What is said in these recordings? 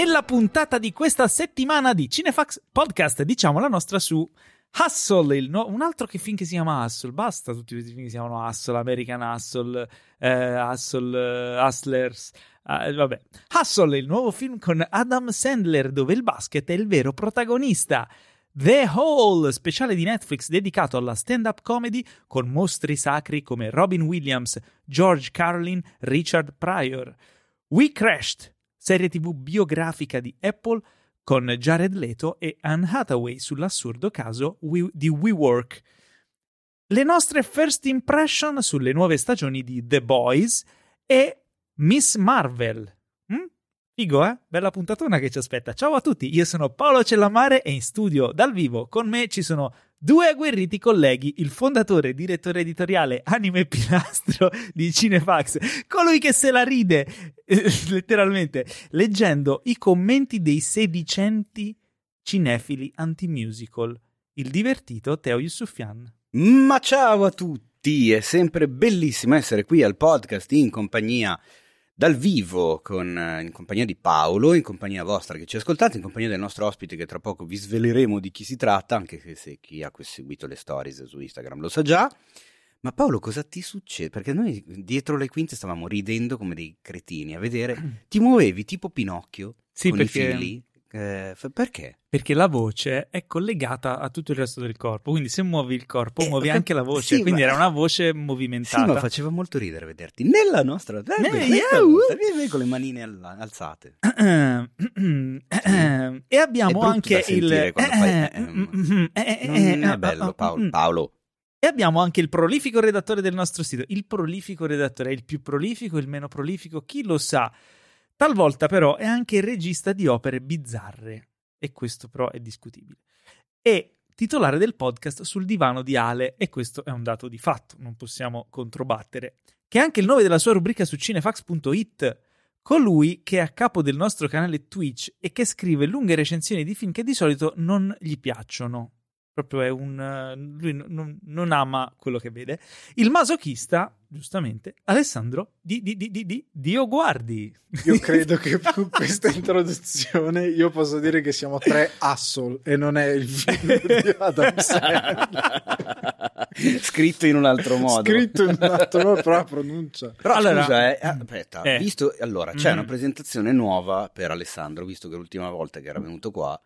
Nella puntata di questa settimana di Cinefax Podcast diciamo la nostra su Hustle, no- un altro che film che si chiama Hustle, basta tutti questi film che si chiamano Hustle, American Hustle, eh, Hustle, eh, Hustlers, eh, vabbè. Hustle, il nuovo film con Adam Sandler dove il basket è il vero protagonista. The Hole, speciale di Netflix dedicato alla stand-up comedy con mostri sacri come Robin Williams, George Carlin, Richard Pryor. We Crashed, serie tv biografica di Apple con Jared Leto e Anne Hathaway sull'assurdo caso We- di WeWork. Le nostre first impression sulle nuove stagioni di The Boys e Miss Marvel. Mm? Figo, eh? Bella puntatona che ci aspetta. Ciao a tutti, io sono Paolo Cellamare e in studio dal vivo con me ci sono due agguerriti colleghi, il fondatore direttore editoriale Anime Pilastro di Cinefax, colui che se la ride eh, letteralmente leggendo i commenti dei sedicenti cinefili anti-musical, il divertito Teo Yusufian. Ma ciao a tutti, è sempre bellissimo essere qui al podcast in compagnia dal vivo, con, eh, in compagnia di Paolo, in compagnia vostra che ci ascoltate, in compagnia del nostro ospite che tra poco vi sveleremo di chi si tratta, anche se, se chi ha seguito le stories su Instagram lo sa già. Ma Paolo, cosa ti succede? Perché noi dietro le quinte stavamo ridendo come dei cretini a vedere. Ti muovevi tipo Pinocchio Sì, con perché- i fili. Eh, f- perché? Perché la voce è collegata a tutto il resto del corpo, quindi se muovi il corpo Eh, muovi cap- anche la voce, sì, quindi ma- era una voce Sì, movimentata. ma faceva molto ridere vederti nella nostra eh, Eh, yeah, uh. con le manine alla- alzate. e abbiamo anche il fai- Non è bello, Paolo. Paolo. E abbiamo anche il prolifico redattore del nostro sito. Il prolifico redattore è il più prolifico, il meno prolifico, chi lo sa. Talvolta però è anche il regista di opere bizzarre. E questo però è discutibile. E titolare del podcast sul divano di Ale. E questo è un dato di fatto, non possiamo controbattere. Che è anche il nome della sua rubrica su cinefax.it. Colui che è a capo del nostro canale Twitch e che scrive lunghe recensioni di film che di solito non gli piacciono. Proprio è un. eh, Lui non, non ama quello che vede. Il masochista, giustamente, Alessandro di, di, di, di, di Dio Guardi. Io credo che con questa introduzione io posso dire che siamo tre Assol e non è il film di Adam Sandler. Scritto in un altro modo. Scritto in un altro modo, però la pronuncia. Però Allora- scusa, eh, aspetta, Eh. visto, allora c'è Mhm. una presentazione nuova per Alessandro, visto che l'ultima volta che era venuto qua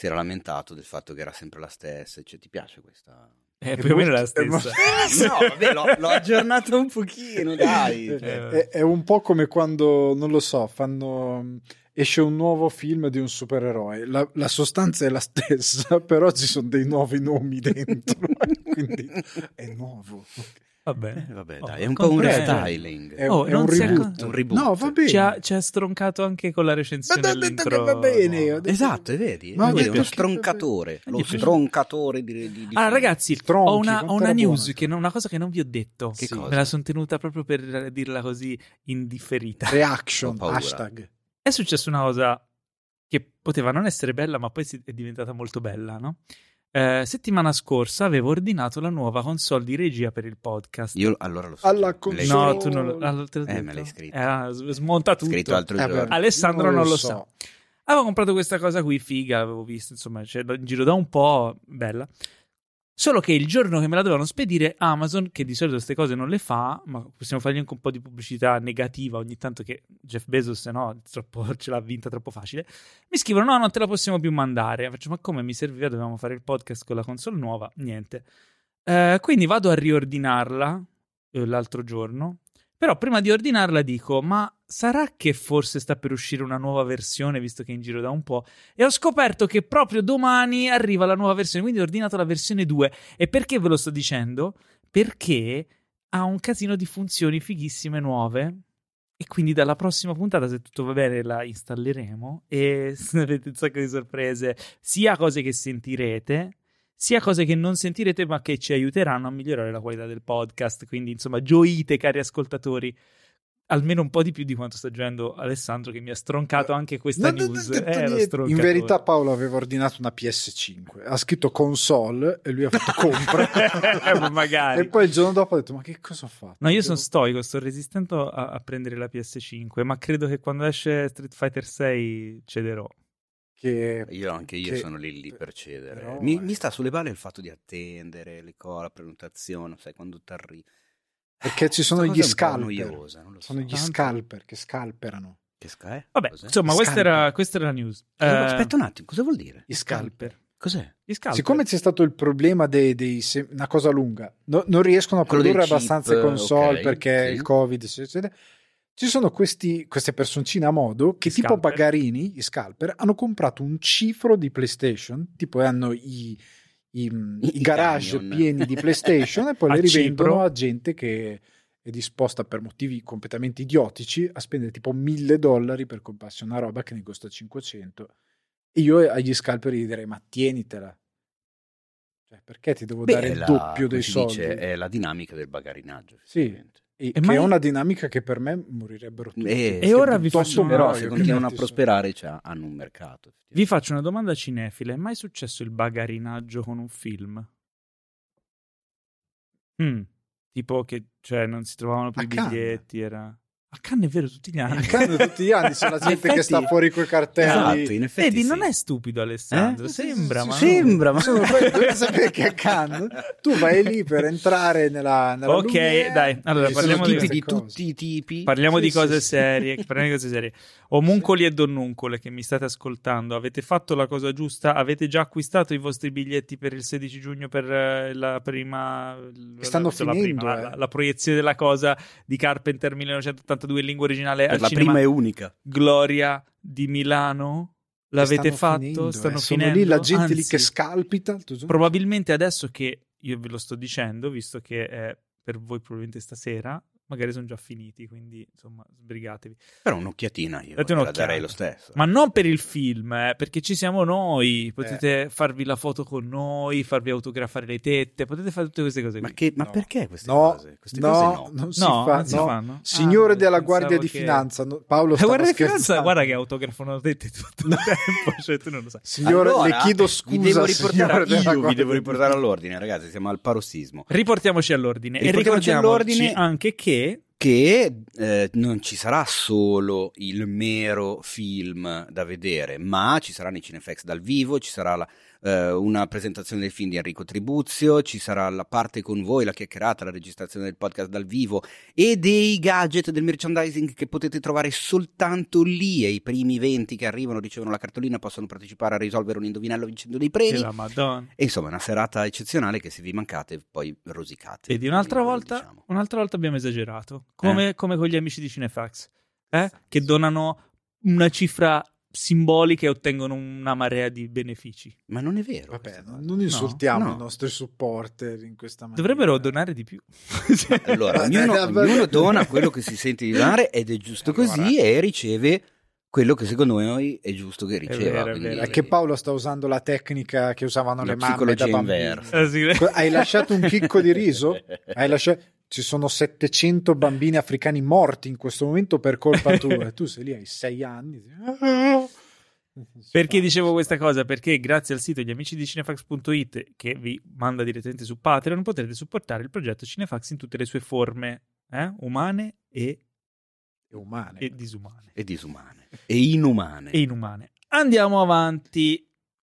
si era lamentato del fatto che era sempre la stessa, cioè ti piace questa... È più o meno la stessa. No, vabbè, l'ho, l'ho aggiornato un pochino, dai. È, cioè. è- è un po' come quando, non lo so, fanno esce un nuovo film di un supereroe. La, la sostanza è la stessa, però ci sono dei nuovi nomi dentro. quindi è nuovo. Va bene. Eh, vabbè, Oh, dai, è un po' un restyling. È, Oh, è non un reboot. accon- un reboot. No, va bene. Ci ha, ci ha stroncato anche con la recensione Ma ho detto che va bene, ho detto- Esatto, vedi? Ma Vedi, ho è detto uno che- stroncatore, lo Gli piace- stroncatore di, di, di Allora, ragazzi, Stronchi, ho una, ho una news, che non- una cosa che non vi ho detto. Che Sì. cosa? Me la sono tenuta proprio per dirla così indifferita. Reaction, hashtag. È successa una cosa che poteva non essere bella, ma poi si- è diventata molto bella, no? Eh, settimana scorsa avevo ordinato la nuova console di regia per il podcast. Io allora lo so. Alla console- No, tu non lo, l'ho Eh, me l'hai scritto. Eh, smonta tutto. scritto l'altro Eh, giorno. Alessandro io non lo so. sa. Avevo comprato questa cosa qui, figa, l'avevo vista, insomma, c'è in giro da un po', bella. Solo che il giorno che me la dovevano spedire, Amazon, che di solito queste cose non le fa, ma possiamo fargli anche un po' di pubblicità negativa ogni tanto che Jeff Bezos, no, troppo, ce l'ha vinta troppo facile, mi scrivono, no, non te la possiamo più mandare. Faccio, ma come mi serviva? Dovevamo fare il podcast con la console nuova? Niente. Eh, quindi vado a riordinarla eh, l'altro giorno. Però prima di ordinarla dico, ma sarà che forse sta per uscire una nuova versione, visto che è in giro da un po'? E ho scoperto che proprio domani arriva la nuova versione, quindi ho ordinato la versione 2. E perché ve lo sto dicendo? Perché ha un casino di funzioni fighissime nuove. E quindi dalla prossima puntata, se tutto va bene, la installeremo. E avete un sacco di sorprese, sia cose che sentirete, sia cose che non sentirete, ma che ci aiuteranno a migliorare la qualità del podcast. Quindi, insomma, gioite, cari ascoltatori. almeno un po' di più di quanto sta giocando Alessandro che mi ha stroncato anche questa non- news. Eh, in verità Paolo aveva ordinato una PS5 ha scritto console e lui ha fatto compra Ma magari. e poi il giorno dopo ha detto ma che cosa ho fatto No, io sono Devo- stoico, sto resistendo a, a prendere la PS5, ma credo che quando esce Street Fighter 6 cederò. Che Io anche io Che- sono lì lì per cedere. però, mi, eh. mi sta sulle balle il fatto di attendere le cose, la prenotazione, sai quando ti arriva. perché ci sono Questa gli scalper noiosa, non lo sono so. gli Tanto- scalper che scalperano Che sca- eh? Vabbè, Cos'è? insomma, questa era, questa era la news. Eh, Eh, Aspetta un attimo, cosa vuol dire? gli scalper Cos'è? Gli scalper. Siccome c'è stato il problema dei, dei se- una cosa lunga, no- non riescono a Quello produrre abbastanza console ok, perché sì. il covid, eccetera, eccetera, ci sono questi, queste personcine a modo che Gli tipo scalper. Bagarini, i scalper, hanno comprato un cifro di PlayStation, tipo hanno i, i- i I garage camion. pieni di PlayStation e poi A le rivendono Cipro. a gente che è disposta per motivi completamente idiotici a spendere tipo mille dollari per comprarsi una roba che ne costa 500 e io agli scalper gli direi ma tienitela cioè, perché ti devo Beh, dare il la- doppio dei soldi dice, è la dinamica del bagarinaggio. Sì. E, E che è una dinamica che per me morirebbero tutti E- E ora vi faccio una- Però se continuano a prosperare cioè, hanno un mercato. Vi faccio una domanda cinefila. È mai successo il bagarinaggio con un film? Mm, Tipo che cioè, non si trovavano più i biglietti, era... A Cannes è vero tutti gli anni. A Cannes tutti gli anni c'è la gente che effetti- sta fuori coi cartelli Esatto, in effetti Vedi, sì. non è stupido Alessandro, Eh? sembra, ma... Sembra, ma... Sono dovete sapere che a Cannes tu vai lì per entrare nella, nella Ok, Lumière, dai, allora parliamo di- di tutti i tipi. Parliamo Sì, di cose sì. serie, parliamo di cose serie. Omuncoli e donnuncole che mi state ascoltando, avete fatto la cosa giusta? Avete già acquistato i vostri biglietti per il 16 giugno per eh, la prima stanno la, finendo, prima- eh. la, la proiezione della cosa di Carpenter 1982 in lingua originale Per al la cinema prima e unica. Gloria di Milano? L'avete Stanno fatto? finendo, stanno eh. Sono finendo. lì la gente lì Anzi, che scalpita Probabilmente adesso che io ve lo sto dicendo, visto che è per voi probabilmente stasera, magari sono già finiti, quindi insomma sbrigatevi. Però un'occhiatina io Date la darei lo stesso. Ma non per il film, eh, perché ci siamo noi. Potete farvi la foto con noi, farvi autografare le tette, potete fare tutte queste cose Ma, che- ma No. perché queste no, cose? Queste no, cose no. non si no, fa non si no. fanno. signore Ah, della guardia di che- finanza Paolo La guardia di finanza, guarda che autografano tette tutto il tempo, cioè tu non lo sai. signore Allora, le chiedo vi scusa devo riportare, io vi devo riportare all'ordine, ragazzi. Siamo al parossismo. Riportiamoci all'ordine e ricordiamoci all'ordine. anche che Che eh, non ci sarà solo il mero film da vedere, ma ci saranno i Cinefex dal vivo, ci sarà la- eh, una presentazione del film di Enrico Tribuzio, ci sarà la parte con voi, la chiacchierata, la registrazione del podcast dal vivo e dei gadget del merchandising che potete trovare soltanto lì e i primi 20 che arrivano ricevono la cartolina possono partecipare a risolvere un indovinello vincendo dei premi. E insomma, una serata eccezionale che se vi mancate poi rosicate. Vedi, un'altra volta, diciamo. un'altra volta abbiamo esagerato, come, come con gli amici di Cinefax, eh, che donano una cifra simbolica e ottengono una marea di benefici. Ma non è vero. Vabbè, non, insultiamo No. i nostri supporter in questa maniera. Dovrebbero donare di più. Allora, ognuno, ognuno dona quello che si sente di donare ed è giusto Allora. così e riceve quello che secondo noi è giusto che riceva. vero, è vero. È che Paolo sta usando la tecnica che usavano La le mamme da bambini. Ah, sì. Hai lasciato un chicco di riso? Hai lasciato... Ci sono 700 bambini africani morti in questo momento per colpa tua. E tu sei lì, hai 6 anni. Perché dicevo questa cosa? Perché grazie al sito gli amici di cinefax.it che vi manda direttamente su Patreon potrete supportare il progetto Cinefax in tutte le sue forme, eh? umane e, È umane. e disumane. E disumane. E inumane. E inumane. Andiamo avanti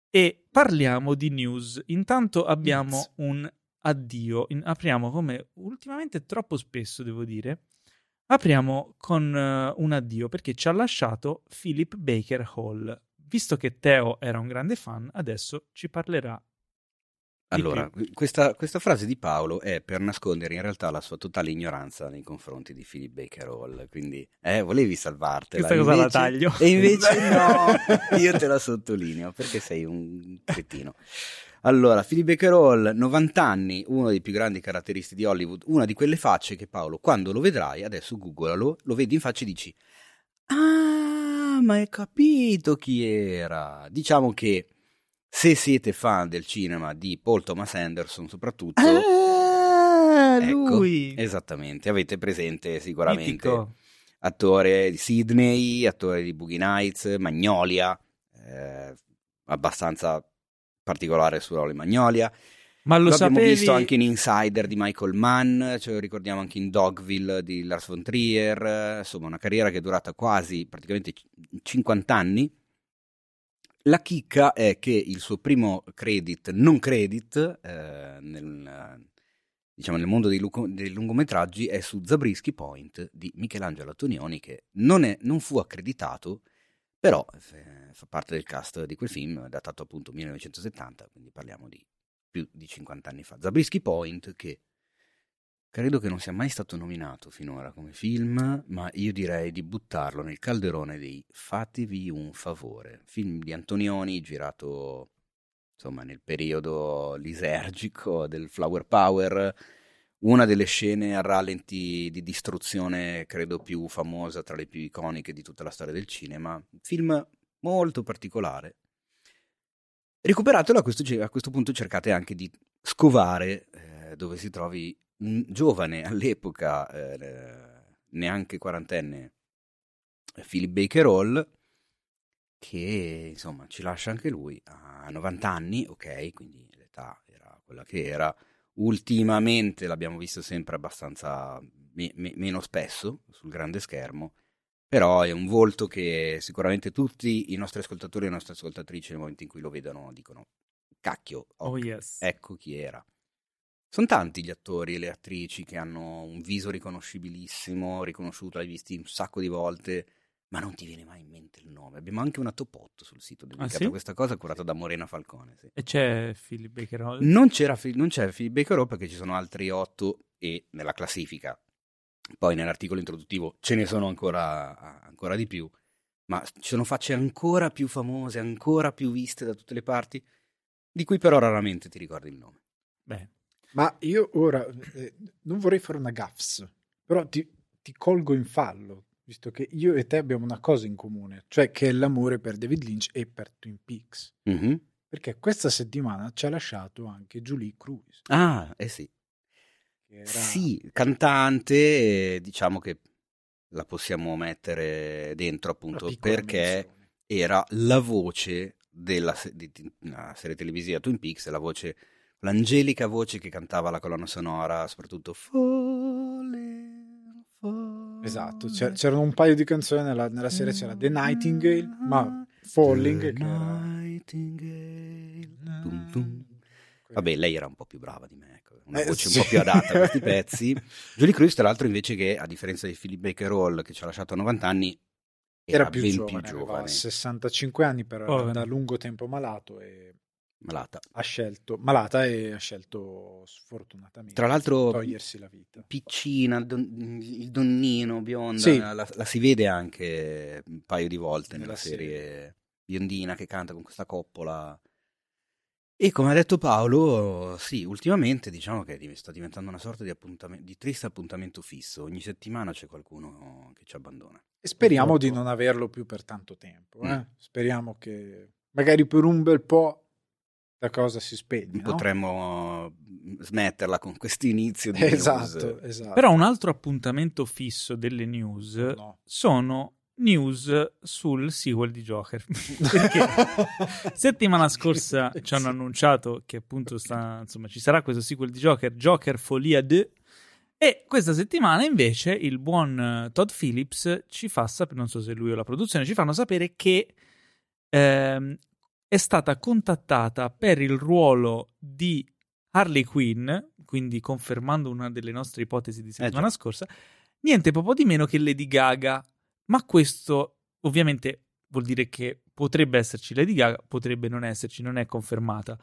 e parliamo di news. Intanto abbiamo un addio. In- apriamo come ultimamente troppo spesso, devo dire. Apriamo con eh, un addio perché ci ha lasciato Philip Baker Hall. Visto che Teo era un grande fan, adesso ci parlerà. Allora, questa, questa frase di Paolo è per nascondere in realtà la sua totale ignoranza nei confronti di Philip Baker Hall. Quindi, eh, volevi salvartela. Questa cosa la invece- taglio. E invece no, io te la sottolineo perché sei un cretino. Allora, Philip Baker Hall, 90 anni, uno dei più grandi caratteristi di Hollywood, una di quelle facce che Paolo, quando lo vedrai, adesso googlalo, lo vedi in faccia e dici Ah, ma hai capito chi era. Diciamo che se siete fan del cinema di Paul Thomas Anderson soprattutto, Ah, Ecco, lui! esattamente, avete presente sicuramente Mitico. attore di Sydney, attore di Boogie Nights, Magnolia, eh, abbastanza particolare sul ruolo di Magnolia. Ma lo, Lo abbiamo sapevi? visto anche in Insider di Michael Mann, ce lo ricordiamo anche in Dogville di Lars von Trier, insomma una carriera che è durata quasi praticamente c- 50 anni. La chicca è che il suo primo credit, non credit, eh, nel, diciamo, nel mondo dei, luco- dei lungometraggi è su Zabriskie Point di Michelangelo Antonioni che non, è- non fu accreditato, però eh, fa parte del cast di quel film, datato appunto 1970, quindi parliamo di più di 50 anni fa. Zabriskie Point, che credo che non sia mai stato nominato finora come film, ma io direi di buttarlo nel calderone dei Fatevi un favore. Film di Antonioni girato insomma nel periodo lisergico del Flower Power. Una delle scene a rallenti di distruzione, credo più famosa, tra le più iconiche di tutta la storia del cinema. Film molto particolare. Recuperatelo a questo, a questo punto cercate anche di scovare eh, dove si trovi un giovane all'epoca, eh, neanche quarantenne, Philip Baker Hall, che insomma ci lascia anche lui a 90 anni, ok, quindi l'età era quella che era. Ultimamente l'abbiamo visto sempre abbastanza me- me- meno spesso sul grande schermo, però è un volto che sicuramente tutti i nostri ascoltatori e le nostre ascoltatrici nel momento in cui lo vedono dicono cacchio, Oh ok, yes. ecco chi era. Sono tanti gli attori e le attrici che hanno un viso riconoscibilissimo, riconosciuto, l'hai visti un sacco di volte, ma non ti viene mai in mente il nome. Abbiamo anche una top 8 sul sito dedicata sì? a questa cosa, curata da Morena Falcone. sì. E c'è Philip Baker Hall? Non, non c'è Philip Baker Hall perché ci sono altri 8 e nella classifica. Poi nell'articolo introduttivo ce ne sono ancora, ancora di più, ma ci sono facce ancora più famose, ancora più viste da tutte le parti, di cui però raramente ti ricordi il nome. Beh, Ma io ora eh, non vorrei fare una gaffs, però ti, ti colgo in fallo, visto che io e te abbiamo una cosa in comune, cioè che è l'amore per David Lynch e per Twin Peaks. Mhm. Perché questa settimana ci ha lasciato anche Julie Cruz. Ah, eh sì. Era... Sì, cantante, diciamo che la possiamo mettere dentro appunto perché menzione. era la voce della se- di- di- una serie televisiva Twin Peaks, la voce, l'angelica voce che cantava la colonna sonora, soprattutto Falling, falling. Esatto, c'erano un paio di canzoni nella, nella serie, c'era The Nightingale, ma Falling, The era... Nightingale. Dum, dum. Vabbè, lei era un po' più brava di me, ecco, una Eh, voce sì. un po' più adatta a questi pezzi. Julie Cruz, tra l'altro, invece che, a differenza di Philip Baker Hall, che ci ha lasciato a 90 anni, era, Era più ben giovane, più aveva giovane, 65 anni, però era Povero. da lungo tempo malato e malata. ha scelto, malata e ha scelto sfortunatamente Tra l'altro, togliersi la vita. piccina, don- il donnino, bionda, Sì. la, la si vede anche un paio di volte nella, Nella serie biondina che canta con questa coppola. E come ha detto Paolo, sì, ultimamente diciamo che sta diventando una sorta di, appuntamen- di triste appuntamento fisso. Ogni settimana c'è qualcuno che ci abbandona. E speriamo Purtroppo. di non averlo più per tanto tempo. eh. Mm. Speriamo che magari per un bel po' la cosa si spegne. no? Potremmo mm, smetterla con questo inizio di news. Esatto, esatto. però un altro appuntamento fisso delle news No. sono news sul sequel di Joker. Perché settimana scorsa ci hanno annunciato che appunto sta, insomma, ci sarà questo sequel di Joker, Joker Folia 2. E questa settimana invece il buon eh, Todd Phillips ci fa sapere, non so se lui o la produzione, ci fanno sapere che ehm, è stata contattata per il ruolo di Harley Quinn, quindi confermando una delle nostre ipotesi di settimana già. scorsa, niente poco di meno che Lady Gaga. Ma questo ovviamente vuol dire che potrebbe esserci Lady Gaga, potrebbe non esserci, non è confermata.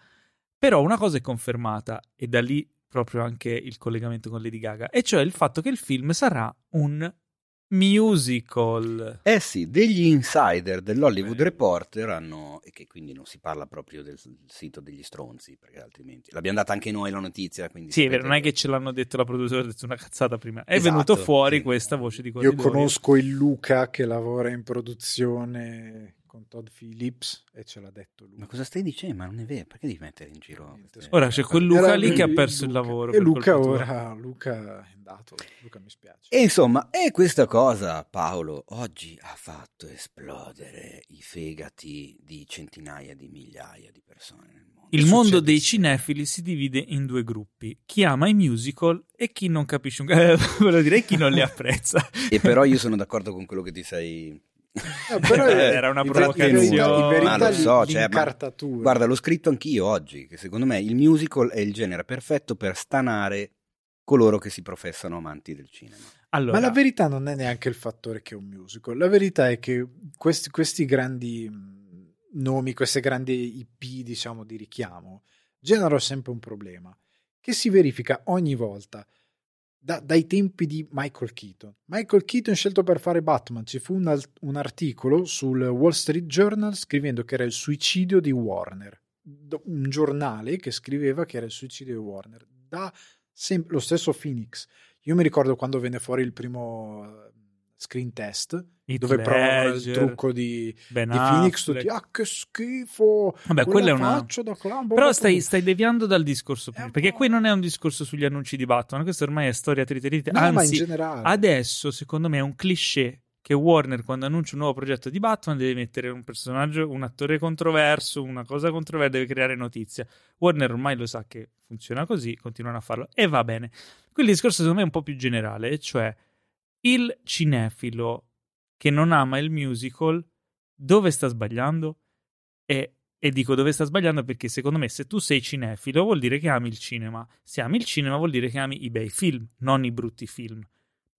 Però una cosa è confermata, e da lì proprio anche il collegamento con Lady Gaga, e cioè il fatto che il film sarà un musical. Eh sì, degli insider dell'Hollywood. Reporter hanno, e che quindi non si parla proprio del sito degli stronzi, perché altrimenti l'abbiamo data anche noi la notizia. Quindi Sì, sapete non è che ce l'hanno detto la produttrice, ha detto una cazzata prima. È Esatto, venuto fuori sì. questa voce di Io corridoio. conosco il Luca che lavora in produzione con Todd Phillips e ce l'ha detto lui. Ma cosa stai dicendo? Ma non è vero, perché devi mettere in giro? Queste- Ora c'è quel Luca Era lì che ha perso il Luca. lavoro. E Luca ora, Luca è andato, Luca mi spiace. E insomma, e questa cosa, Paolo, oggi ha fatto esplodere i fegati di centinaia di migliaia di persone nel mondo. Il mondo dei cinefili si divide in due gruppi: chi ama i musical e chi non capisce un eh, volevo dire, e chi non li apprezza. E però io sono d'accordo con quello che ti sei... No, però è- Era una provocazione. In verità, in verità Ma lo so, cioè, ma-. Guarda, l'ho scritto anch'io oggi, che secondo me il musical è il genere perfetto per stanare coloro che si professano amanti del cinema. Allora, Ma la verità non è neanche il fattore che è un musical. La verità è che questi, questi grandi mh, nomi, queste grandi IP, diciamo, di richiamo, generano sempre un problema che si verifica ogni volta. Da- dai tempi di Michael Keaton. Michael Keaton scelto per fare Batman. Ci fu un, un articolo sul Wall Street Journal scrivendo che era il suicidio di Warner. Un giornale che scriveva che era il suicidio di Warner. Da sem- lo stesso Phoenix. Io mi ricordo quando venne fuori il primo screen test Heath dove provavano il Ledger, trucco di, Ben di Phoenix tutti ah che schifo Vabbè, quella è una- clown, Però boh, stai, boh. stai deviando dal discorso un perché qui non è un discorso sugli annunci di Batman, questo ormai è storia triterite. no, Anzi, generale adesso secondo me è un cliché che Warner quando annuncia un nuovo progetto di Batman deve mettere un personaggio, un attore controverso, una cosa controversa, deve creare notizia. Warner ormai lo sa che funziona così, continuano a farlo e va bene. Qui il discorso secondo me è un po' più generale, e cioè il cinefilo che non ama il musical dove sta sbagliando? E, e dico dove sta sbagliando perché secondo me se tu sei cinefilo vuol dire che ami il cinema. Se ami il cinema vuol dire che ami i bei film, non i brutti film.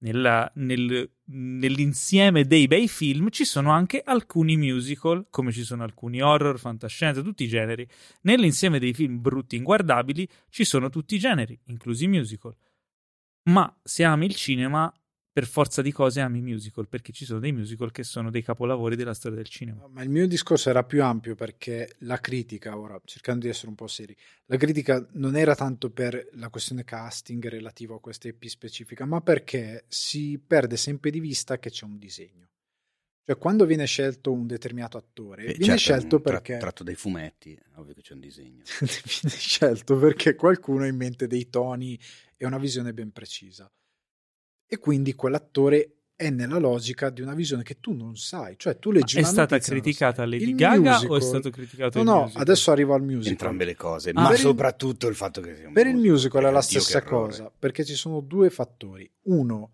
Nella- nel- nell'insieme dei bei film ci sono anche alcuni musical, come ci sono alcuni horror, fantascienza, tutti i generi. Nell'insieme dei film brutti inguardabili ci sono tutti i generi, inclusi i musical. Ma se ami il cinema, per forza di cose ami i musical, perché ci sono dei musical che sono dei capolavori della storia del cinema. Ma il mio discorso era più ampio perché la critica, ora cercando di essere un po' seri, la critica non era tanto per la questione casting relativa a questa EP specifica, ma perché si perde sempre di vista che c'è un disegno. Cioè, quando viene scelto un determinato attore, Beh, viene certo, scelto tra- perché tratto dai fumetti, è ovvio che c'è un disegno. viene scelto perché qualcuno ha in mente dei toni e una visione ben precisa. E quindi quell'attore è nella logica di una visione che tu non sai. Cioè, tu leggi È una stata criticata. Lady Il Gaga o è musical- stato criticato No, il no, musical? adesso arrivo al musical. Entrambe le cose, Ah, ma il- soprattutto il fatto che sia un Per il musical è la stessa errore. cosa, perché ci sono due fattori. Uno,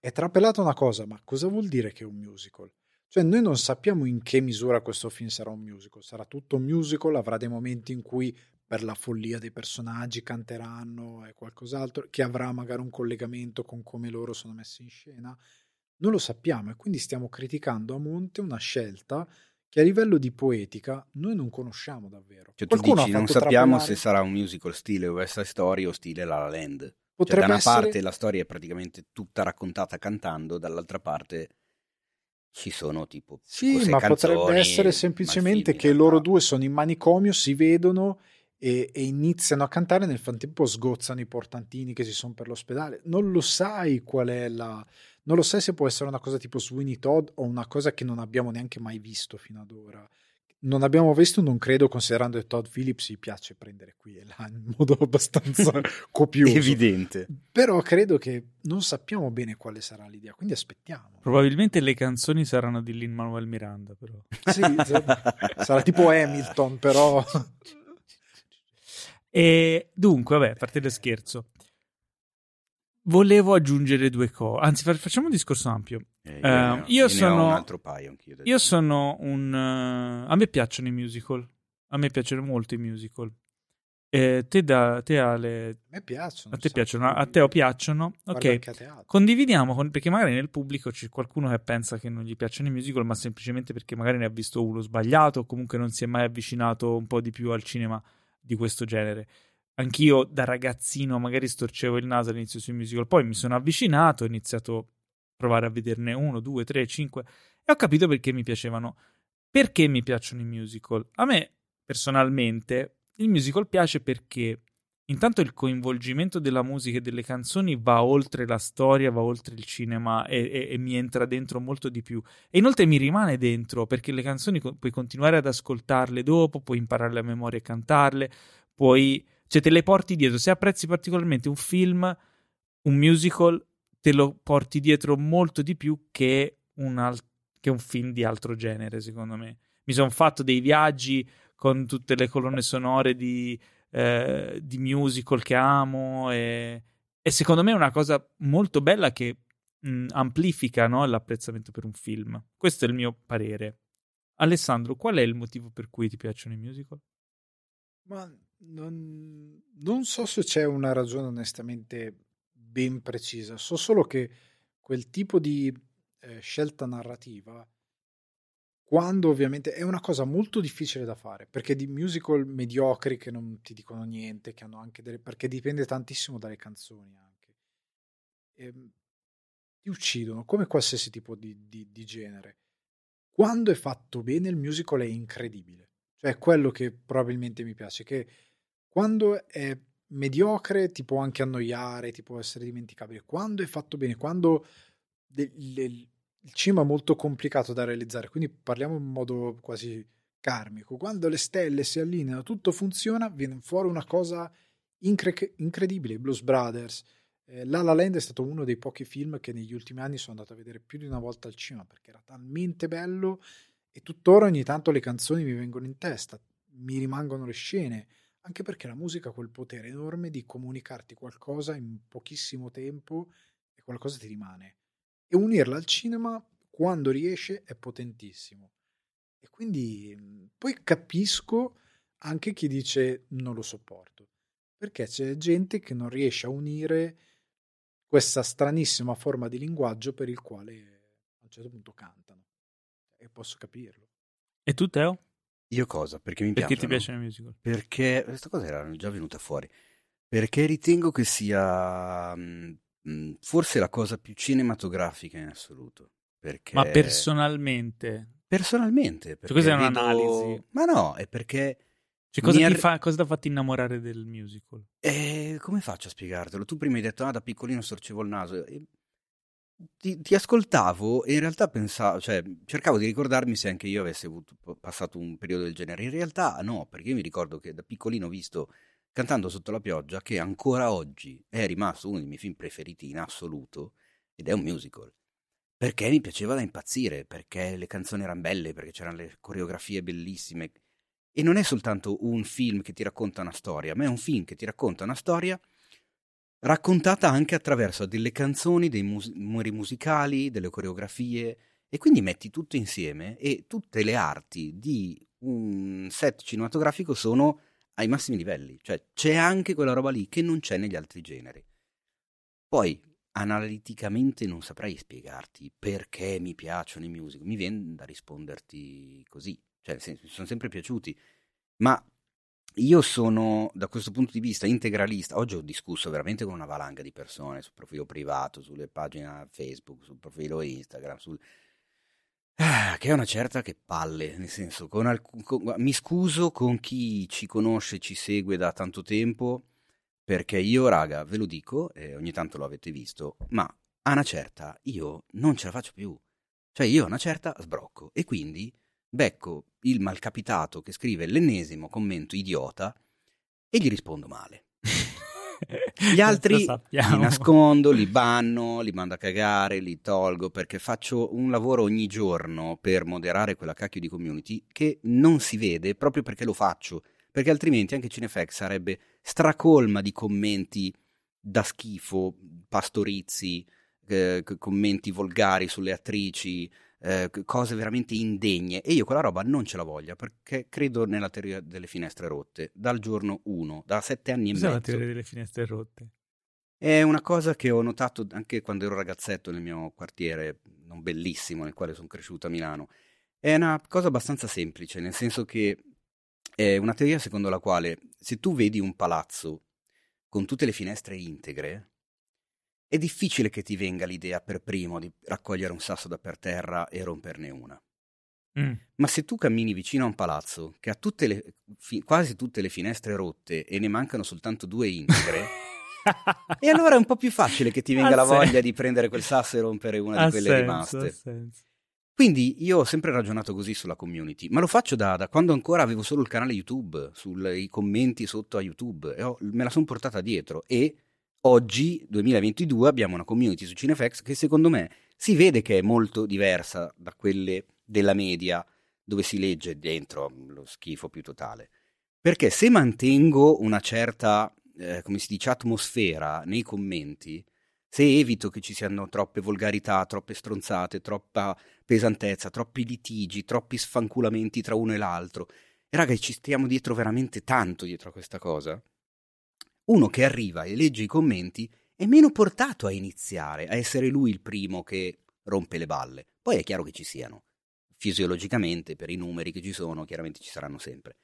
è trapelata una cosa, ma cosa vuol dire che è un musical? Cioè, noi non sappiamo in che misura questo film sarà un musical. Sarà tutto un musical, avrà dei momenti in cui per la follia dei personaggi canteranno e qualcos'altro, che avrà magari un collegamento con come loro sono messi in scena. Non lo sappiamo e quindi stiamo criticando a monte una scelta che a livello di poetica noi non conosciamo davvero. Cioè, tu Qualcuno ha dici, non sappiamo trapelare- se sarà un musical stile West Side Story o stile La La Land. Cioè, potrebbe da una essere... parte la storia è praticamente tutta raccontata cantando, dall'altra parte ci sono tipo Sì, ma canzoni, potrebbe essere semplicemente che loro due sono in manicomio, si vedono e, e iniziano a cantare, nel frattempo sgozzano i portantini che ci sono per l'ospedale. Non lo sai qual è la... Non lo sai se può essere una cosa tipo Sweeney Todd o una cosa che non abbiamo neanche mai visto fino ad ora. Non abbiamo visto, non credo, considerando che Todd Phillips gli piace prendere qui e là in modo abbastanza copioso. evidente. Però credo che non sappiamo bene quale sarà l'idea, quindi aspettiamo. Probabilmente le canzoni saranno di Lin Manuel Miranda, però. Sì, sarà tipo Hamilton, però... E dunque, vabbè, a parte lo scherzo, volevo aggiungere due cose. Anzi, fa- facciamo un discorso ampio. Eh, Eh, ho- io ne ho sono- un altro paio anch'io. Io dire. sono un. eh, a me piacciono i musical. A me piacciono molto i musical. Eh, te, da, te Ale, A me piacciono. a te piacciono, a di- Teo piacciono. Ok, condividiamo con- perché magari nel pubblico c'è qualcuno che pensa che non gli piacciono i musical, ma semplicemente perché magari ne ha visto uno sbagliato o comunque non si è mai avvicinato un po' di più al cinema di questo genere. Anch'io da ragazzino magari storcevo il naso all'inizio sui musical, poi mi sono avvicinato, ho iniziato a provare a vederne uno, due, tre, cinque e ho capito perché mi piacevano. Perché mi piacciono i musical? A me personalmente il musical piace perché intanto il coinvolgimento della musica e delle canzoni va oltre la storia, va oltre il cinema e, e, e mi entra dentro molto di più. E inoltre mi rimane dentro perché le canzoni puoi continuare ad ascoltarle dopo, puoi impararle a memoria e cantarle, puoi, cioè te le porti dietro. Se apprezzi particolarmente un film, un musical, te lo porti dietro molto di più che un, al- che un film di altro genere, secondo me. Mi sono fatto dei viaggi con tutte le colonne sonore di, eh, di musical che amo e, e, secondo me è una cosa molto bella che mh, amplifica no, l'apprezzamento per un film. Questo è il mio parere. Alessandro, qual è il motivo per cui ti piacciono i musical? Ma non, non so se c'è una ragione onestamente ben precisa, so solo che quel tipo di eh, scelta narrativa quando ovviamente è una cosa molto difficile da fare, perché di musical mediocri che non ti dicono niente, che hanno anche delle... perché dipende tantissimo dalle canzoni anche. E, ehm, ti uccidono, come qualsiasi tipo di, di, di genere. Quando è fatto bene il musical è incredibile. Cioè, quello che probabilmente mi piace, che quando è mediocre ti può anche annoiare, ti può essere dimenticabile. Quando è fatto bene, quando de- le, il cinema è molto complicato da realizzare, quindi parliamo in modo quasi karmico. Quando le stelle si allineano, tutto funziona, viene fuori una cosa incre- incredibile. Blues Brothers, eh, La La Land è stato uno dei pochi film che negli ultimi anni sono andato a vedere più di una volta al cinema perché era talmente bello e tuttora ogni tanto le canzoni mi vengono in testa, mi rimangono le scene, anche perché la musica ha quel potere enorme di comunicarti qualcosa in pochissimo tempo e qualcosa ti rimane e unirla al cinema quando riesce è potentissimo. E quindi mhmm, poi capisco anche chi dice non lo sopporto, perché c'è gente che non riesce a unire questa stranissima forma di linguaggio per il quale a un certo punto cantano. E posso capirlo. E tu, Teo? Io cosa? Perché mi Perché piacciono? ti piacciono i musical? Perché questa cosa era già venuta fuori. Perché ritengo che sia mh, Mhmm, forse la cosa più cinematografica in assoluto. Perché... Ma personalmente? Personalmente. Cioè, questa è vedo... un'analisi. Ma no, è perché... Cioè, cosa, ar... ti fa, cosa ti ha fatto innamorare del musical? Eh, come faccio a spiegartelo? Tu prima hai detto, ah, da piccolino storcevo il naso. E ti, ti, ascoltavo e in realtà pensavo, cioè, cercavo di ricordarmi se anche io avessi avuto, passato un periodo del genere. In realtà no, perché io mi ricordo che da piccolino ho visto Cantando sotto la pioggia, che ancora oggi è rimasto uno dei miei film preferiti in assoluto, ed è un musical. Perché mi piaceva da impazzire, perché le canzoni erano belle, perché c'erano le coreografie bellissime. E non è soltanto un film che ti racconta una storia, ma è un film che ti racconta una storia raccontata anche attraverso delle canzoni, dei mus- musicali, delle coreografie, e quindi metti tutto insieme e tutte le arti di un set cinematografico sono ai massimi livelli, cioè c'è anche quella roba lì che non c'è negli altri generi. Poi, analiticamente non saprei spiegarti perché mi piacciono i musical, mi viene da risponderti così, cioè mi sono sempre piaciuti, ma io sono da questo punto di vista integralista. Oggi ho discusso veramente con una valanga di persone sul profilo privato, sulle pagine Facebook, sul profilo Instagram, sul, Ah, che è una certa che palle, nel senso, con alc- con- mi scuso con chi ci conosce, ci segue da tanto tempo, perché io, raga, ve lo dico, e ogni tanto lo avete visto, ma a una certa io non ce la faccio più. Cioè io a una certa sbrocco e quindi becco il malcapitato che scrive l'ennesimo commento idiota e gli rispondo male. Gli altri li nascondo, li banno, li mando a cagare, li tolgo perché faccio un lavoro ogni giorno per moderare quella cacchio di community che non si vede proprio perché lo faccio. Perché altrimenti anche Cinefx sarebbe stracolma di commenti da schifo, pastorizzi, eh, commenti volgari sulle attrici, eh, cose veramente indegne e io quella roba non ce la voglio perché credo nella teoria delle finestre rotte dal giorno 1, da sette anni Cos'è e mezzo. la teoria delle finestre rotte? È una cosa che ho notato anche quando ero ragazzetto nel mio quartiere, non bellissimo, nel quale sono cresciuto a Milano. È una cosa abbastanza semplice, nel senso che è una teoria secondo la quale se tu vedi un palazzo con tutte le finestre integre, è difficile che ti venga l'idea per primo di raccogliere un sasso da per terra e romperne una. Mm. Ma se tu cammini vicino a un palazzo che ha tutte le, fi- quasi tutte le finestre rotte e ne mancano soltanto due integre, e allora è un po' più facile che ti venga Ha la voglia di prendere quel sasso e rompere una Ha di quelle senso, rimaste. Quindi io ho sempre ragionato così sulla community, ma lo faccio da, da quando ancora avevo solo il canale YouTube, sui commenti sotto a YouTube, e ho- me la sono portata dietro e oggi, 2022, abbiamo una community su Cinefx che secondo me si vede che è molto diversa da quelle della media dove si legge dentro lo schifo più totale. Perché se mantengo una certa, eh, come si dice, atmosfera nei commenti, se evito che ci siano troppe volgarità, troppe stronzate, troppa pesantezza, troppi litigi, troppi sfanculamenti tra uno e l'altro. E raga, ci stiamo dietro veramente tanto dietro a questa cosa. Uno che arriva e legge i commenti è meno portato a iniziare, a essere lui il primo che rompe le balle. Poi è chiaro che ci siano. Fisiologicamente, per i numeri che ci sono, chiaramente ci saranno sempre.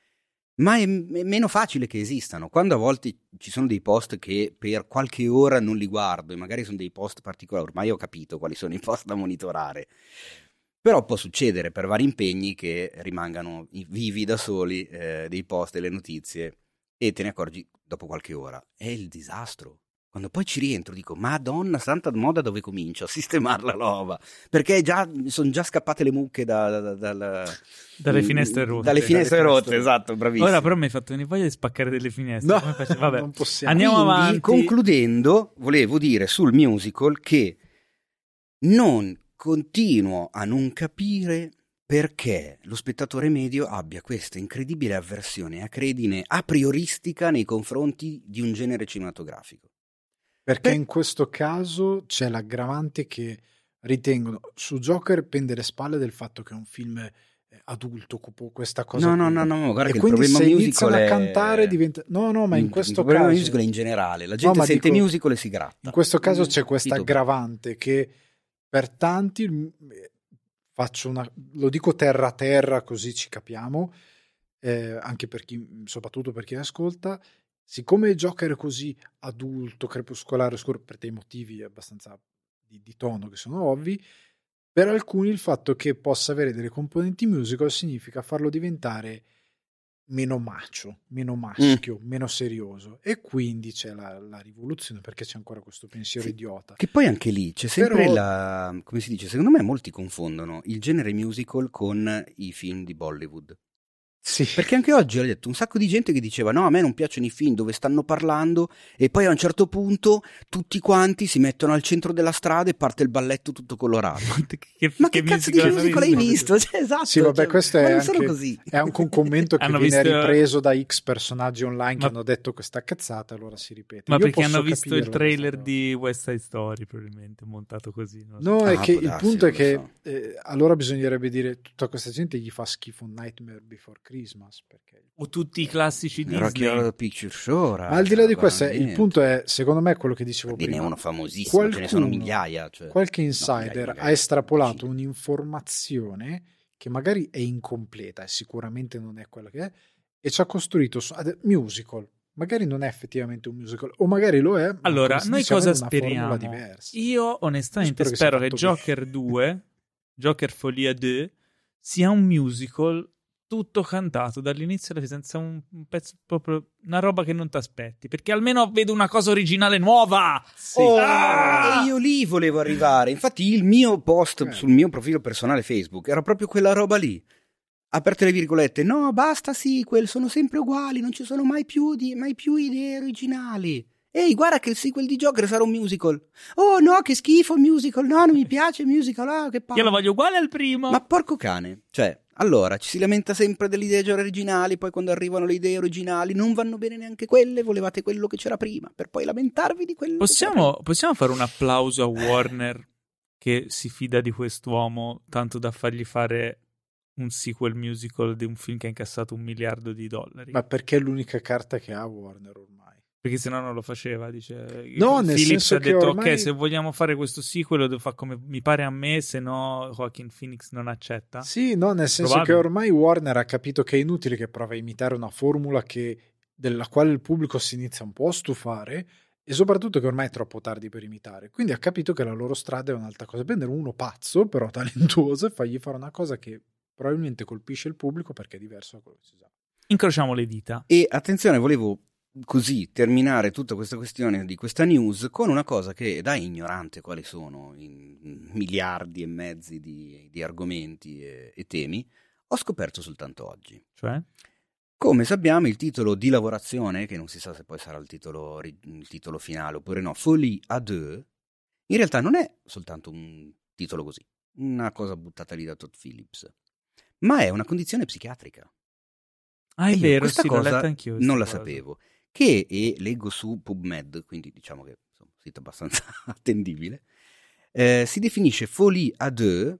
Ma è, è meno facile che esistano. Quando a volte ci sono dei post che per qualche ora non li guardo e magari sono dei post particolari, ormai ho capito quali sono i post da monitorare. Però può succedere per vari impegni che rimangano vivi da soli eh, dei post, delle notizie e te ne accorgi dopo qualche ora. È il disastro. Quando poi ci rientro dico, madonna santa moda dove comincio a sistemare la roba? Perché già, sono già scappate le mucche da- da- da- dalla- Dalle finestre rotte. Dalle finestre Dalle rotte, finestre- esatto, bravissimo. Ora però mi hai fatto venire voglia di spaccare delle finestre. No? Vabbè. non possiamo. Andiamo Quindi, avanti. concludendo, volevo dire sul musical che non continuo a non capire perché lo spettatore medio abbia questa incredibile avversione acredine a prioristica nei confronti di un genere cinematografico. Perché Beh. in questo caso c'è l'aggravante che ritengono su Joker pende le spalle del fatto che è un film eh, adulto, questa cosa. No, no, qui. no, no, guarda e che il quindi problema se musical iniziano è... a cantare diventa... No, no, ma in questo il caso... musical è in generale, la gente ma sente dico- musical e si gratta. In questo caso Mm, c'è questa aggravante che per tanti, faccio una, lo dico terra a terra così ci capiamo, eh, anche per chi, soprattutto per chi ascolta, siccome il Joker è così adulto, crepuscolare, oscuro, per dei motivi abbastanza di, di tono che sono ovvi, per alcuni il fatto che possa avere delle componenti musical significa farlo diventare meno macio, meno maschio, meno serioso e quindi c'è la, la rivoluzione perché c'è ancora questo pensiero Sì. idiota. Che poi anche lì c'è sempre Però- la. come si dice? Secondo me molti confondono il genere musical con i film di Bollywood. Sì, Perché anche oggi ho letto un sacco di gente che diceva: No, a me non piacciono i film dove stanno parlando, e poi a un certo punto tutti quanti si mettono al centro della strada e parte il balletto tutto colorato. che, Ma che, cazzo di hanno musical hai visto? Cioè, esatto, Sì, vabbè, cioè, questo ma è anche- così. è anche un commento che Hanno viene visto- ripreso da X personaggi online che Ma- hanno detto questa cazzata, allora si ripete. Ma Io perché hanno visto il trailer di West Side Story, probabilmente montato così. so. No, è Ah, che può il darsi, punto è non che so. eh, allora bisognerebbe dire tutta questa gente gli fa schifo Nightmare Before Christmas. Perché... O tutti i classici Rocky Disney. Horror Picture Show. Ma al di là di questo, il punto è, secondo me, quello che dicevo Ve ne è prima. uno famosissimo, ce ne sono Qualcuno- migliaia. Cioè. Qualche No, insider migliaia, ha estrapolato Decine. un'informazione che magari è incompleta e sicuramente non è quella che è, e ci ha costruito su- ad- musical. Magari non è effettivamente un musical, o magari lo è. Allora, noi dice, cosa speriamo? Io onestamente Spero che spero che fatto Joker 2, Joker Folia 2, sia un musical tutto cantato dall'inizio alla fine, senza un, un pezzo proprio una roba che non ti aspetti, perché almeno vedo una cosa originale nuova. Sì. Oh, Ah! E io lì volevo arrivare. Infatti, il mio post Eh. sul mio profilo personale Facebook era proprio quella roba lì. Aperte le virgolette, no, basta sequel, sono sempre uguali, non ci sono mai più, di- mai più idee originali. Ehi, guarda che il sequel di Joker sarà un musical. Oh no, che schifo musical, no, non mi piace musical, ah, che palle. Io lo voglio uguale al primo. Ma porco cane, cioè, allora ci si lamenta sempre delle idee già originali, poi quando arrivano le idee originali non vanno bene neanche quelle, volevate quello che c'era prima, per poi lamentarvi di quello che c'era Possiamo, possiamo fare un applauso a Warner che si fida di quest'uomo tanto da fargli fare un sequel musical di un film che ha incassato un miliardo di dollari? Ma perché è l'unica carta che ha Warner ormai? Perché se no non lo faceva. Dice, No, nel Philips senso ha che detto: ormai- Ok, se vogliamo fare questo sequel, lo devo fare come mi pare a me, se no Joaquin Phoenix non accetta. Sì, no, nel senso Probabile. che ormai Warner ha capito che è inutile che prova a imitare una formula che- della quale il pubblico si inizia un po' a stufare e soprattutto che ormai è troppo tardi per imitare. Quindi ha capito che la loro strada è un'altra cosa. Prendere uno pazzo, però talentuoso, e fargli fare una cosa che probabilmente colpisce il pubblico perché è diverso da quello che si sa. Incrociamo le dita. E attenzione, volevo così terminare tutta questa questione di questa news con una cosa che da ignorante quali sono in miliardi e mezzi di, di argomenti e, e, temi, ho scoperto soltanto oggi. Cioè? Come sappiamo il titolo di lavorazione, che non si sa se poi sarà il titolo, il titolo finale oppure no, Folie à deux, in realtà non è soltanto un titolo così, una cosa buttata lì da Todd Phillips, ma è una condizione psichiatrica. Ah, è vero, questa sì, cosa non la cosa. sapevo. Che, e leggo su PubMed, quindi diciamo che è un sito abbastanza attendibile, eh, si definisce folie à deux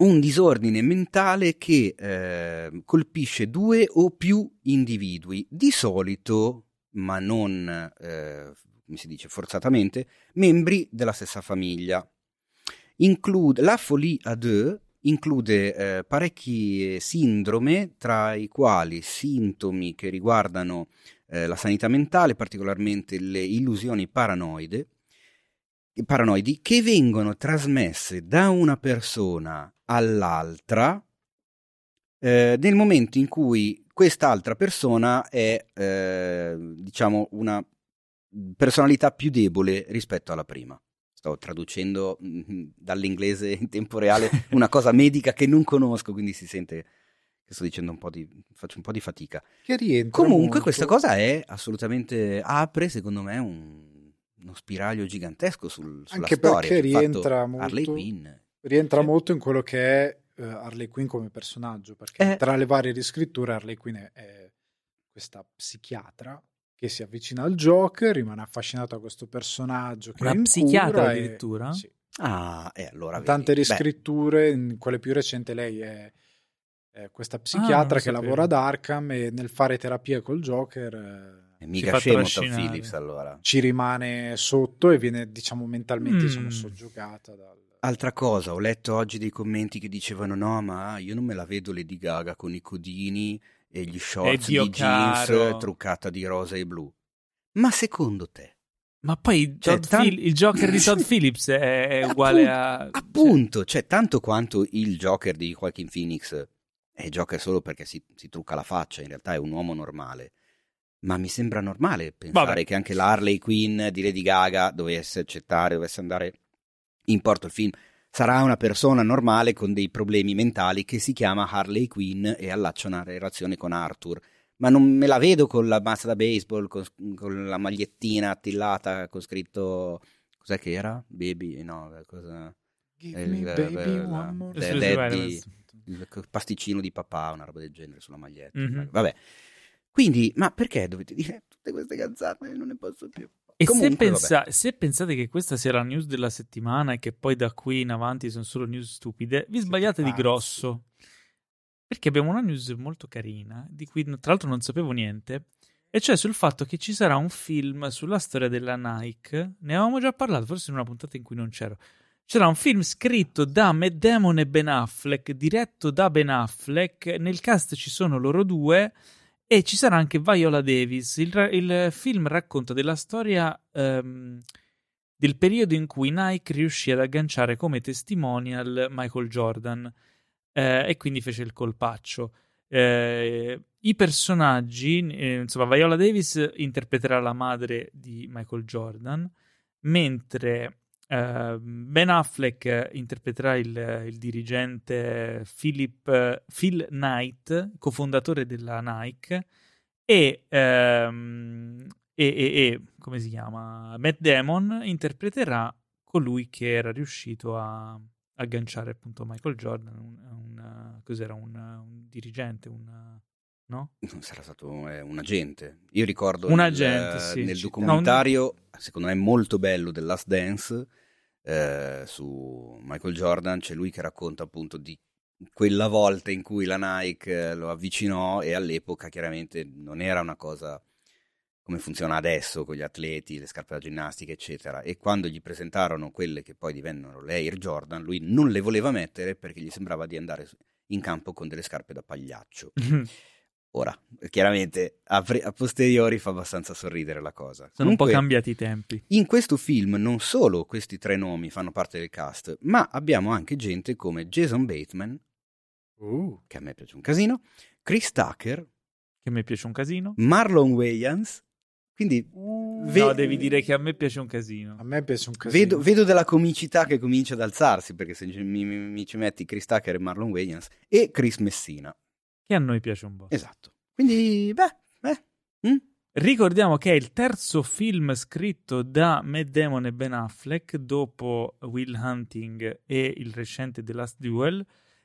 un disordine mentale che eh, colpisce due o più individui, di solito, ma non, eh, come si dice, forzatamente, membri della stessa famiglia. Include, la folie à deux include eh, parecchie sindrome, tra i quali sintomi che riguardano eh, la sanità mentale, particolarmente le illusioni paranoide, paranoidi, che vengono trasmesse da una persona all'altra eh, nel momento in cui quest'altra persona è, eh, diciamo, una personalità più debole rispetto alla prima. Sto traducendo mh, mm, dall'inglese in tempo reale una cosa medica che non conosco, quindi si sente che sto dicendo un po' di faccio un po' di fatica. Che rientra Comunque molto... questa cosa è assolutamente apre, secondo me, un, uno spiraglio gigantesco sul, sulla Anche storia. perché sul rientra molto- Harley Quinn. rientra molto in quello che è eh, Harley Quinn come personaggio, perché Eh. tra le varie riscritture Harley Quinn è, è questa psichiatra che si avvicina al Joker, rimane affascinato da questo personaggio che Una è in psichiatra cura e- addirittura? sì. Ah, e allora vedi. tante Beh, riscritture, in quelle più recenti lei è, è questa Ah, psichiatra lo che sapevo. lavora ad Arkham e nel fare terapia col Joker eh, è si mica scemo Todd. Phillips allora. ci rimane sotto e viene diciamo mentalmente Mm. diciamo, soggiogata dal... Altra cosa, ho letto oggi dei commenti che dicevano no, ma io non me la vedo Lady Gaga con i codini e gli shorts Dio di jeans caro. truccata di rosa e blu. Ma secondo te? Ma poi Cioè, Todd tan- Phil- il Joker di Todd Phillips è, è uguale a... Appunto, cioè tanto quanto il Joker di Joaquin Phoenix è Joker solo perché si, si trucca la faccia, in realtà è un uomo normale. Ma mi sembra normale pensare Vabbè. che anche l'Harley Quinn di Lady Gaga dovesse accettare, dovesse andare in porto il film. Sarà una persona normale con dei problemi mentali che si chiama Harley Quinn e allaccia una relazione con Arthur. Ma non me la vedo con la mazza da baseball, con, con la magliettina attillata con scritto... Cos'è che era? Baby? No, cosa... Give Eh, me il- baby eh, one more eh. Daddy- il pasticcino di papà, una roba del genere sulla maglietta. Mhm. Vabbè. Quindi, ma perché dovete dire tutte queste cazzate? Non ne posso più. E Comunque, se, pensa- se pensate che questa sia la news della settimana e che poi da qui in avanti sono solo news stupide, vi sbagliate di grosso. Perché abbiamo una news molto carina, di cui tra l'altro non sapevo niente, e cioè sul fatto che ci sarà un film sulla storia della Nike. Ne avevamo già parlato, forse in una puntata in cui non c'ero. C'era un film scritto da Matt Damon e Ben Affleck, diretto da Ben Affleck. Nel cast ci sono loro due e ci sarà anche Viola Davis. Il, il film racconta della storia ehm, del periodo in cui Nike riuscì ad agganciare come testimonial Michael Jordan eh, e quindi fece il colpaccio. Eh, I personaggi, eh, insomma, Viola Davis interpreterà la madre di Michael Jordan, mentre eh, Ben Affleck interpreterà il, il dirigente Philip, Phil Knight, cofondatore della Nike, e, ehm, e, e- e, come si chiama? Matt Damon interpreterà colui che era riuscito a agganciare appunto Michael Jordan, un, un- un, un dirigente, un, no? Non sarà stato eh, un agente. Io ricordo Un nel- agente, sì. nel documentario, secondo me molto bello, del Last Dance eh, su Michael Jordan, c'è lui che racconta appunto di quella volta in cui la Nike eh, lo avvicinò e all'epoca chiaramente non era una cosa come funziona adesso con gli atleti, le scarpe da ginnastica, eccetera. E quando gli presentarono quelle che poi divennero le Air Jordan, lui non le voleva mettere perché gli sembrava di andare in campo con delle scarpe da pagliaccio. Ora, chiaramente a, pre- a posteriori fa abbastanza sorridere la cosa. Sono un po' Comunque, cambiati i tempi. In questo film non solo questi tre nomi fanno parte del cast, ma abbiamo anche gente come Jason Bateman, Uh, che a me piace un casino, Chris Tucker, Che a me piace un casino. Marlon Wayans, quindi ve- No, devi dire che a me piace un casino. a me piace un casino. vedo, vedo della comicità che comincia ad alzarsi, perché se mi, mi- mi ci metti Chris Tucker e Marlon Wayans e Chris Messina. Che a noi piace un po'. Esatto. Quindi, beh, beh. mm? Ricordiamo che è il terzo film scritto da Matt Damon e Ben Affleck dopo Will Hunting e il recente The Last Duel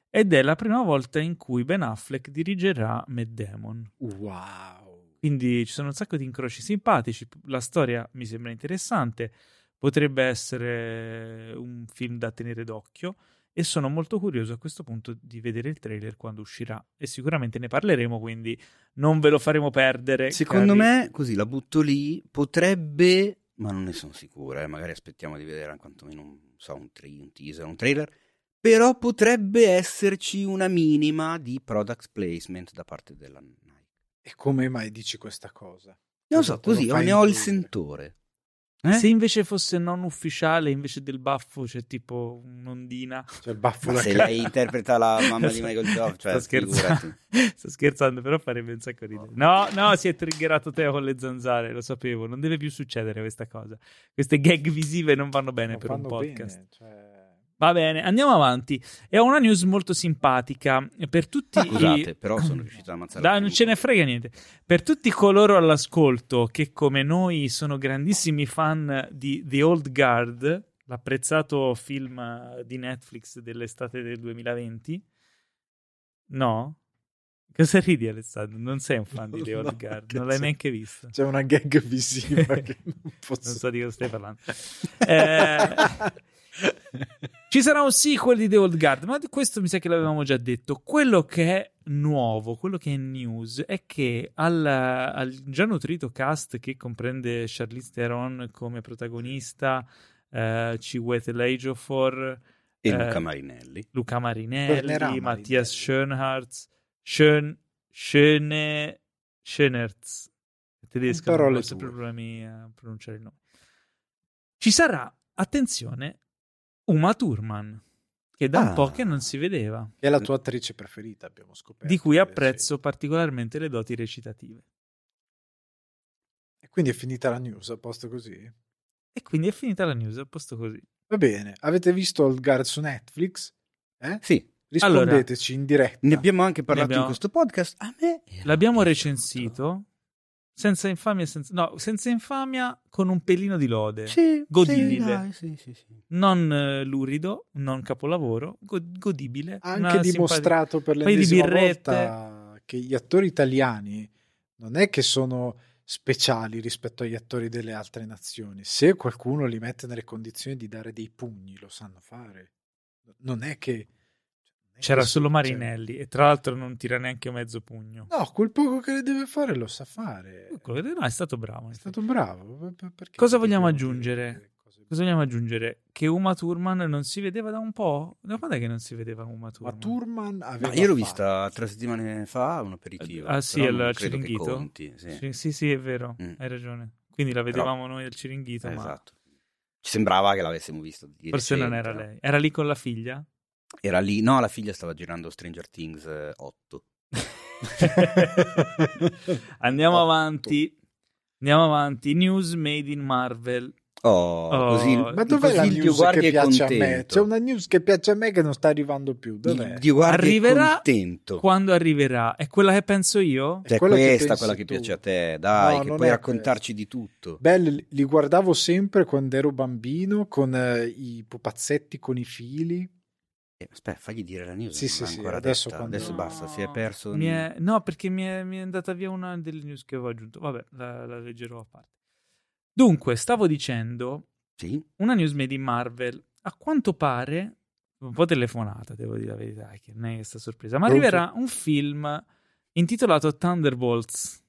ed è la prima volta in cui Ben Affleck dirigerà Matt Damon. Wow. Quindi ci sono un sacco di incroci simpatici, la storia mi sembra interessante, potrebbe essere un film da tenere d'occhio e sono molto curioso a questo punto di vedere il trailer quando uscirà e sicuramente ne parleremo, quindi non ve lo faremo perdere. Secondo cari- me, così la butto lì, potrebbe, ma non ne sono sicuro, eh, magari aspettiamo di vedere quantomeno un, so, un, tra- un teaser, un trailer, però potrebbe esserci una minima di product placement da parte della Nike. E come mai dici questa cosa? Non so, lo così, fa ne ho il sentore. Eh? Se invece fosse non ufficiale, invece del baffo c'è tipo un'ondina. Cioè il baffo Ma se lei interpreta la mamma di Michael Jordan, cioè, Sto scherzando. Sto scherzando, però farebbe un sacco ridere. No, no, si è triggerato Teo con le zanzare, lo sapevo. Non deve più succedere questa cosa. Queste gag visive non vanno bene non per un podcast. bene, cioè- Va bene, andiamo avanti. È una news molto simpatica per tutti i... Scusate, però sono riuscito ad ammazzare. Dai, non ce ne frega niente. Per tutti coloro all'ascolto che, come noi, sono grandissimi fan di The Old Guard, l'apprezzato film eh, di Netflix dell'estate del 2020, no? Cosa ridi, Alessandro? Non sei un fan di The Old No, Guard, non l'hai c'è- neanche visto. C'è una gag visiva che non posso... Non so di cosa stai parlando. Eh, Ci sarà un sequel di The Old Guard, ma di questo mi sa che l'avevamo già detto. Quello che è nuovo, quello che è news, è che al, al già nutrito cast che comprende Charlize Theron come protagonista, eh, Chiwetel Ejiofor, E eh, Luca Marinelli. Luca Tornerà Marinelli, Marinelli. Mattias Schoenhardt, Schön, Schöne, Schönertz. Tedesco, non ho sempre problemi a pronunciare il nome. Ci sarà, attenzione, Uma Thurman, che da Ah. un po' che non si vedeva, Che è la tua attrice preferita, abbiamo scoperto. di cui apprezzo particolarmente le doti recitative. E quindi è finita la news, a posto così? E quindi è finita la news, a posto così. Va bene, avete visto Old Guard su Netflix? Eh? Sì, Rispondeteci in diretta. ne abbiamo anche parlato abbiamo- in questo podcast. A me L'abbiamo recensito senza infamia, senza, no, senza infamia con un pelino di lode. Sì, Godibile. Sì, sì, sì, non eh, lurido, non capolavoro, go- godibile. Anche dimostrato per paio di l'ennesima volta che gli attori italiani non è che sono speciali rispetto agli attori delle altre nazioni. Se qualcuno li mette nelle condizioni di dare dei pugni, lo sanno fare. Non è che... non C'era solo su- Marinelli e tra l'altro non tira neanche mezzo pugno. cioè- no, quel poco che deve fare lo sa fare. No, è stato bravo. È stato bravo. per- per- perché Cosa vogliamo aggiungere? Cosa vogliamo aggiungere? Che Uma Thurman non si vedeva da un po'? Da quando è che non si vedeva Uma Ma Thurman? Turman aveva Ma io l'ho fatto- vista tre settimane fa, un aperitivo. Ah, sì, però al non Ciringhito? conti, sì. Sì, sì, è vero, Mm. hai ragione. Quindi la Però- vedevamo noi al Ciringhito, Eh, ma Esatto. Ci sembrava che l'avessimo visto. di forse non recente, era però. lei. Era lì con la figlia? Era lì, no, la figlia stava girando Stranger Things eh, 8. Andiamo Otto. avanti. Andiamo avanti. News made in Marvel. Oh, Oh, così, Ma dov'è così la news che è piace a me? C'è una news che piace a me che non sta arrivando più. Dov'è? Dio Arriverà è contento. Quando arriverà? È quella che penso io? È Cioè, quella che questa, pensi quella che tu. piace a te, dai, No, che puoi è raccontarci di tutto. Belli, li guardavo sempre quando ero bambino con eh, i pupazzetti con i fili. Eh, aspetta, fagli dire la news. Sì, sì, sì, ancora adesso quando- Adesso No. basta, si è perso. Mi è- No, perché mi è, mi è andata via una delle news che avevo aggiunto. Vabbè, la, la leggerò a parte. Dunque, stavo dicendo, Sì? una news made in Marvel. A quanto pare, un po' telefonata, devo dire la verità, che non è questa sorpresa, ma Pronto? arriverà un film intitolato Thunderbolts.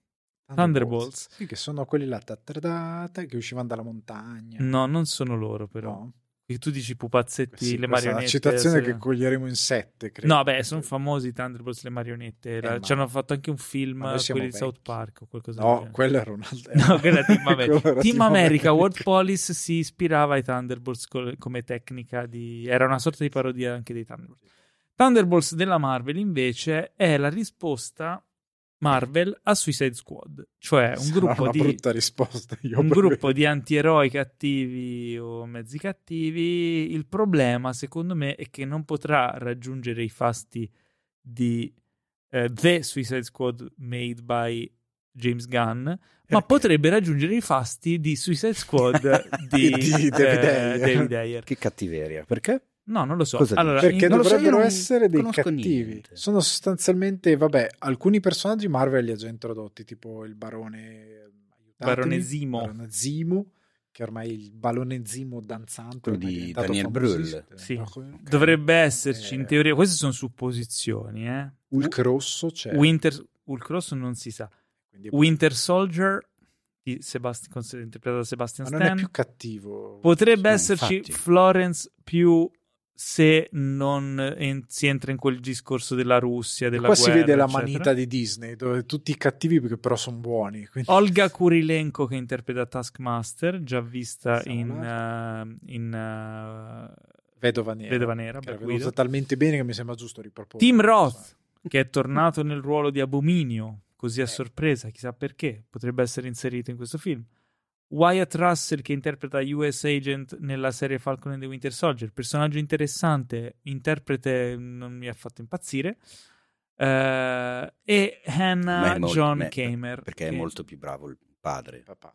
Thunderbolts. Sì, che sono quelli là ta- ta- ta- ta- che uscivano dalla montagna. No, non sono loro però. No? E Tu dici pupazzetti, Sì, le questa è una marionette. citazione adesso- che coglieremo in sette, credo. No, beh, sono famosi i Thunderbolts, le marionette. La- Eh, ma- ci hanno fatto anche un film, quelli di South. Park o qualcosa No, quello era un altro. No, quella è Team America. Quello era Team America, World Police si ispirava ai Thunderbolts co- come tecnica di... Era una sorta di parodia anche dei Thunderbolts. Thunderbolts della Marvel invece è la risposta Marvel a Suicide Squad, cioè un Sarà gruppo di risposta. Io un gruppo di antieroi cattivi o mezzi cattivi. Il problema, secondo me, è che non potrà raggiungere i fasti di eh, The Suicide Squad made by James Gunn, ma Perché? potrebbe raggiungere i fasti di Suicide Squad di, Di David eh, Ayer. David Ayer. Che cattiveria. Perché? No, non lo so. Cosa Allora, Perché in- non so, dovrebbero non essere dei cattivi. niente. Sono sostanzialmente, vabbè, alcuni personaggi Marvel li ha già introdotti, tipo il barone Barone Zimo. Barone Zimo, che ormai è il balone Zimo danzante. Di Daniel. Brühl. Sì. Ok. dovrebbe esserci in Eh, teoria. Queste sono supposizioni, eh. Hulk rosso c'è. Winter Hulk Rosso non si sa. quindi- Winter Soldier con- interpretato da Sebastian ma non è Stan. più cattivo. Potrebbe Sì, esserci infatti. Florence più se non en- si entra in quel discorso della Russia, della Qua si guerra, vede la eccetera. manita di Disney, dove tutti i cattivi però sono buoni. quindi- Olga Kurilenko che interpreta Taskmaster, già vista Siamo in, uh, in uh, Vedova Nera. Vedova Nera, che era talmente bene che mi sembra giusto riproporre. Tim Roth che è tornato nel ruolo di Abominio, così a sorpresa, chissà perché, potrebbe essere inserito in questo film. Wyatt Russell che interpreta US Agent nella serie Falcon and the Winter Soldier, personaggio interessante, interprete non mi ha fatto impazzire. Eh, e Hannah è molto- John beh, Kamer, Perché è che- molto più bravo il padre. Papà.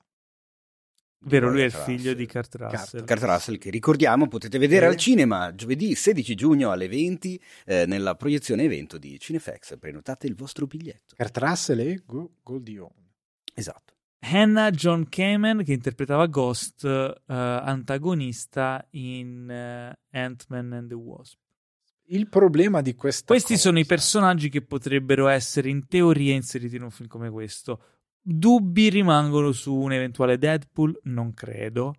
vero, lui è il figlio di Kurt Russell. Kurt Russell che ricordiamo potete vedere Eh. al cinema giovedì 16 giugno alle 20 eh, nella proiezione evento di Cinefax prenotate il vostro biglietto Kurt Russell e Go- Goldie Hawn. esatto Hannah John Kamen che interpretava Ghost, eh, antagonista in eh, Ant-Man and the Wasp. Il problema di questa Questi cosa- sono i personaggi che potrebbero essere in teoria inseriti in un film come questo. Dubbi rimangono su un eventuale Deadpool? Non credo.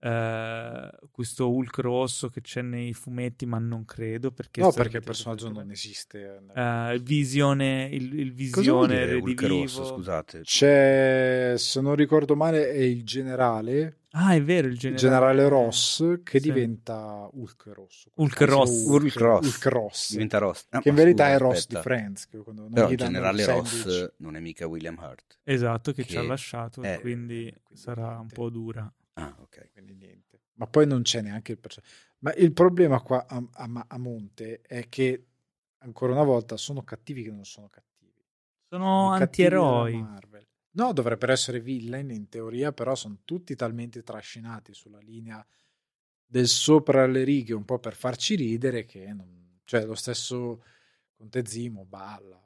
Eh, questo Hulk rosso che c'è nei fumetti, ma non credo. Perché No, perché il personaggio non esiste. Eh, il visione, il, il visione Hulk redivivo. rosso scusate C'è, se non ricordo male, è il generale, Ah, è vero, il il generale, generale Ross, che Sì. diventa Hulk rosso. Hulk Ross. Hulk Ross. Hulk Ross. diventa Ross Ah, che in verità scusa, è Ross aspetta. di Friends. Che però gli il generale Ross non è mica William Hurt Esatto, che, ci ha che lasciato, è- quindi sarà un po' dura. Ah ok quindi niente. Ma poi non c'è neanche il personaggio. Ma il problema qua a, a- a monte è che ancora una volta sono cattivi che non sono cattivi. Sono I antieroi. Marvel. No, dovrebbero essere villain in teoria, però sono tutti talmente trascinati sulla linea del sopra le righe, un po' per farci ridere, che non... cioè lo stesso Conte Zimo balla.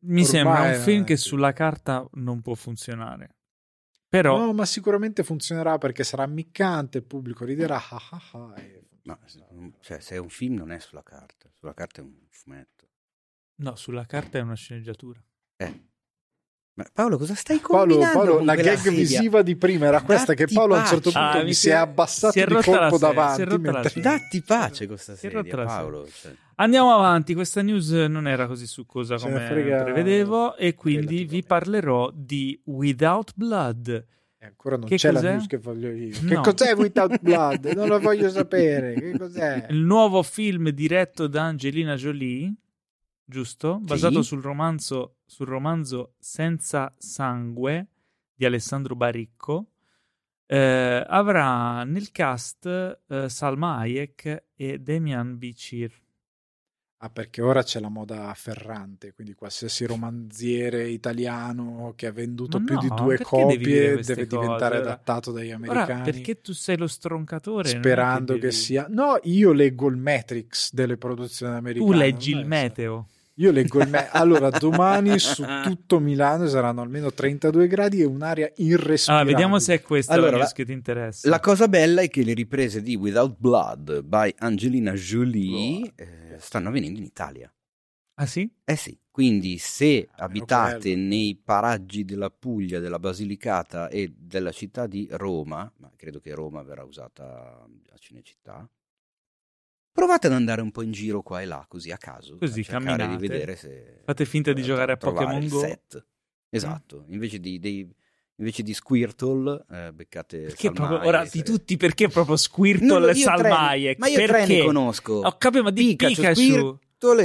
Mi sembra Ormai un non film che sulla carta non può funzionare. Però No, ma sicuramente funzionerà perché sarà ammiccante, il pubblico riderà. ah ah ah, e ma cioè, se è un film non è sulla carta sulla carta è un fumetto no, sulla carta è una sceneggiatura. eh Paolo cosa stai Paolo, combinando Paolo, con la gag sedia? visiva di prima era questa che Datti Paolo a un certo pace. punto Ah, mi si è abbassato si è di la colpo davanti. si la mentre- datti pace con sta Si è sedia rotta la Paolo cioè. Andiamo avanti, questa news non era così succosa come frega prevedevo e quindi vi parlerò di Without Blood. E ancora non Che c'è la cos'è? news che voglio io. Che No. cos'è Without Blood? Non lo voglio sapere. Che cos'è? Il nuovo film diretto da Angelina Jolie, giusto? Basato sul romanzo, sul romanzo Senza sangue di Alessandro Baricco. eh, avrà nel cast eh, Salma Hayek e Demian Bichir. Ah, perché ora c'è la moda afferrante, quindi qualsiasi romanziere italiano che ha venduto Ma più no, di due copie deve diventare Ora- adattato dagli Ora, americani. perché tu sei lo stroncatore? sperando che, devi- sia no io leggo il Matrix delle produzioni americane Tu leggi il meteo. Io leggo il me- allora domani su tutto Milano saranno almeno 32 gradi e un'aria irrespirabile Allora, vediamo se è questa Allora, la che ti interessa. La cosa bella è che le riprese di Without Blood by Angelina Jolie eh, stanno avvenendo in Italia. Ah sì? Eh sì, quindi se Ah, abitate nei paraggi della Puglia, della Basilicata e della città di Roma, ma credo che Roma verrà usata a Cinecittà, provate ad andare un po' in giro qua e là, così a caso, Così, a camminate. di vedere se... Fate finta di giocare a trovare Pokémon Go. set. Esatto, invece di, dei- Invece di Squirtle, eh, beccate Perché Salma proprio, ora di tutti, perché proprio Squirtle lo- e io Salma tre- Hayek? Ma io tre Perché? ne conosco. Ho capito, ma di Pikachu, Pikachu. Squirtle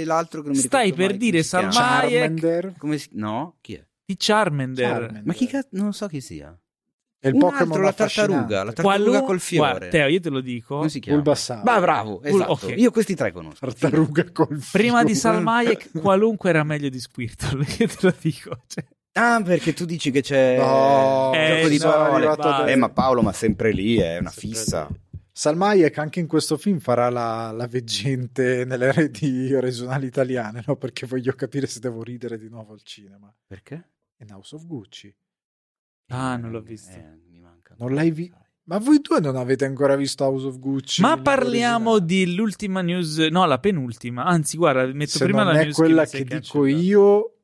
e l'altro che non mi Stai ricordo per mai dire come si chiama. Salma Hayek. Charmander Come si... No? Chi è? Di Charmander. Charmander. Ma chi cazzo? Non so chi sia. È il Un Pokémon altro, la tartaruga, la tartaruga Qualu- col fiore. Guarda, Teo, io te lo dico. Come si chiama? Bulbasaur. Ma bravo, esatto. ok. Io questi tre conosco. Tartaruga col Prima di fiore. Salma Hayek, qualunque era meglio di Squirtle. Io te lo dico. Cioè, Ah, perché tu dici che c'è No, Eh, gioco di sono parole. Eh, ma Paolo, ma sempre lì, è una Sempre fissa. lì. Anche in questo film farà la, la veggente nelle reti regionali italiane, no? Perché voglio capire se devo ridere di nuovo al cinema. Perché? In House of Gucci. Ah, non l'ho visto. Eh, mi manca. Non l'hai visto? Ma voi due non avete ancora visto House of Gucci? Ma parliamo originale? dell'ultima news, no, la penultima. Anzi, guarda, metto Se prima non la è news quella mi sei che, dico cancellato. io,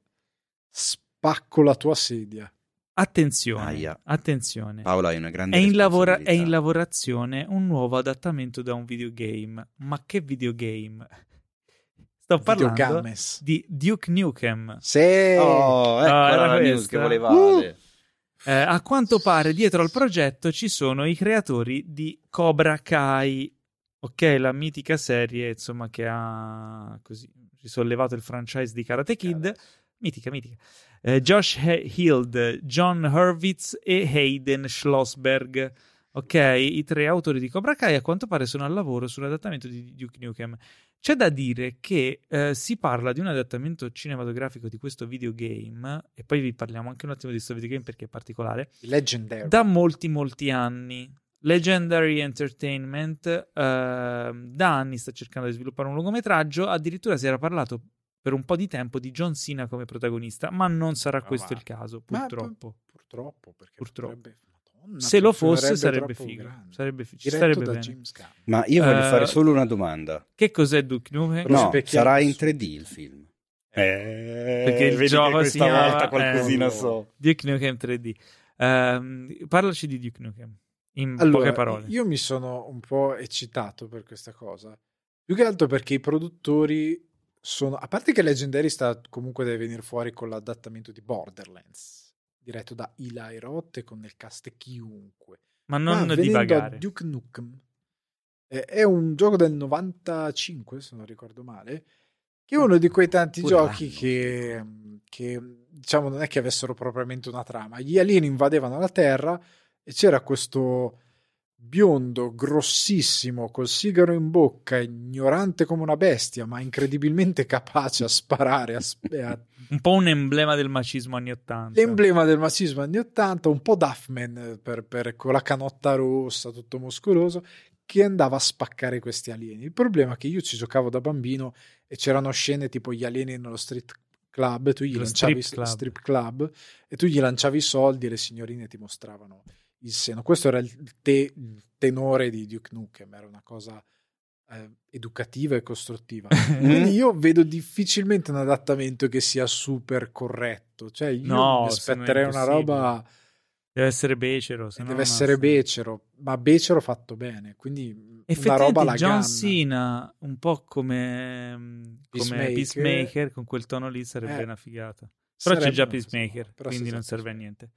spacco la tua sedia. Attenzione, Aia. attenzione. Paola hai una grande È in, lavora- è in lavorazione un nuovo adattamento da un videogame. Ma che videogame? Sto parlando Videogames. di Duke Nukem. Sì. Oh, ecco Ah, era la news questa? che volevate. Eh, a quanto pare dietro al progetto ci sono i creatori di Cobra Kai, ok, la mitica serie insomma che ha così risollevato il franchise di Karate Kid, mitica, mitica. Eh, Josh Hild, John Hurwitz e Hayden Schlossberg, ok, i tre autori di Cobra Kai a quanto pare sono al lavoro sull'adattamento di Duke Nukem. C'è da dire che eh, si parla di un adattamento cinematografico di questo videogame, e poi vi parliamo anche un attimo di questo videogame perché è particolare, Legendary. da molti molti anni. Legendary Entertainment eh, da anni sta cercando di sviluppare un lungometraggio, addirittura si era parlato per un po' di tempo di John Cena come protagonista, ma non sarà Ma questo va. il caso, Ma- purtroppo. Purtroppo, perché Purtroppo. potrebbe- Se lo fosse sarebbe figo, sarebbe ci da bene. Ma io voglio Eh, fare solo una domanda. Che cos'è Duke Nukem? No, sarà in su. 3D il film. Eh, Perché il gioco questa chiama- volta qualcosina eh, so. Duke Nukem 3D. Ehm, parlaci di Duke Nukem in Allora, poche parole. io mi sono un po' eccitato per questa cosa. Più che altro perché i produttori sono... A parte che Legendary sta comunque deve venire fuori con l'adattamento di Borderlands, diretto da Eli Roth con nel cast chiunque. Ma Ma non venendo divagare. Duke Nukem, eh, è un gioco del 95, se non ricordo male, che è uno di quei tanti Pure giochi che, che, diciamo, non è che avessero propriamente una trama. Gli alieni invadevano la Terra e c'era questo biondo grossissimo col sigaro in bocca, ignorante come una bestia, ma incredibilmente capace a sparare, a, sp- a Un po' un emblema del macismo anni 80. L'emblema del macismo anni 80, un po' Duffman per, per- con la canotta rossa, tutto muscoloso, che andava a spaccare questi alieni. Il problema è che io ci giocavo da bambino e c'erano scene tipo gli alieni nello street club, tu gli Lo lanciavi strip club. strip club e tu gli lanciavi i soldi e le signorine ti mostravano il seno. Questo era il, te- il tenore di Duke Nukem, era una cosa eh, educativa e costruttiva. Quindi io vedo difficilmente un adattamento che sia super corretto. Cioè, io No, mi no aspetterei una roba. Deve essere becero. se no deve ha essere senso. becero, ma becero fatto bene. Quindi una roba alla John. Cena, un po' come, come Peacemaker. Con quel tono lì sarebbe Eh, una figata. Però c'è sarebbe già una- Peacemaker, quindi non serve a niente.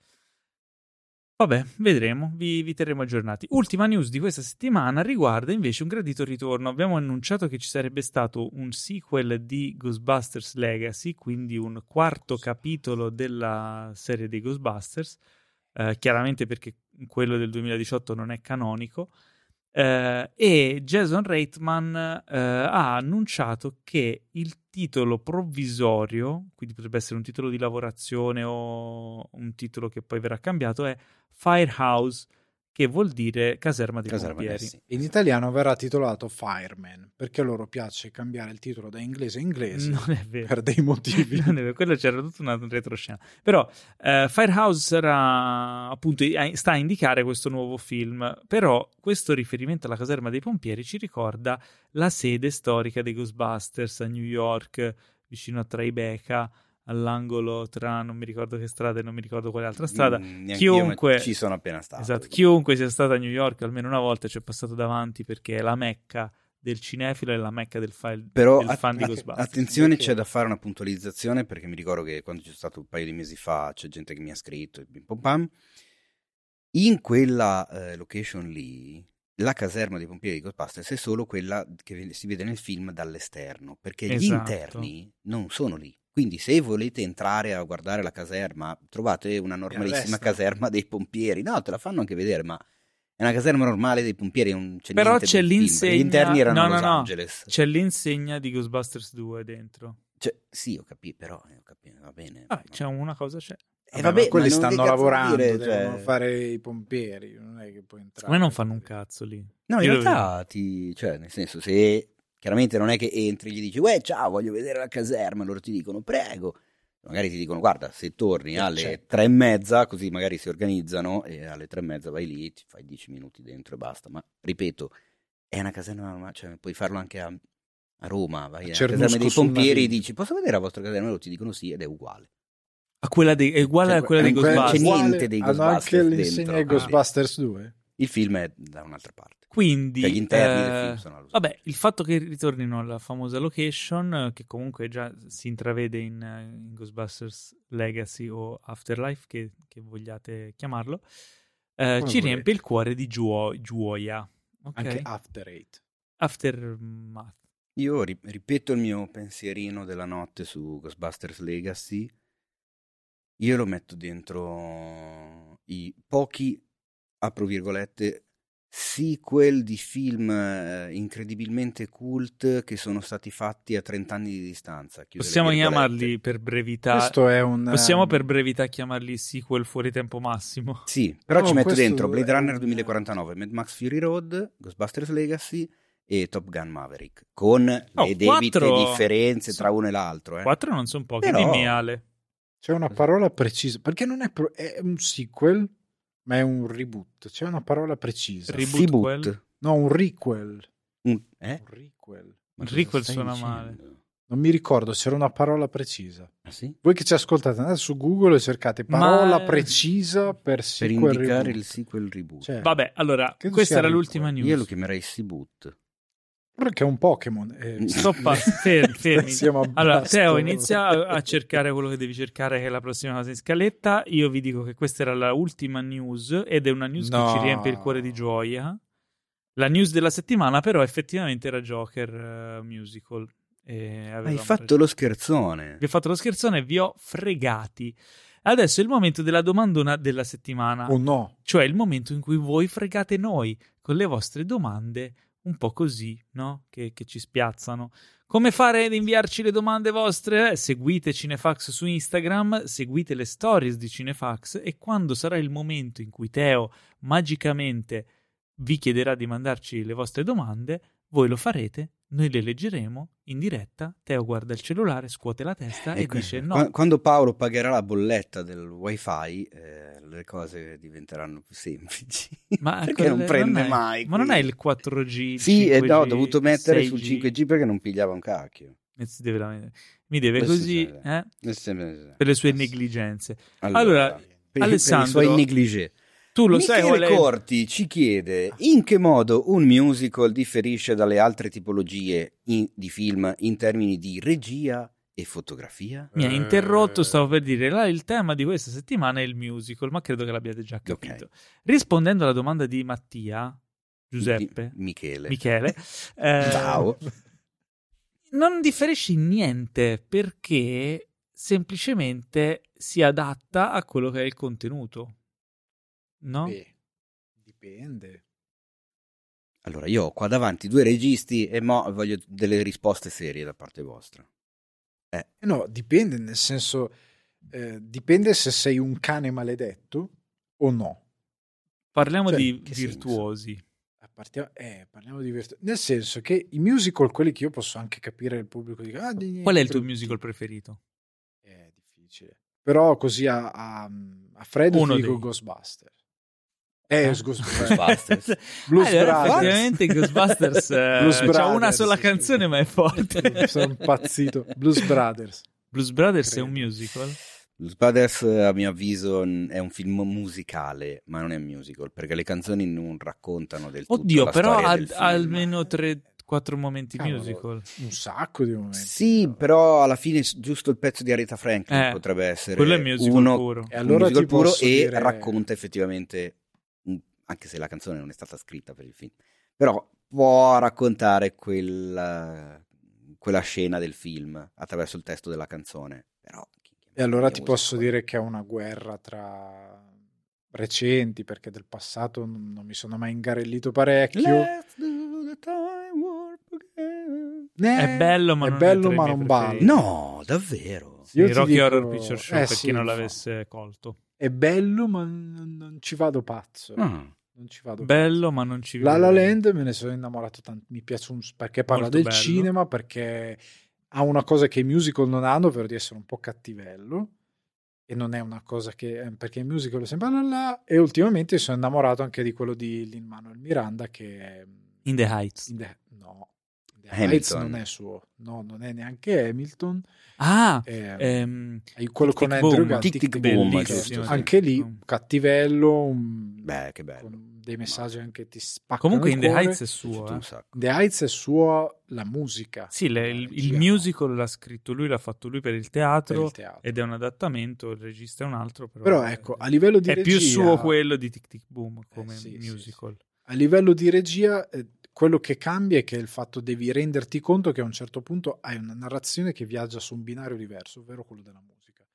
Vabbè, vedremo, vi, vi terremo aggiornati. Ultima news di questa settimana riguarda invece un gradito ritorno. Abbiamo annunciato che ci sarebbe stato un sequel di Ghostbusters Legacy, quindi un quarto capitolo della serie dei Ghostbusters, eh, chiaramente perché quello del 2018 non è canonico. Eh, e Jason Reitman eh, ha annunciato che il titolo provvisorio, quindi potrebbe essere un titolo di lavorazione o un titolo che poi verrà cambiato, è Firehouse, che vuol dire caserma dei Caserma, pompieri. eh sì. In italiano verrà titolato Fireman perché a loro piace cambiare il titolo da inglese a inglese Non è vero. per dei motivi. Non è vero, quello c'era tutta una retroscena. Però eh, Firehouse sarà appunto sta a indicare questo nuovo film. Però questo riferimento alla caserma dei pompieri ci ricorda la sede storica dei Ghostbusters a New York, vicino a Tribeca, all'angolo tra non mi ricordo che strada e non mi ricordo quale altra strada. Mm, neanche Chiunque- io, ci sono appena stato. Esatto, chiunque sia stato a New York almeno una volta ci è passato davanti perché è la mecca del cinefilo e la mecca del, file, Però del fan att- di Ghostbusters. attenzione, Ok. c'è da fare una puntualizzazione perché mi ricordo che quando c'è stato un paio di mesi fa c'è gente che mi ha scritto e bim pom pam. In quella eh, location lì, la caserma dei pompieri di Ghostbusters è solo quella che si vede nel film dall'esterno, perché gli Esatto. interni non sono lì. Quindi se volete entrare a guardare la caserma, trovate una normalissima caserma dei pompieri. No, te la fanno anche vedere, ma è una caserma normale dei pompieri, non c'è Però niente c'è l'insegna- Gli interni erano no, no, Los no. Angeles. C'è l'insegna di Ghostbusters 2 dentro. Cioè, sì, ho capito, però eh, ho capito, va bene. Ah, c'è una cosa, c'è. Eh, Vabbè, vabbè, ma quelli stanno lavorando, dire, devono cioè- fare i pompieri, non è che puoi entrare. Secondo me non fanno un cazzo lì. No, in realtà, ti, cioè, nel senso, se chiaramente non è che entri e gli dici, uè, ciao, voglio vedere la caserma, loro ti dicono, prego. Magari ti dicono, guarda, se torni Eh, alle certo. tre e mezza, così magari si organizzano e alle tre e mezza vai lì, ti fai dieci minuti dentro e basta. Ma ripeto, è una caserma cioè, puoi farlo anche a, a Roma, vai Cernusco caserma dei pompieri e dici, posso vedere la vostra caserma? Loro ti dicono sì ed è uguale. A quella dei- è uguale Cioè, a quella dei Ghostbusters. c'è Uguale- niente dei Hanno Ghostbusters anche l'insegna Ah, Ghostbusters 2? Il film è da un'altra parte. Quindi, Cioè, gli interni del eh, film sono allo vabbè, il fatto che ritornino alla famosa location, eh, che comunque già si intravede in, eh, in Ghostbusters Legacy o Afterlife, che, che vogliate chiamarlo, eh, ci riempie il cuore di gio- gioia. Ok? Anche After Eight. Aftermath. Io ri- ripeto il mio pensierino della notte su Ghostbusters Legacy. Io lo metto dentro i pochi, apro virgolette, sequel di film eh, incredibilmente cult che sono stati fatti a 30 anni di distanza. Possiamo chiamarli per brevità. Questo è un... Possiamo ehm, per brevità chiamarli sequel fuori tempo massimo. Sì, però No, ci metto questo dentro Blade Runner un- 2049, Mad Max Fury Road, Ghostbusters Legacy e Top Gun Maverick, con Oh, le debite quattro- differenze tra uno e l'altro. Eh. Quattro non sono pochi, Però- dimmi Ale. C'è una parola precisa, perché non è, pro- è un sequel, ma è un reboot. C'è una parola precisa. Reboot quel? no, un requel. Un- eh? Un requel. Cosa requel suona dicendo? male. Non mi ricordo, c'era una parola precisa. Ah, sì? Voi che ci ascoltate, andate su Google e cercate parola Ma- precisa per Per sequel indicare reboot. il sequel reboot. Cioè, Vabbè, allora, questa era l'ultima news. Io lo chiamerei Seaboot. Perché è un Pokémon. eh, Sto pa- fermi, fermi. Siamo Allora. Teo, inizia a, cercare quello che devi cercare, che è la prossima cosa in scaletta. Io vi dico che questa era la ultima news ed è una news No. che ci riempie il cuore di gioia. La news della settimana, però, effettivamente era Joker eh, Musical. Hai fatto ragione. lo scherzone. Vi ho fatto lo scherzone e vi ho fregati. Adesso è il momento della domandona della settimana. Oh no. Cioè il momento in cui voi fregate noi con le vostre domande un po' così, no? Che, che ci spiazzano. Come fare ad inviarci le domande vostre? Eh, Seguite Cinefax su Instagram, seguite le stories di Cinefax e quando sarà il momento in cui Teo magicamente vi chiederà di mandarci le vostre domande, voi lo farete, noi le leggeremo in diretta, Teo guarda il cellulare, scuote la testa e, Ecco, dice no. qua- Quando Paolo pagherà la bolletta del wifi, eh, le cose diventeranno più semplici. Ma perché non prende è- mai? Ma non è il 4G? Sì, e 5G, no, ho dovuto mettere sul 6G? 5G perché non pigliava un cacchio. E deve Mi deve Questo così eh, Eh, per le sue negligenze. Allora, Allora, per, per Alessandro, i suoi negligé. Tu lo sai Michele qual è? Corti ci chiede in che modo un musical differisce dalle altre tipologie in- di film in termini di regia e fotografia? Mi ha interrotto, stavo per dire, là, il tema di questa settimana è il musical, ma credo che l'abbiate già capito. Rispondendo alla domanda di Mattia, Giuseppe, Mi- Michele. Michele, eh, Ciao. non differisce in niente perché semplicemente si adatta a quello che è il contenuto. No? Beh, dipende. Allora, io ho qua davanti due registi e mo voglio delle risposte serie da parte vostra. Eh No, dipende, nel senso, eh, dipende se sei un cane maledetto o no. Parliamo Cioè, di virtuosi. Eh, Partiamo, eh, parliamo di virtu- Nel senso che i musical, quelli che io posso anche capire il pubblico dica, ah, di- Qual è il tuo brutti". musical preferito? È difficile. Però così a, a, a freddo Uno ti dico dei- Ghostbuster. Eh, Eh? Ghostbusters. Ghostbusters. Blues Allora, Brothers. effettivamente Ghostbusters eh, Blues c'ha una Brothers, sola sì. canzone ma è forte. Sono impazzito. Blues Brothers. Blues Brothers è Credo. un musical? Blues Brothers, a mio avviso, è un film musicale, ma non è un musical, perché le canzoni non raccontano del tutto Oddio, la però ha almeno tre quattro momenti Cavolo. musical. Un sacco di momenti. Sì, però alla fine giusto il pezzo di Aretha Franklin Eh, potrebbe essere Quello è musical uno puro. E un allora musical ti puro posso e dire- racconta effettivamente, anche se la canzone non è stata scritta per il film, però può raccontare quella, quella scena del film attraverso il testo della canzone. Però, E allora ti posso dire che è una guerra tra recenti, perché del passato non, non mi sono mai ingarellito parecchio. Let's do the time warp again. Eh, È bello, ma è non bello, ma non balla. No, davvero. Sì, Io Rocky dico- Horror Picture Show eh, per sì, chi non no. l'avesse colto. È bello, ma non, non ci vado pazzo. Ah. Non ci vado Bello, ma non ci La La. Land me ne sono innamorato tanto, mi piace un, perché parla Molto del bello. cinema, perché ha una cosa che i musical non hanno, ovvero di essere un po' cattivello e non è una cosa che eh, perché i musical è sempre là, e ultimamente sono innamorato anche di quello di Lin Manuel Miranda che è In the Heights. in the- no Hamilton. Heights non è suo no non è neanche Hamilton Ah, è, ehm, è quello Tic con Tic Andrew Boom. Garfield, Tic Tic Boom, giusto, sì. anche lì cattivello un- Beh, che bello. con dei messaggi anche ti spaccano comunque In the cuore. Heights è è suo. eh. The Heights è suo la musica. Sì, le- il, musical l'ha scritto lui, l'ha fatto lui per il per teatro, il teatro. ed è un adattamento, il regista è un altro. Però, Però ecco, a livello di è regia, più suo quello di Tic Tic Boom come Eh, sì, sì, musical. a livello di regia, eh, quello che cambia è che il fatto devi renderti conto che a un certo punto hai una narrazione che viaggia su un binario diverso, ovvero quello della musica.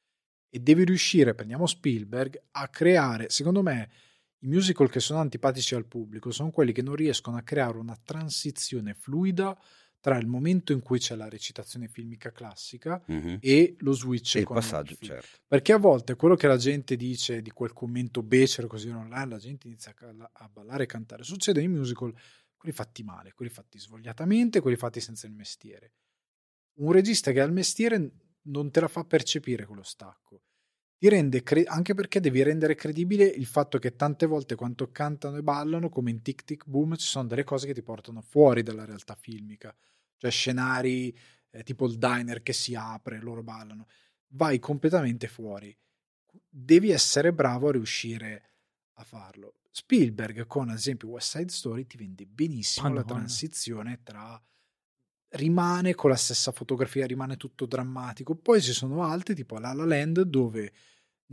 E devi riuscire, prendiamo Spielberg, a creare, secondo me, i musical che sono antipatici al pubblico sono quelli che non riescono a creare una transizione fluida tra il momento in cui c'è la recitazione filmica classica Mhm. e lo switch E il passaggio, film. certo. Perché a volte quello che la gente dice di quel commento becero così online, la gente inizia a, a ballare e cantare. Succede nei musical, quelli fatti male, quelli fatti svogliatamente, quelli fatti senza il mestiere. Un regista che ha il mestiere non te la fa percepire quello stacco. Ti rende cre- anche perché devi rendere credibile il fatto che tante volte quando cantano e ballano, come in Tic Tic Boom, ci sono delle cose che ti portano fuori dalla realtà filmica. Cioè scenari eh, tipo il diner che si apre, loro ballano vai completamente fuori. Devi essere bravo a riuscire a farlo. Spielberg con ad esempio West Side Story ti vende benissimo la Madonna. transizione tra rimane con la stessa fotografia, rimane tutto drammatico. Poi ci sono altri tipo La La Land dove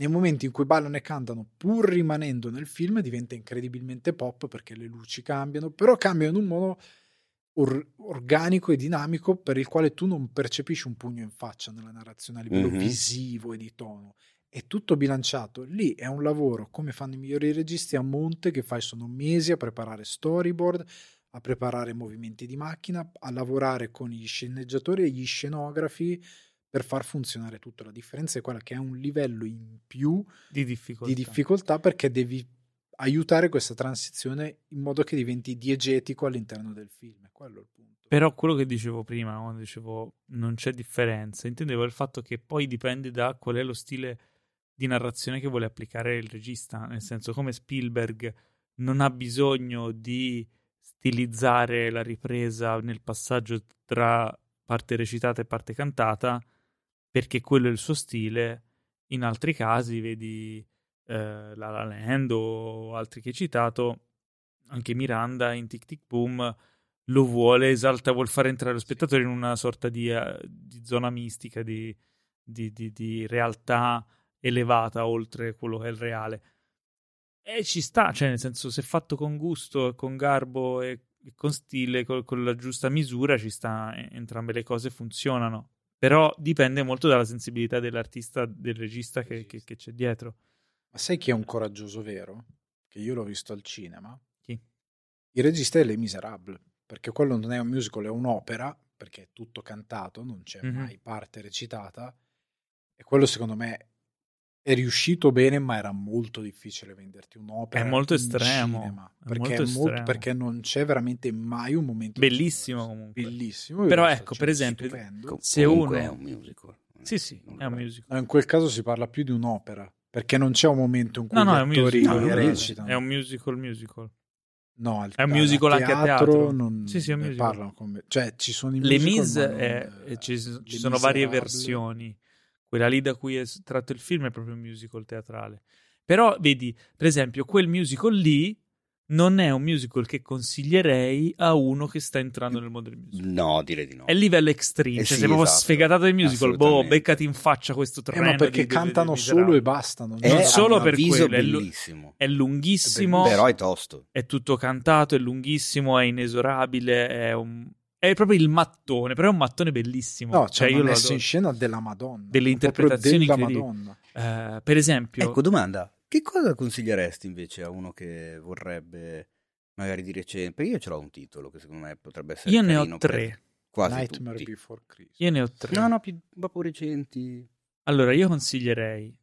nei momenti in cui ballano e cantano, pur rimanendo nel film, diventa incredibilmente pop perché le luci cambiano, però cambiano in un modo or- organico e dinamico per il quale tu non percepisci un pugno in faccia nella narrazione a livello Mhm. visivo e di tono. È tutto bilanciato. Lì è un lavoro, come fanno i migliori registi a monte, che fai sono mesi a preparare storyboard, a preparare movimenti di macchina, a lavorare con gli sceneggiatori e gli scenografi per far funzionare tutto. La differenza è quella che è un livello in più Di difficoltà. di difficoltà perché devi aiutare questa transizione in modo che diventi diegetico all'interno del film. È quello il punto. Però quello che dicevo prima, quando dicevo non c'è differenza, intendevo il fatto che poi dipende da qual è lo stile di narrazione che vuole applicare il regista, nel senso come Spielberg non ha bisogno di stilizzare la ripresa nel passaggio tra parte recitata e parte cantata, perché quello è il suo stile. In altri casi, vedi eh, La La Land o altri che hai citato, anche Miranda in Tic Tic Boom lo vuole, esalta, vuol fare entrare lo spettatore in una sorta di, eh, di zona mistica, di, di- di- di realtà elevata oltre quello che è il reale. E ci sta, cioè nel senso se fatto con gusto, con garbo e, e con stile, col- con, la giusta misura, ci sta, entrambe le cose funzionano. Però dipende molto dalla sensibilità dell'artista, del regista che, che- che c'è dietro. Ma sai chi è un coraggioso vero? Che io l'ho visto al cinema. Chi? Il regista è Les Miserables, perché quello non è un musical, è un'opera, perché è tutto cantato, non c'è Mhm. mai parte recitata. E quello secondo me è riuscito bene, ma era molto difficile venderti un'opera. È molto in estremo, cinema, è perché, molto estremo. perché non c'è veramente mai un momento. Bellissimo comunque. Bellissimo. Però ecco, per esempio, stupendo. Se uno- è un musical. Sì, sì, è un musical. In quel caso si parla più di un'opera, perché non c'è un momento in cui No, no, gli è un musical. No, recitano. È un musical musical. No, al- È un al musical anche a teatro. Non, Sì, sì, è un musical. parlano come... Cioè, ci sono i Le ma non, è- eh, ci, ci sono varie versioni. Quella lì da cui è tratto il film è proprio un musical teatrale. Però vedi, per esempio, quel musical lì non è un musical che consiglierei a uno che sta entrando nel mondo del musical. No, direi di no. È il livello extreme, Eh cioè sì, sei proprio esatto. sfegatato del musical, boh, beccati in faccia questo Eh, treno. ma perché di- cantano di- di- solo e basta. Non È non solo per quello, bellissimo. È lunghissimo, È Però è tosto. è tutto cantato, è lunghissimo, è inesorabile, è un... È proprio il mattone, però è un mattone bellissimo. No, cioè c'è io una lo messa adoro. in scena della Madonna. Delle interpretazioni della. Madonna. Eh, per esempio, Ecco, domanda. Che cosa consiglieresti invece a uno che vorrebbe magari di recente? Perché io ce l'ho un titolo che secondo me potrebbe essere io ne ho tre. Quasi Nightmare tutti. Before Christmas. Io ne ho tre. No, no, più proprio recenti. Allora, io consiglierei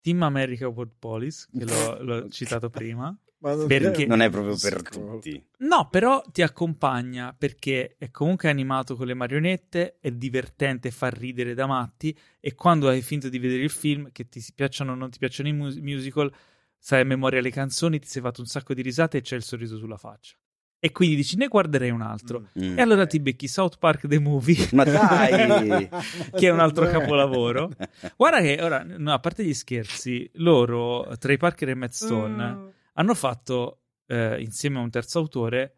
Team America World Police, che l'ho, l'ho citato prima. Ma non Perché- Non è proprio per tutti. No, però ti accompagna perché è comunque animato con le marionette, è divertente, fa ridere da matti e quando hai finito di vedere il film, che ti si piacciono o non ti piacciono i mus- musical, sai a memoria le canzoni, ti sei fatto un sacco di risate e c'è il sorriso sulla faccia. E quindi dici, ne guarderei un altro. Mm. E allora ti becchi South Park The Movie, Ma dai! che è un altro capolavoro. Guarda che ora, no, a parte gli scherzi, loro, Trey Parker e Matt Stone, hanno fatto, eh, insieme a un terzo autore,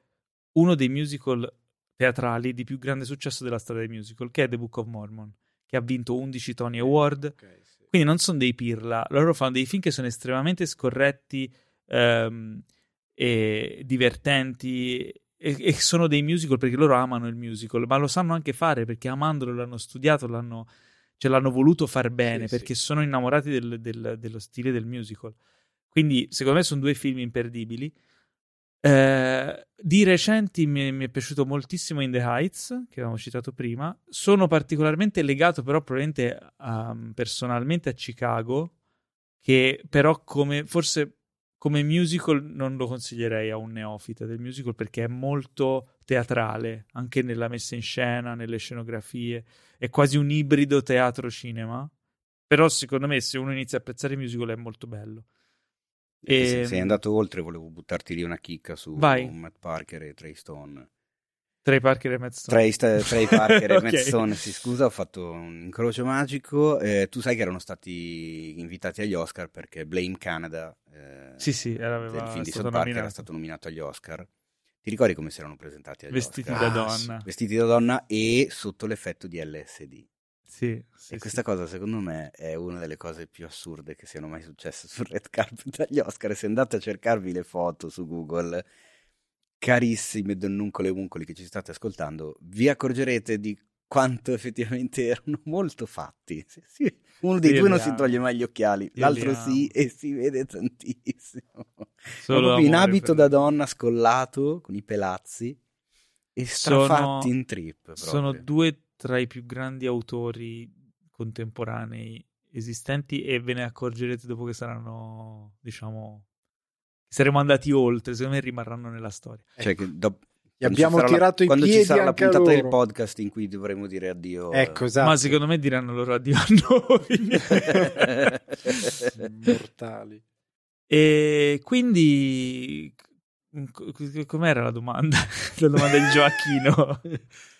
uno dei musical teatrali di più grande successo della storia dei musical, che è The Book of Mormon, che ha vinto 11 Tony Award. Ok, sì. Quindi non sono dei pirla, loro fanno dei film che sono estremamente scorretti ehm, e divertenti e, e sono dei musical perché loro amano il musical, ma lo sanno anche fare perché amandolo l'hanno studiato, l'hanno, cioè l'hanno voluto far bene Sì, perché sì. sono innamorati del- del- dello stile del musical. Quindi secondo me sono due film imperdibili. Eh, di recenti mi, mi è piaciuto moltissimo In the Heights, che avevamo citato prima. Sono particolarmente legato, però, probabilmente a- personalmente a Chicago, che però come forse come musical non lo consiglierei a un neofita del musical perché è molto teatrale, anche nella messa in scena, nelle scenografie. È quasi un ibrido teatro-cinema. Però secondo me se uno inizia a apprezzare il musical è molto bello. E- se sei andato oltre, volevo buttarti lì una chicca su Vai. Matt Parker e Trey Stone. Trey Parker e Matt Stone. Trey, Trey Parker e Ok. Matt Stone, sì, scusa, ho fatto un incrocio magico. Eh, tu sai che erano stati invitati agli Oscar perché Blame Canada, eh, Sì, sì, aveva- film di South Park, era stato nominato agli Oscar. Ti ricordi come si erano presentati agli Vestiti Oscar? da Ah, sì. donna. Vestiti da donna e sotto l'effetto di LSD. Sì, sì, e sì. questa cosa, secondo me, è una delle cose più assurde che siano mai successe sul red carpet agli Oscar. Se andate a cercarvi le foto su Google, carissime donnuncole e uncoli che ci state ascoltando, vi accorgerete di quanto effettivamente erano molto fatti. Sì, sì. Uno dei Io due non si toglie mai gli occhiali, Io l'altro sì e si vede tantissimo. Solo in abito da donna scollato, con i pelazzi e Sono- strafatti in trip. Proprio. Sono due tra i più grandi autori contemporanei esistenti e ve ne accorgerete dopo che saranno, diciamo, saremo andati oltre, secondo me rimarranno nella storia. Cioè che dopo- Gli quando ci abbiamo sarà la- tirato i quando piedi ci sarà la puntata del loro. podcast in cui dovremo dire addio. eh, Ecco, esatto. Ma secondo me diranno loro addio a noi. Mortali. e quindi co- co- com'era la domanda? la domanda di Gioacchino.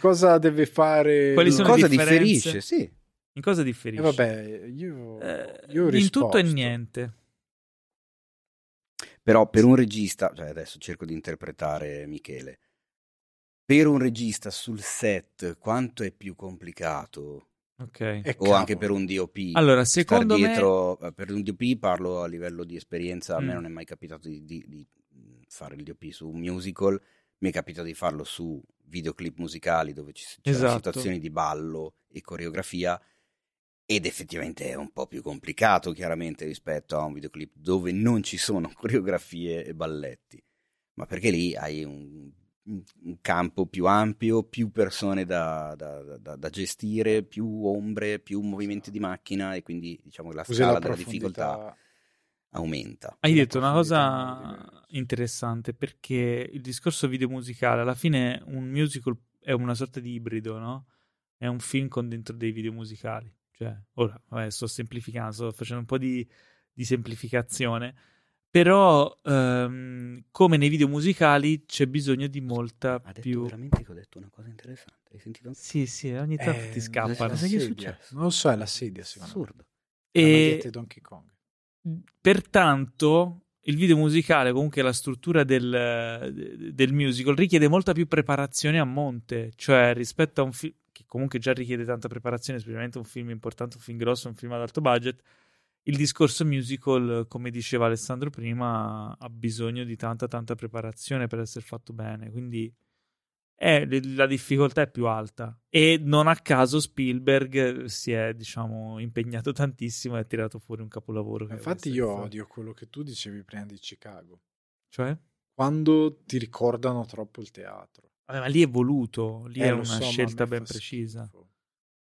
Cosa deve fare? Quali sono cosa differisce? Sì. In cosa Eh, differisce? vabbè, io, Eh, io ho in tutto e niente. Però per un regista, cioè adesso cerco di interpretare Michele, per un regista sul set quanto è più complicato, Ok. Eh, o cavolo. anche per un DOP, Allora, secondo me dietro, eh, per un DOP parlo a livello di esperienza, a me Mm. non è mai capitato di, di- di fare il DOP su un musical, mi è capitato di farlo su videoclip musicali dove ci c'erano Esatto. situazioni di ballo e coreografia ed effettivamente è un po' più complicato chiaramente rispetto a un videoclip dove non ci sono coreografie e balletti, ma perché lì hai un, un- campo più ampio, più persone da, da- da- da gestire, più ombre, più movimenti di macchina e quindi diciamo che la Usi scala la della difficoltà aumenta. Hai detto una cosa interessante perché il discorso video musicale alla fine un musical è una sorta di ibrido, no? È un film con dentro dei video musicali. Cioè, ora, vabbè, sto semplificando, sto facendo un po' di, di semplificazione. Però, ehm, come nei video musicali, c'è bisogno di molta Ha detto più. veramente che ho detto una cosa interessante. Hai sentito? Sì, sì, ogni tanto Eh, ti scappano. la Cosa gli è sedia. successo? Non lo so, è la sedia, secondo me. Assurdo. E Donkey Kong. Pertanto il video musicale, comunque la struttura del, del, musical, richiede molta più preparazione a monte, cioè rispetto a un film che comunque già richiede tanta preparazione, specialmente un film importante, un film grosso, un film ad alto budget. Il discorso musical, come diceva Alessandro prima, ha bisogno di tanta tanta preparazione per essere fatto bene, quindi è, la difficoltà è più alta e non a caso Spielberg si è diciamo impegnato tantissimo e ha tirato fuori un capolavoro infatti io odio quello che tu dicevi prima di Chicago cioè? quando ti ricordano troppo il teatro Vabbè, ma lì è voluto lì eh, è una so, scelta ben precisa schifo.